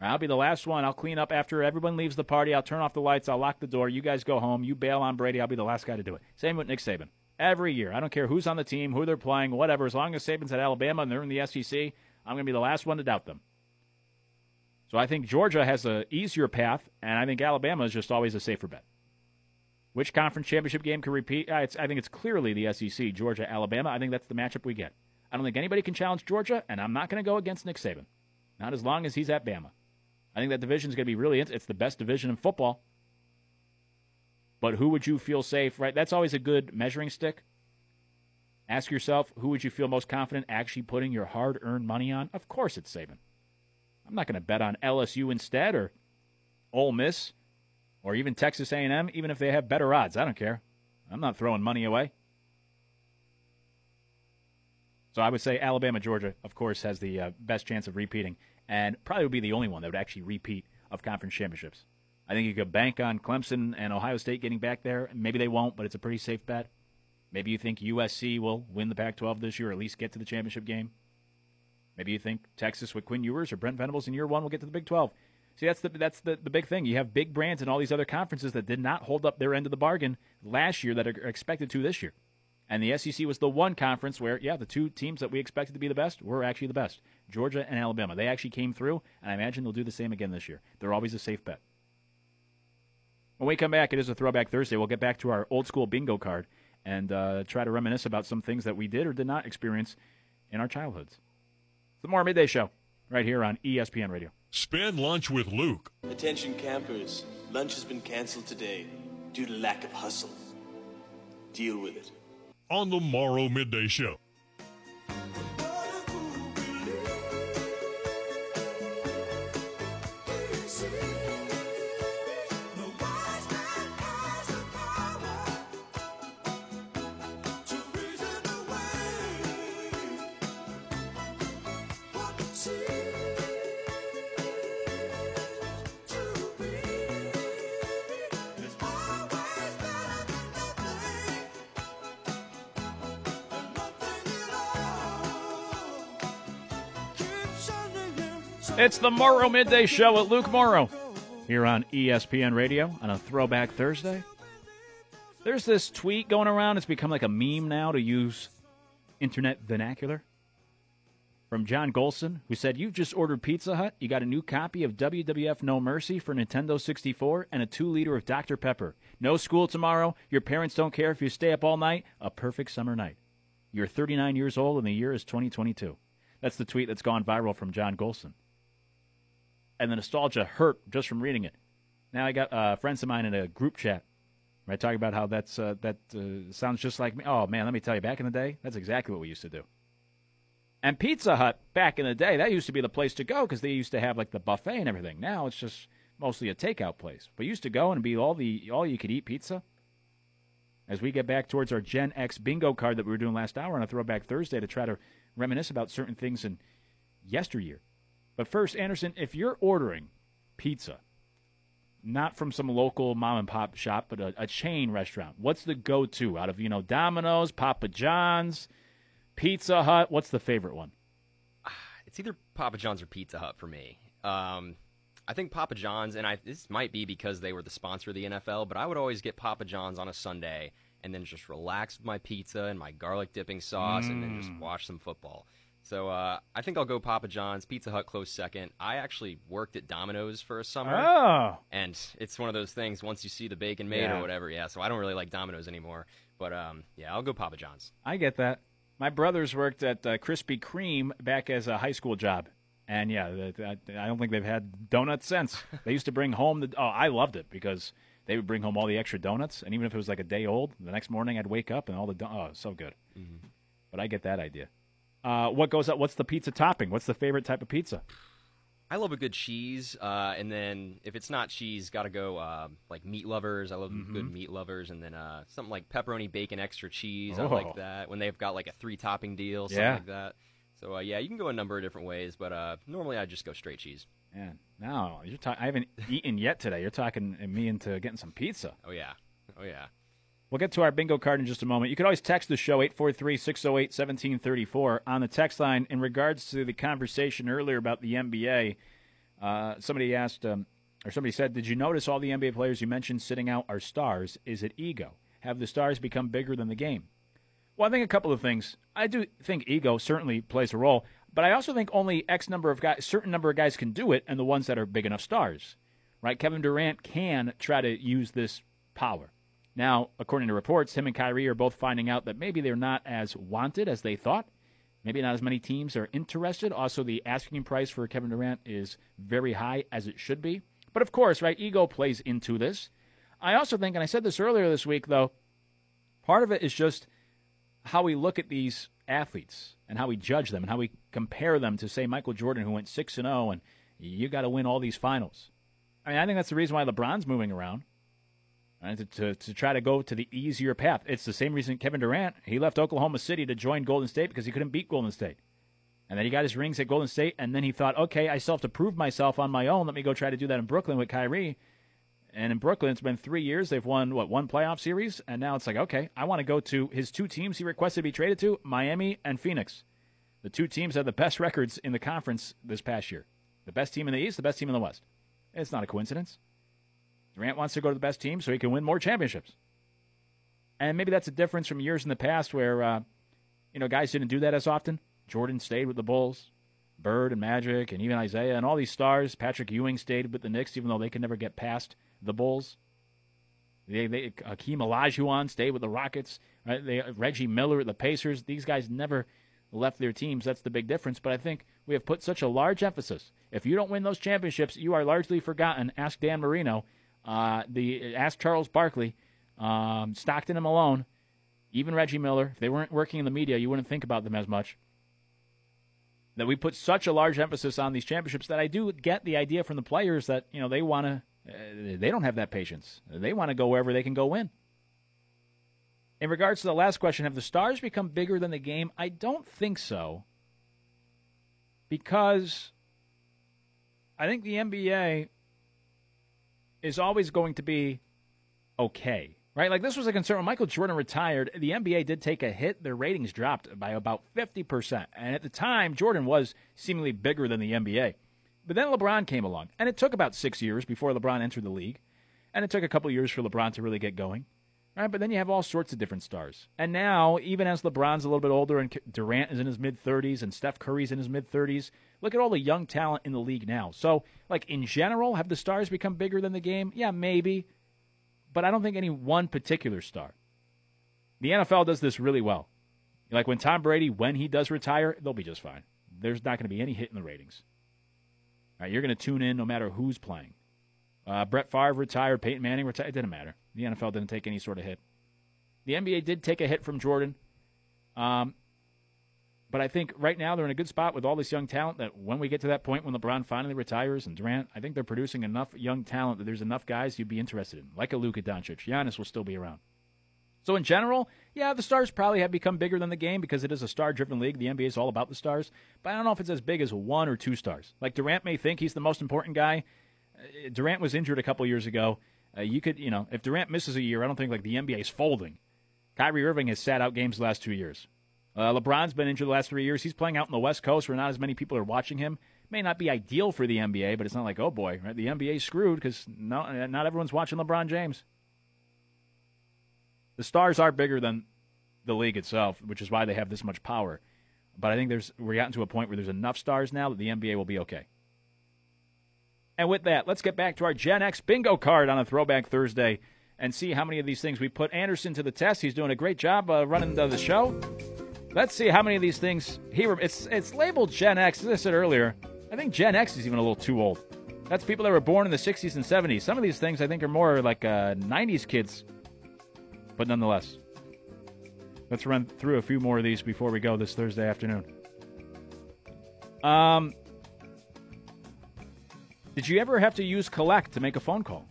I'll be the last one. I'll clean up after everyone leaves the party. I'll turn off the lights. I'll lock the door. You guys go home. You bail on Brady. I'll be the last guy to do it. Same with Nick Saban every year. I don't care who's on the team, who they're playing, whatever. As long as Saban's at Alabama and they're in the SEC, I'm going to be the last one to doubt them. So I think Georgia has an easier path, and I think Alabama is just always a safer bet. Which conference championship game can repeat? Uh, I think it's clearly the SEC, Georgia, Alabama. I think that's the matchup we get. I don't think anybody can challenge Georgia, and I'm not going to go against Nick Saban. Not as long as he's at Bama. I think that division is going to be really. It's the best division in football. But who would you feel safe, right? That's always a good measuring stick. Ask yourself, who would you feel most confident actually putting your hard earned money on? Of course it's Saban. I'm not going to bet on LSU instead or Ole Miss or even Texas A&M, even if they have better odds. I don't care. I'm not throwing money away. So I would say Alabama, Georgia, of course, has the uh, best chance of repeating, and probably would be the only one that would actually repeat of conference championships. I think you could bank on Clemson and Ohio State getting back there. Maybe they won't, but it's a pretty safe bet. Maybe you think USC will win the Pac 12 this year, or at least get to the championship game. Maybe you think Texas with Quinn Ewers or Brent Venables in year one will get to the Big 12. See, that's the that's the, the big thing. You have big brands in all these other conferences that did not hold up their end of the bargain last year that are expected to this year. And the SEC was the one conference where, yeah, the two teams that we expected to be the best were actually the best Georgia and Alabama. They actually came through, and I imagine they'll do the same again this year. They're always a safe bet. When we come back, it is a Throwback Thursday. We'll get back to our old school bingo card and uh, try to reminisce about some things that we did or did not experience in our childhoods. It's the Morrow Midday Show right here on ESPN Radio. Spend lunch with Luke. Attention campers, lunch has been canceled today due to lack of hustle. Deal with it. on the Morrow Midday Show. It's the Morrow Midday Show with Luke Morrow here on ESPN Radio on a Throwback Thursday. There's this tweet going around. It's become like a meme now to use internet vernacular from John Golson, who said, You've just ordered Pizza Hut. You got a new copy of WWF No Mercy for Nintendo 64 and a two liter of Dr. Pepper. No school tomorrow. Your parents don't care if you stay up all night. A perfect summer night. You're 39 years old and the year is 2022. That's the tweet that's gone viral from John Golson. And the nostalgia hurt just from reading it. Now I got uh, friends of mine in a group chat, right, talking about how that's uh, that uh, sounds just like me. Oh man, let me tell you, back in the day, that's exactly what we used to do. And Pizza Hut back in the day, that used to be the place to go because they used to have like the buffet and everything. Now it's just mostly a takeout place. But used to go and be all the all you could eat pizza. As we get back towards our Gen X bingo card that we were doing last hour on a Throwback Thursday to try to reminisce about certain things in yesteryear. But first, Anderson, if you're ordering pizza, not from some local mom and pop shop, but a, a chain restaurant, what's the go-to out of you know Domino's, Papa John's, Pizza Hut? What's the favorite one? It's either Papa John's or Pizza Hut for me. Um, I think Papa John's, and I this might be because they were the sponsor of the NFL, but I would always get Papa John's on a Sunday and then just relax with my pizza and my garlic dipping sauce, and then just Mm. watch some football. So uh, I think I'll go Papa John's. Pizza Hut close second. I actually worked at Domino's for a summer. Oh. And it's one of those things. Once you see the bacon made Yeah. or whatever, yeah. So I don't really like Domino's anymore. But um, yeah, I'll go Papa John's. I get that. My brothers worked at uh, Krispy Kreme back as a high school job, and yeah, I don't think they've had donuts since. they used to bring home the. Oh, I loved it because they would bring home all the extra donuts, and even if it was like a day old, the next morning I'd wake up and all the. Don- oh, so good. But I get that idea. Uh, what goes up? What's the pizza topping? What's the favorite type of pizza? I love a good cheese, uh, and then if it's not cheese, gotta go uh, like meat lovers. I love good meat lovers, and then uh, something like pepperoni, bacon, extra cheese. I Oh. like that when they've got like a three topping deal, something Yeah. like that. So uh, yeah, you can go a number of different ways, but uh, normally I just go straight cheese. Man, no, you're ta- I haven't eaten yet today. You're talking me into getting some pizza. Oh yeah, oh yeah. We'll get to our bingo card in just a moment. You can always text the show 843 608 1734 on the text line in regards to the conversation earlier about the NBA. Uh, somebody asked, um, or somebody said, Did you notice all the NBA players you mentioned sitting out are stars? Is it ego? Have the stars become bigger than the game? Well, I think a couple of things. I do think ego certainly plays a role, but I also think only X number of guys, certain number of guys can do it, and the ones that are big enough stars, right? Kevin Durant can try to use this power. Now, according to reports, him and Kyrie are both finding out that maybe they're not as wanted as they thought. Maybe not as many teams are interested. Also, the asking price for Kevin Durant is very high, as it should be. But of course, right, ego plays into this. I also think, and I said this earlier this week, though, part of it is just how we look at these athletes and how we judge them and how we compare them to, say, Michael Jordan, who went 6 and 0, and you got to win all these finals. I mean, I think that's the reason why LeBron's moving around. To, to, to try to go to the easier path. It's the same reason Kevin Durant, he left Oklahoma City to join Golden State because he couldn't beat Golden State. And then he got his rings at Golden State, and then he thought, okay, I still have to prove myself on my own. Let me go try to do that in Brooklyn with Kyrie. And in Brooklyn, it's been three years. They've won, what, one playoff series? And now it's like, okay, I want to go to his two teams he requested to be traded to Miami and Phoenix. The two teams had the best records in the conference this past year. The best team in the East, the best team in the West. It's not a coincidence. Durant wants to go to the best team so he can win more championships. And maybe that's a difference from years in the past where, uh, you know, guys didn't do that as often. Jordan stayed with the Bulls, Bird and Magic, and even Isiah and all these stars. Patrick Ewing stayed with the Knicks, even though they could never get past the Bulls. They, they, Hakeem Olajuwon stayed with the Rockets. Right? They, Reggie Miller at the Pacers. These guys never left their teams. That's the big difference. But I think we have put such a large emphasis. If you don't win those championships, you are largely forgotten. Ask Dan Marino. Uh, the ask Charles Barkley, um, Stockton and Malone, even Reggie Miller. If they weren't working in the media, you wouldn't think about them as much. That we put such a large emphasis on these championships that I do get the idea from the players that you know they want to. Uh, they don't have that patience. They want to go wherever they can go win. In regards to the last question, have the stars become bigger than the game? I don't think so. Because I think the NBA is always going to be okay, right? Like this was a concern when Michael Jordan retired. The NBA did take a hit; their ratings dropped by about fifty percent, and at the time, Jordan was seemingly bigger than the NBA. But then LeBron came along, and it took about six years before LeBron entered the league, and it took a couple years for LeBron to really get going. Right, but then you have all sorts of different stars. And now, even as LeBron's a little bit older and Durant is in his mid 30s and Steph Curry's in his mid 30s, look at all the young talent in the league now. So, like in general, have the stars become bigger than the game? Yeah, maybe. But I don't think any one particular star. The NFL does this really well. Like when Tom Brady, when he does retire, they'll be just fine. There's not going to be any hit in the ratings. Right, you're going to tune in no matter who's playing. Uh, Brett Favre retired, Peyton Manning retired. It didn't matter. The NFL didn't take any sort of hit. The NBA did take a hit from Jordan. Um, but I think right now they're in a good spot with all this young talent that when we get to that point when LeBron finally retires and Durant, I think they're producing enough young talent that there's enough guys you'd be interested in, like a Luka Doncic. Giannis will still be around. So in general, yeah, the stars probably have become bigger than the game because it is a star-driven league. The NBA is all about the stars, but I don't know if it's as big as one or two stars. Like Durant may think he's the most important guy. Uh, Durant was injured a couple years ago. Uh, you could, you know, if Durant misses a year, I don't think like the NBA is folding. Kyrie Irving has sat out games the last two years. Uh, LeBron's been injured the last three years. He's playing out in the West Coast where not as many people are watching him. May not be ideal for the NBA, but it's not like, oh boy, right? the NBA's screwed because no, not everyone's watching LeBron James. The stars are bigger than the league itself, which is why they have this much power. But I think there's we're gotten to a point where there's enough stars now that the NBA will be okay. And with that, let's get back to our Gen X bingo card on a Throwback Thursday and see how many of these things we put Anderson to the test. He's doing a great job uh, running the, the, show. Let's see how many of these things he. It's it's labeled Gen X. As I said earlier, I think Gen X is even a little too old. That's people that were born in the 60s and 70s. Some of these things I think are more like uh, 90s kids, but nonetheless. Let's run through a few more of these before we go this Thursday afternoon. Um, did you ever have to use collect to make a phone call?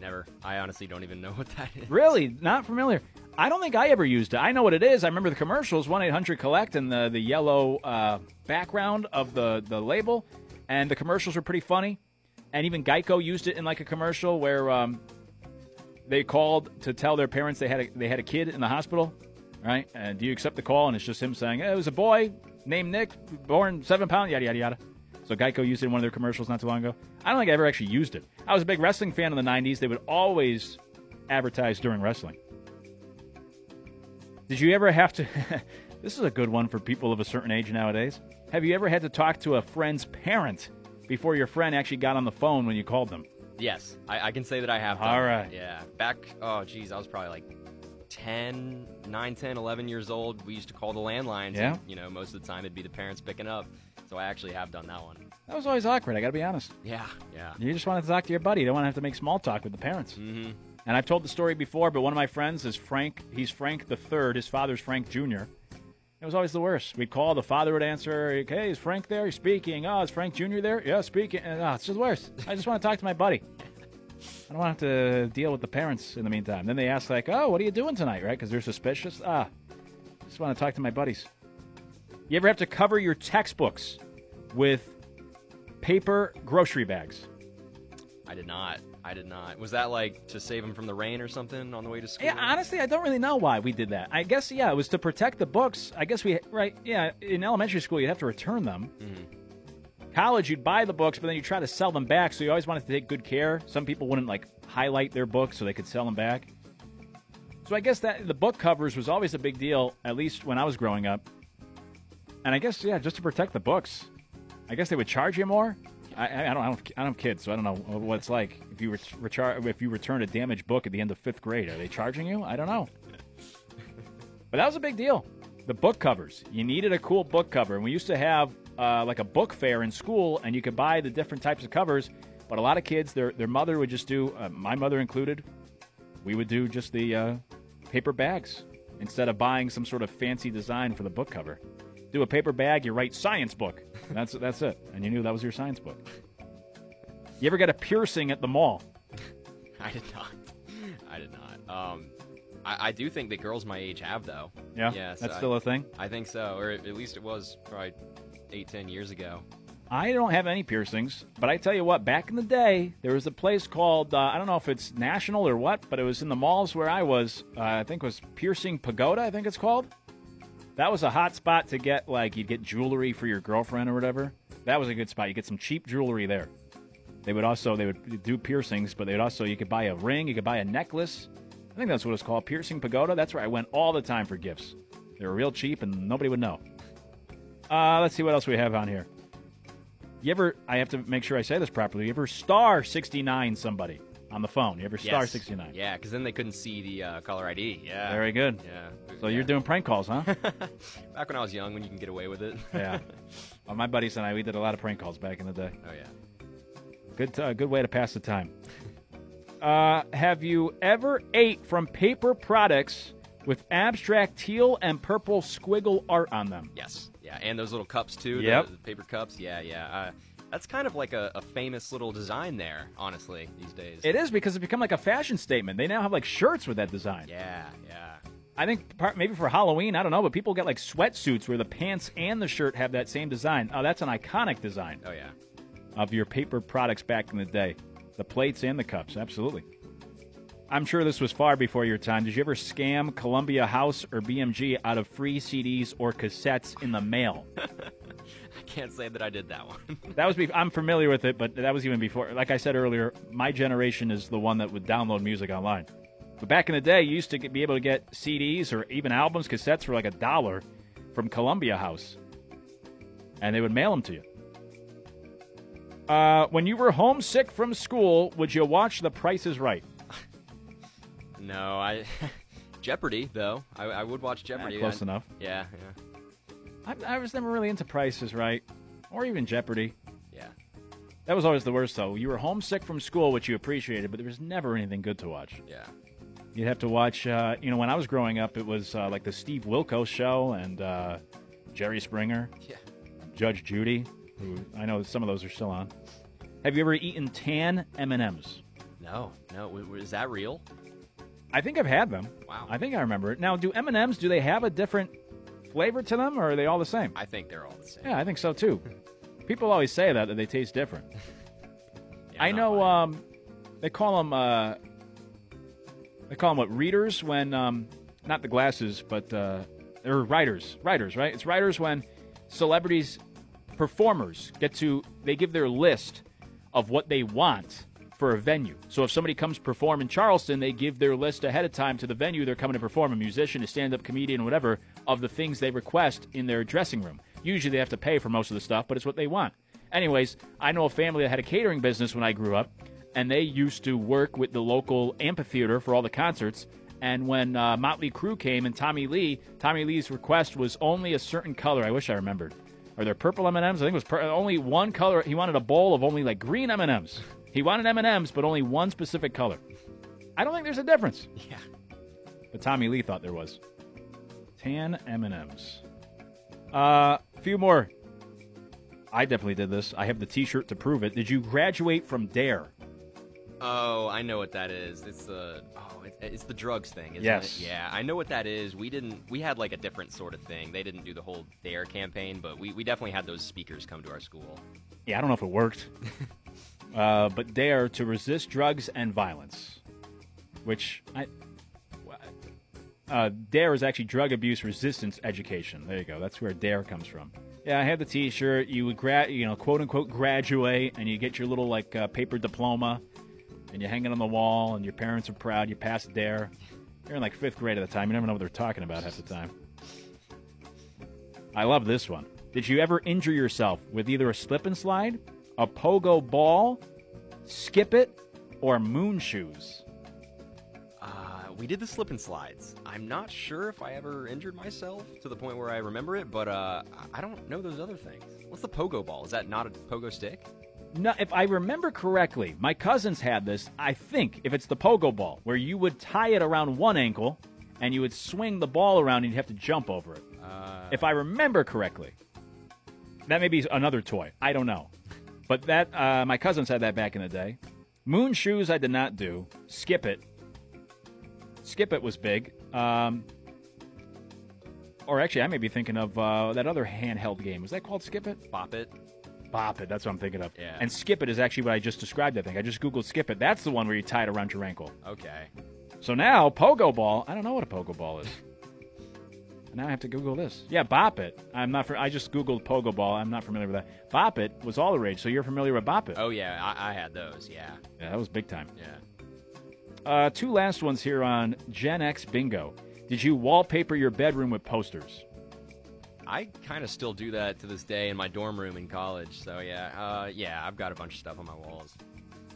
Never. I honestly don't even know what that is. Really? Not familiar. I don't think I ever used it. I know what it is. I remember the commercials, 1 800 Collect, and the, the yellow uh, background of the, the label. And the commercials were pretty funny. And even Geico used it in like a commercial where um, they called to tell their parents they had a, they had a kid in the hospital, right? And do you accept the call? And it's just him saying, hey, it was a boy named Nick, born seven pounds, yada, yada, yada. So Geico used it in one of their commercials not too long ago. I don't think I ever actually used it. I was a big wrestling fan in the 90s. They would always advertise during wrestling. Did you ever have to. this is a good one for people of a certain age nowadays. Have you ever had to talk to a friend's parent before your friend actually got on the phone when you called them? Yes, I, I can say that I have. Done All right. Yeah. Back, oh, geez, I was probably like 10, 9, 10, 11 years old. We used to call the landlines. Yeah. And, you know, most of the time it'd be the parents picking up. So I actually have done that one. That was always awkward. I got to be honest. Yeah, yeah. You just wanted to talk to your buddy. You don't want to have to make small talk with the parents. Mm-hmm. And I've told the story before, but one of my friends is Frank. He's Frank the third. His father's Frank Jr. It was always the worst. We'd call, the father would answer, "Hey, is Frank there? He's speaking. Oh, is Frank Jr. there? Yeah, speaking. And, oh, it's just worse. I just want to talk to my buddy. I don't want to have to deal with the parents in the meantime. Then they ask like, "Oh, what are you doing tonight?" Right? Because they're suspicious. Ah, just want to talk to my buddies. You ever have to cover your textbooks with paper grocery bags? I did not. I did not. Was that like to save them from the rain or something on the way to school? Yeah, honestly, I don't really know why we did that. I guess yeah, it was to protect the books. I guess we right. Yeah, in elementary school, you'd have to return them. Mm-hmm. college, you'd buy the books, but then you try to sell them back. So you always wanted to take good care. Some people wouldn't like highlight their books so they could sell them back. So I guess that the book covers was always a big deal, at least when I was growing up. And I guess yeah, just to protect the books. I guess they would charge you more. I, I, don't, I don't, I don't have kids, so I don't know what it's like if you ret- rechar- if you return a damaged book at the end of fifth grade. Are they charging you? I don't know. But that was a big deal. The book covers. You needed a cool book cover. And we used to have uh, like a book fair in school, and you could buy the different types of covers. But a lot of kids, their, their mother would just do, uh, my mother included, we would do just the uh, paper bags instead of buying some sort of fancy design for the book cover. Do a paper bag, you write science book. That's, that's it. And you knew that was your science book. You ever get a piercing at the mall? I did not. I did not. Um, I, I do think that girls my age have though. Yeah? Yeah. so That's I- still a thing? I think so, or at least it was probably eight, ten years ago. I don't have any piercings, but I tell you what, back in the day, there was a place called, uh, I don't know if it's national or what, but it was in the malls where I was. Uh, I think it was Piercing Pagoda, I think it's called. That was a hot spot to get, like, you'd get jewelry for your girlfriend or whatever. That was a good spot. You get some cheap jewelry there. They would also, they would do piercings, but they'd also, you could buy a ring, you could buy a necklace. I think that's what it's called, Piercing Pagoda. That's where I went all the time for gifts. They were real cheap and nobody would know. Uh, let's see what else we have on here. You ever? I have to make sure I say this properly. You ever star sixty nine somebody on the phone? You ever star Yes. sixty nine? Yeah, because then they couldn't see the uh, caller ID. Yeah. Very good. Yeah. So you're doing prank calls, huh? Back when I was young, when you can get away with it. yeah. Well, my buddies and I, we did a lot of prank calls back in the day. Oh yeah. Good, uh, good way to pass the time. Uh, have you ever ate from paper products with abstract teal and purple squiggle art on them? Yes. Yeah, and those little cups too. the- The, paper cups. Yeah, yeah. Uh, that's kind of like a, a famous little design there, honestly, these days. It is because it's become like a fashion statement. They now have like shirts with that design. Yeah, yeah. I think part, maybe for Halloween, I don't know, but people get like sweatsuits where the pants and the shirt have that same design. Oh, that's an iconic design. Oh yeah. Of your paper products back in the day, the plates and the cups, absolutely. I'm sure this was far before your time. Did you ever scam Columbia House or BMG out of free CDs or cassettes in the mail? Can't say that I did that one. That was be- I'm familiar with it, but that was even before. Like I said earlier, my generation is the one that would download music online. But back in the day, you used to get, be able to get CDs or even albums, cassettes for like a dollar from Columbia House, and they would mail them to you. Uh, when you were homesick from school, would you watch The Price is Right? no, I. Jeopardy, though. I, I would watch Jeopardy. close I- enough. Yeah, yeah. I, I was never really into prices, Right, or even Jeopardy. Yeah. That was always the worst, though. You were homesick from school, which you appreciated, but there was never anything good to watch. Yeah. You'd have to watch, uh, you know, when I was growing up, it was uh, like the Steve Wilkos show and uh, Jerry Springer, Yeah. Judge Judy, who I know some of those are still on. Have you ever eaten tan M&Ms? No, no. Is that real? I think I've had them. Wow. I think I remember it. Now, do M&Ms, do they have a different flavor to them, or are they all the same? I think they're all the same. Yeah, I think so, too. People always say that, that they taste different. Yeah, I know um, they call them uh, they call them what readers when um, not the glasses, but uh, they're riders. Riders, right? It's riders when celebrities, performers get to they give their list of what they want for a venue. So if somebody comes perform in Charleston, they give their list ahead of time to the venue they're coming to perform, a musician, a stand-up comedian, whatever, of the things they request in their dressing room. Usually they have to pay for most of the stuff, but it's what they want. Anyways, I know a family that had a catering business when I grew up, and they used to work with the local amphitheater for all the concerts. And when uh, Motley Crue came and Tommy Lee, Tommy Lee's request was only a certain color. I wish I remembered. Are there purple M&Ms? I think it was per- only one color. He wanted a bowl of only like green M&Ms. He wanted M&Ms, but only one specific color. I don't think there's a difference. Yeah. But Tommy Lee thought there was. Tan M&Ms. Uh, a few more. I definitely did this. I have the T-shirt to prove it. Did you graduate from Dare? Oh, I know what that is. It's the oh, it, it's the drugs thing, isn't Yes. it? Yeah, I know what that is. We didn't. We had like a different sort of thing. They didn't do the whole Dare campaign, but we, we definitely had those speakers come to our school. Yeah, I don't know if it worked. uh, but Dare to resist drugs and violence, which I. Uh, DARE is actually drug abuse resistance education. There you go. That's where DARE comes from. Yeah, I had the T-shirt. You would gra- you know, quote unquote, graduate, and you get your little like uh, paper diploma, and you hang it on the wall, and your parents are proud. You passed dare. You're in like fifth grade at the time. You never know what they're talking about half the time. I love this one. Did you ever injure yourself with either a slip and slide, a pogo ball, skip it, or moon shoes? Uh, we did the slip and slides. I'm not sure if I ever injured myself to the point where I remember it, but uh, I- don't know those other things. What's the pogo ball? Is that not a pogo stick? No, if I remember correctly, my cousins had this. I think if it's the pogo ball, where you would tie it around one ankle and you would swing the ball around and you'd have to jump over it. Uh, if I remember correctly, that may be another toy. I don't know, but that uh, my cousins had that back in the day. Moon shoes, I did not do. Skip it. Skip it was big. Um, or actually, I may be thinking of uh, that other handheld game. Was that called Skip It? Bop it. Bop it. That's what I'm thinking of. Yeah. And skip it is actually what I just described. I think I just googled skip it. That's the one where you tie it around your ankle. Okay. So now pogo ball. I don't know what a pogo ball is. Now I have to Google this. Yeah, bop it. I'm not. For, I just googled pogo ball. I'm not familiar with that. Bop it was all the rage. So you're familiar with bop it? Oh yeah, I, I had those. Yeah. Yeah, that was big time. Yeah. Uh, two last ones here on Gen X Bingo. Did you wallpaper your bedroom with posters? I kind of still do that to this day in my dorm room in college. So yeah, uh, yeah, I've got a bunch of stuff on my walls.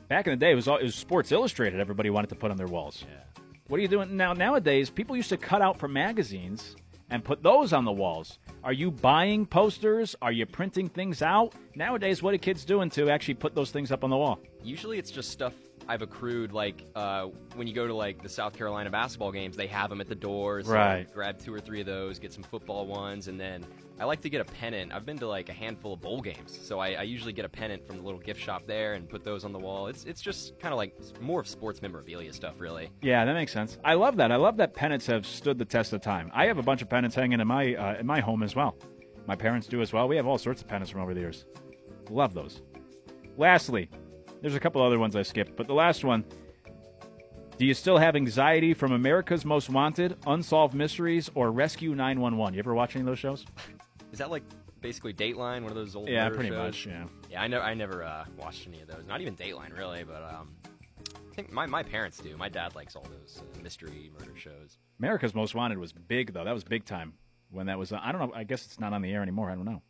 Back in the day, it was all, it was Sports Illustrated. Everybody wanted to put on their walls. Yeah. What are you doing now? Nowadays, people used to cut out from magazines and put those on the walls. Are you buying posters? Are you printing things out? Nowadays, what are kids doing to actually put those things up on the wall? Usually it's just stuff I've accrued. Like uh, when you go to like the South Carolina basketball games, they have them at the doors. so Right. grab two or three of those, get some football ones, and then I like to get a pennant. I've been to like a handful of bowl games, so I, I usually get a pennant from the little gift shop there and put those on the wall. It's it's just kind of like more of sports memorabilia stuff, really. Yeah, that makes sense. I love that. I love that pennants have stood the test of time. I have a bunch of pennants hanging in my uh, in my home as well. My parents do as well. We have all sorts of pennants from over the years. Love those. Lastly, there's a couple other ones I skipped, but the last one. Do you still have anxiety from America's Most Wanted, Unsolved Mysteries, or Rescue 911? You ever watch any of those shows? Is that like basically Dateline, one of those old Yeah, pretty shows? much, yeah. Yeah, I never I never uh, watched any of those. Not even Dateline, really. But um, I think my, my parents do. My dad likes all those uh, mystery murder shows. America's Most Wanted was big though. That was big time when that was. Uh, I don't know. I guess it's not on the air anymore. I don't know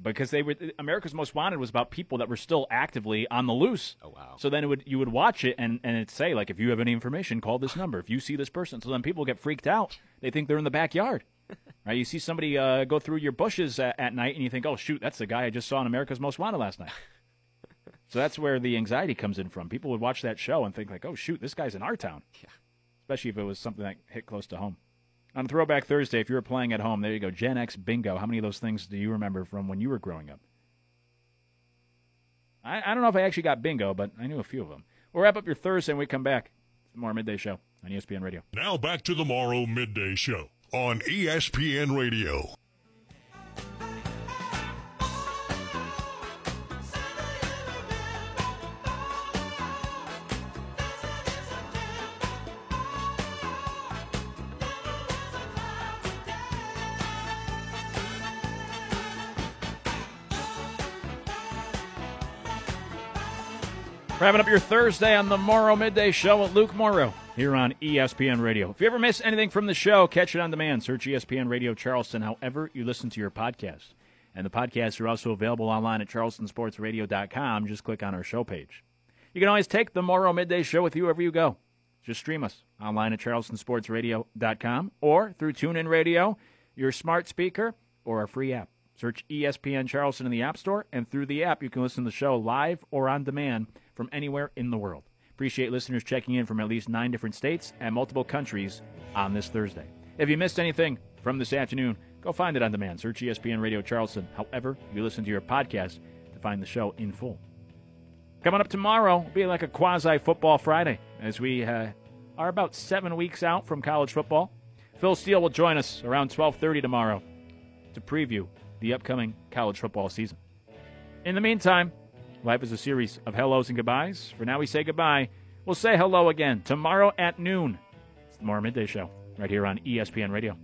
because they were America's Most Wanted was about people that were still actively on the loose. Oh wow! So then it would you would watch it and and it'd say like if you have any information, call this number. If you see this person, so then people get freaked out. They think they're in the backyard. Right? You see somebody uh, go through your bushes at, at night, and you think, "Oh shoot, that's the guy I just saw in America's Most Wanted last night." so that's where the anxiety comes in from. People would watch that show and think like, "Oh shoot, this guy's in our town." Yeah. Especially if it was something that hit close to home. On Throwback Thursday, if you were playing at home, there you go. Gen X Bingo. How many of those things do you remember from when you were growing up? I, I don't know if I actually got bingo, but I knew a few of them. We'll wrap up your Thursday and we come back. Morrow midday show on ESPN Radio. Now back to the Morrow Midday Show on ESPN Radio. Wrapping up your Thursday on the Morrow Midday Show with Luke Morrow here on ESPN Radio. If you ever miss anything from the show, catch it on demand. Search ESPN Radio Charleston, however you listen to your podcast. And the podcasts are also available online at charlestonsportsradio.com. Just click on our show page. You can always take the Morrow Midday Show with you wherever you go. Just stream us online at charlestonsportsradio.com or through TuneIn Radio, your smart speaker, or our free app. Search ESPN Charleston in the App Store, and through the app, you can listen to the show live or on demand from anywhere in the world. Appreciate listeners checking in from at least nine different states and multiple countries on this Thursday. If you missed anything from this afternoon, go find it on demand. Search ESPN Radio Charleston, however you listen to your podcast, to find the show in full. Coming up tomorrow will be like a quasi football Friday as we uh, are about seven weeks out from college football. Phil Steele will join us around 12:30 tomorrow to preview the upcoming college football season. In the meantime, life is a series of hellos and goodbyes. For now, we say goodbye. We'll say hello again tomorrow at noon. It's the Morrow Midday Show right here on ESPN Radio.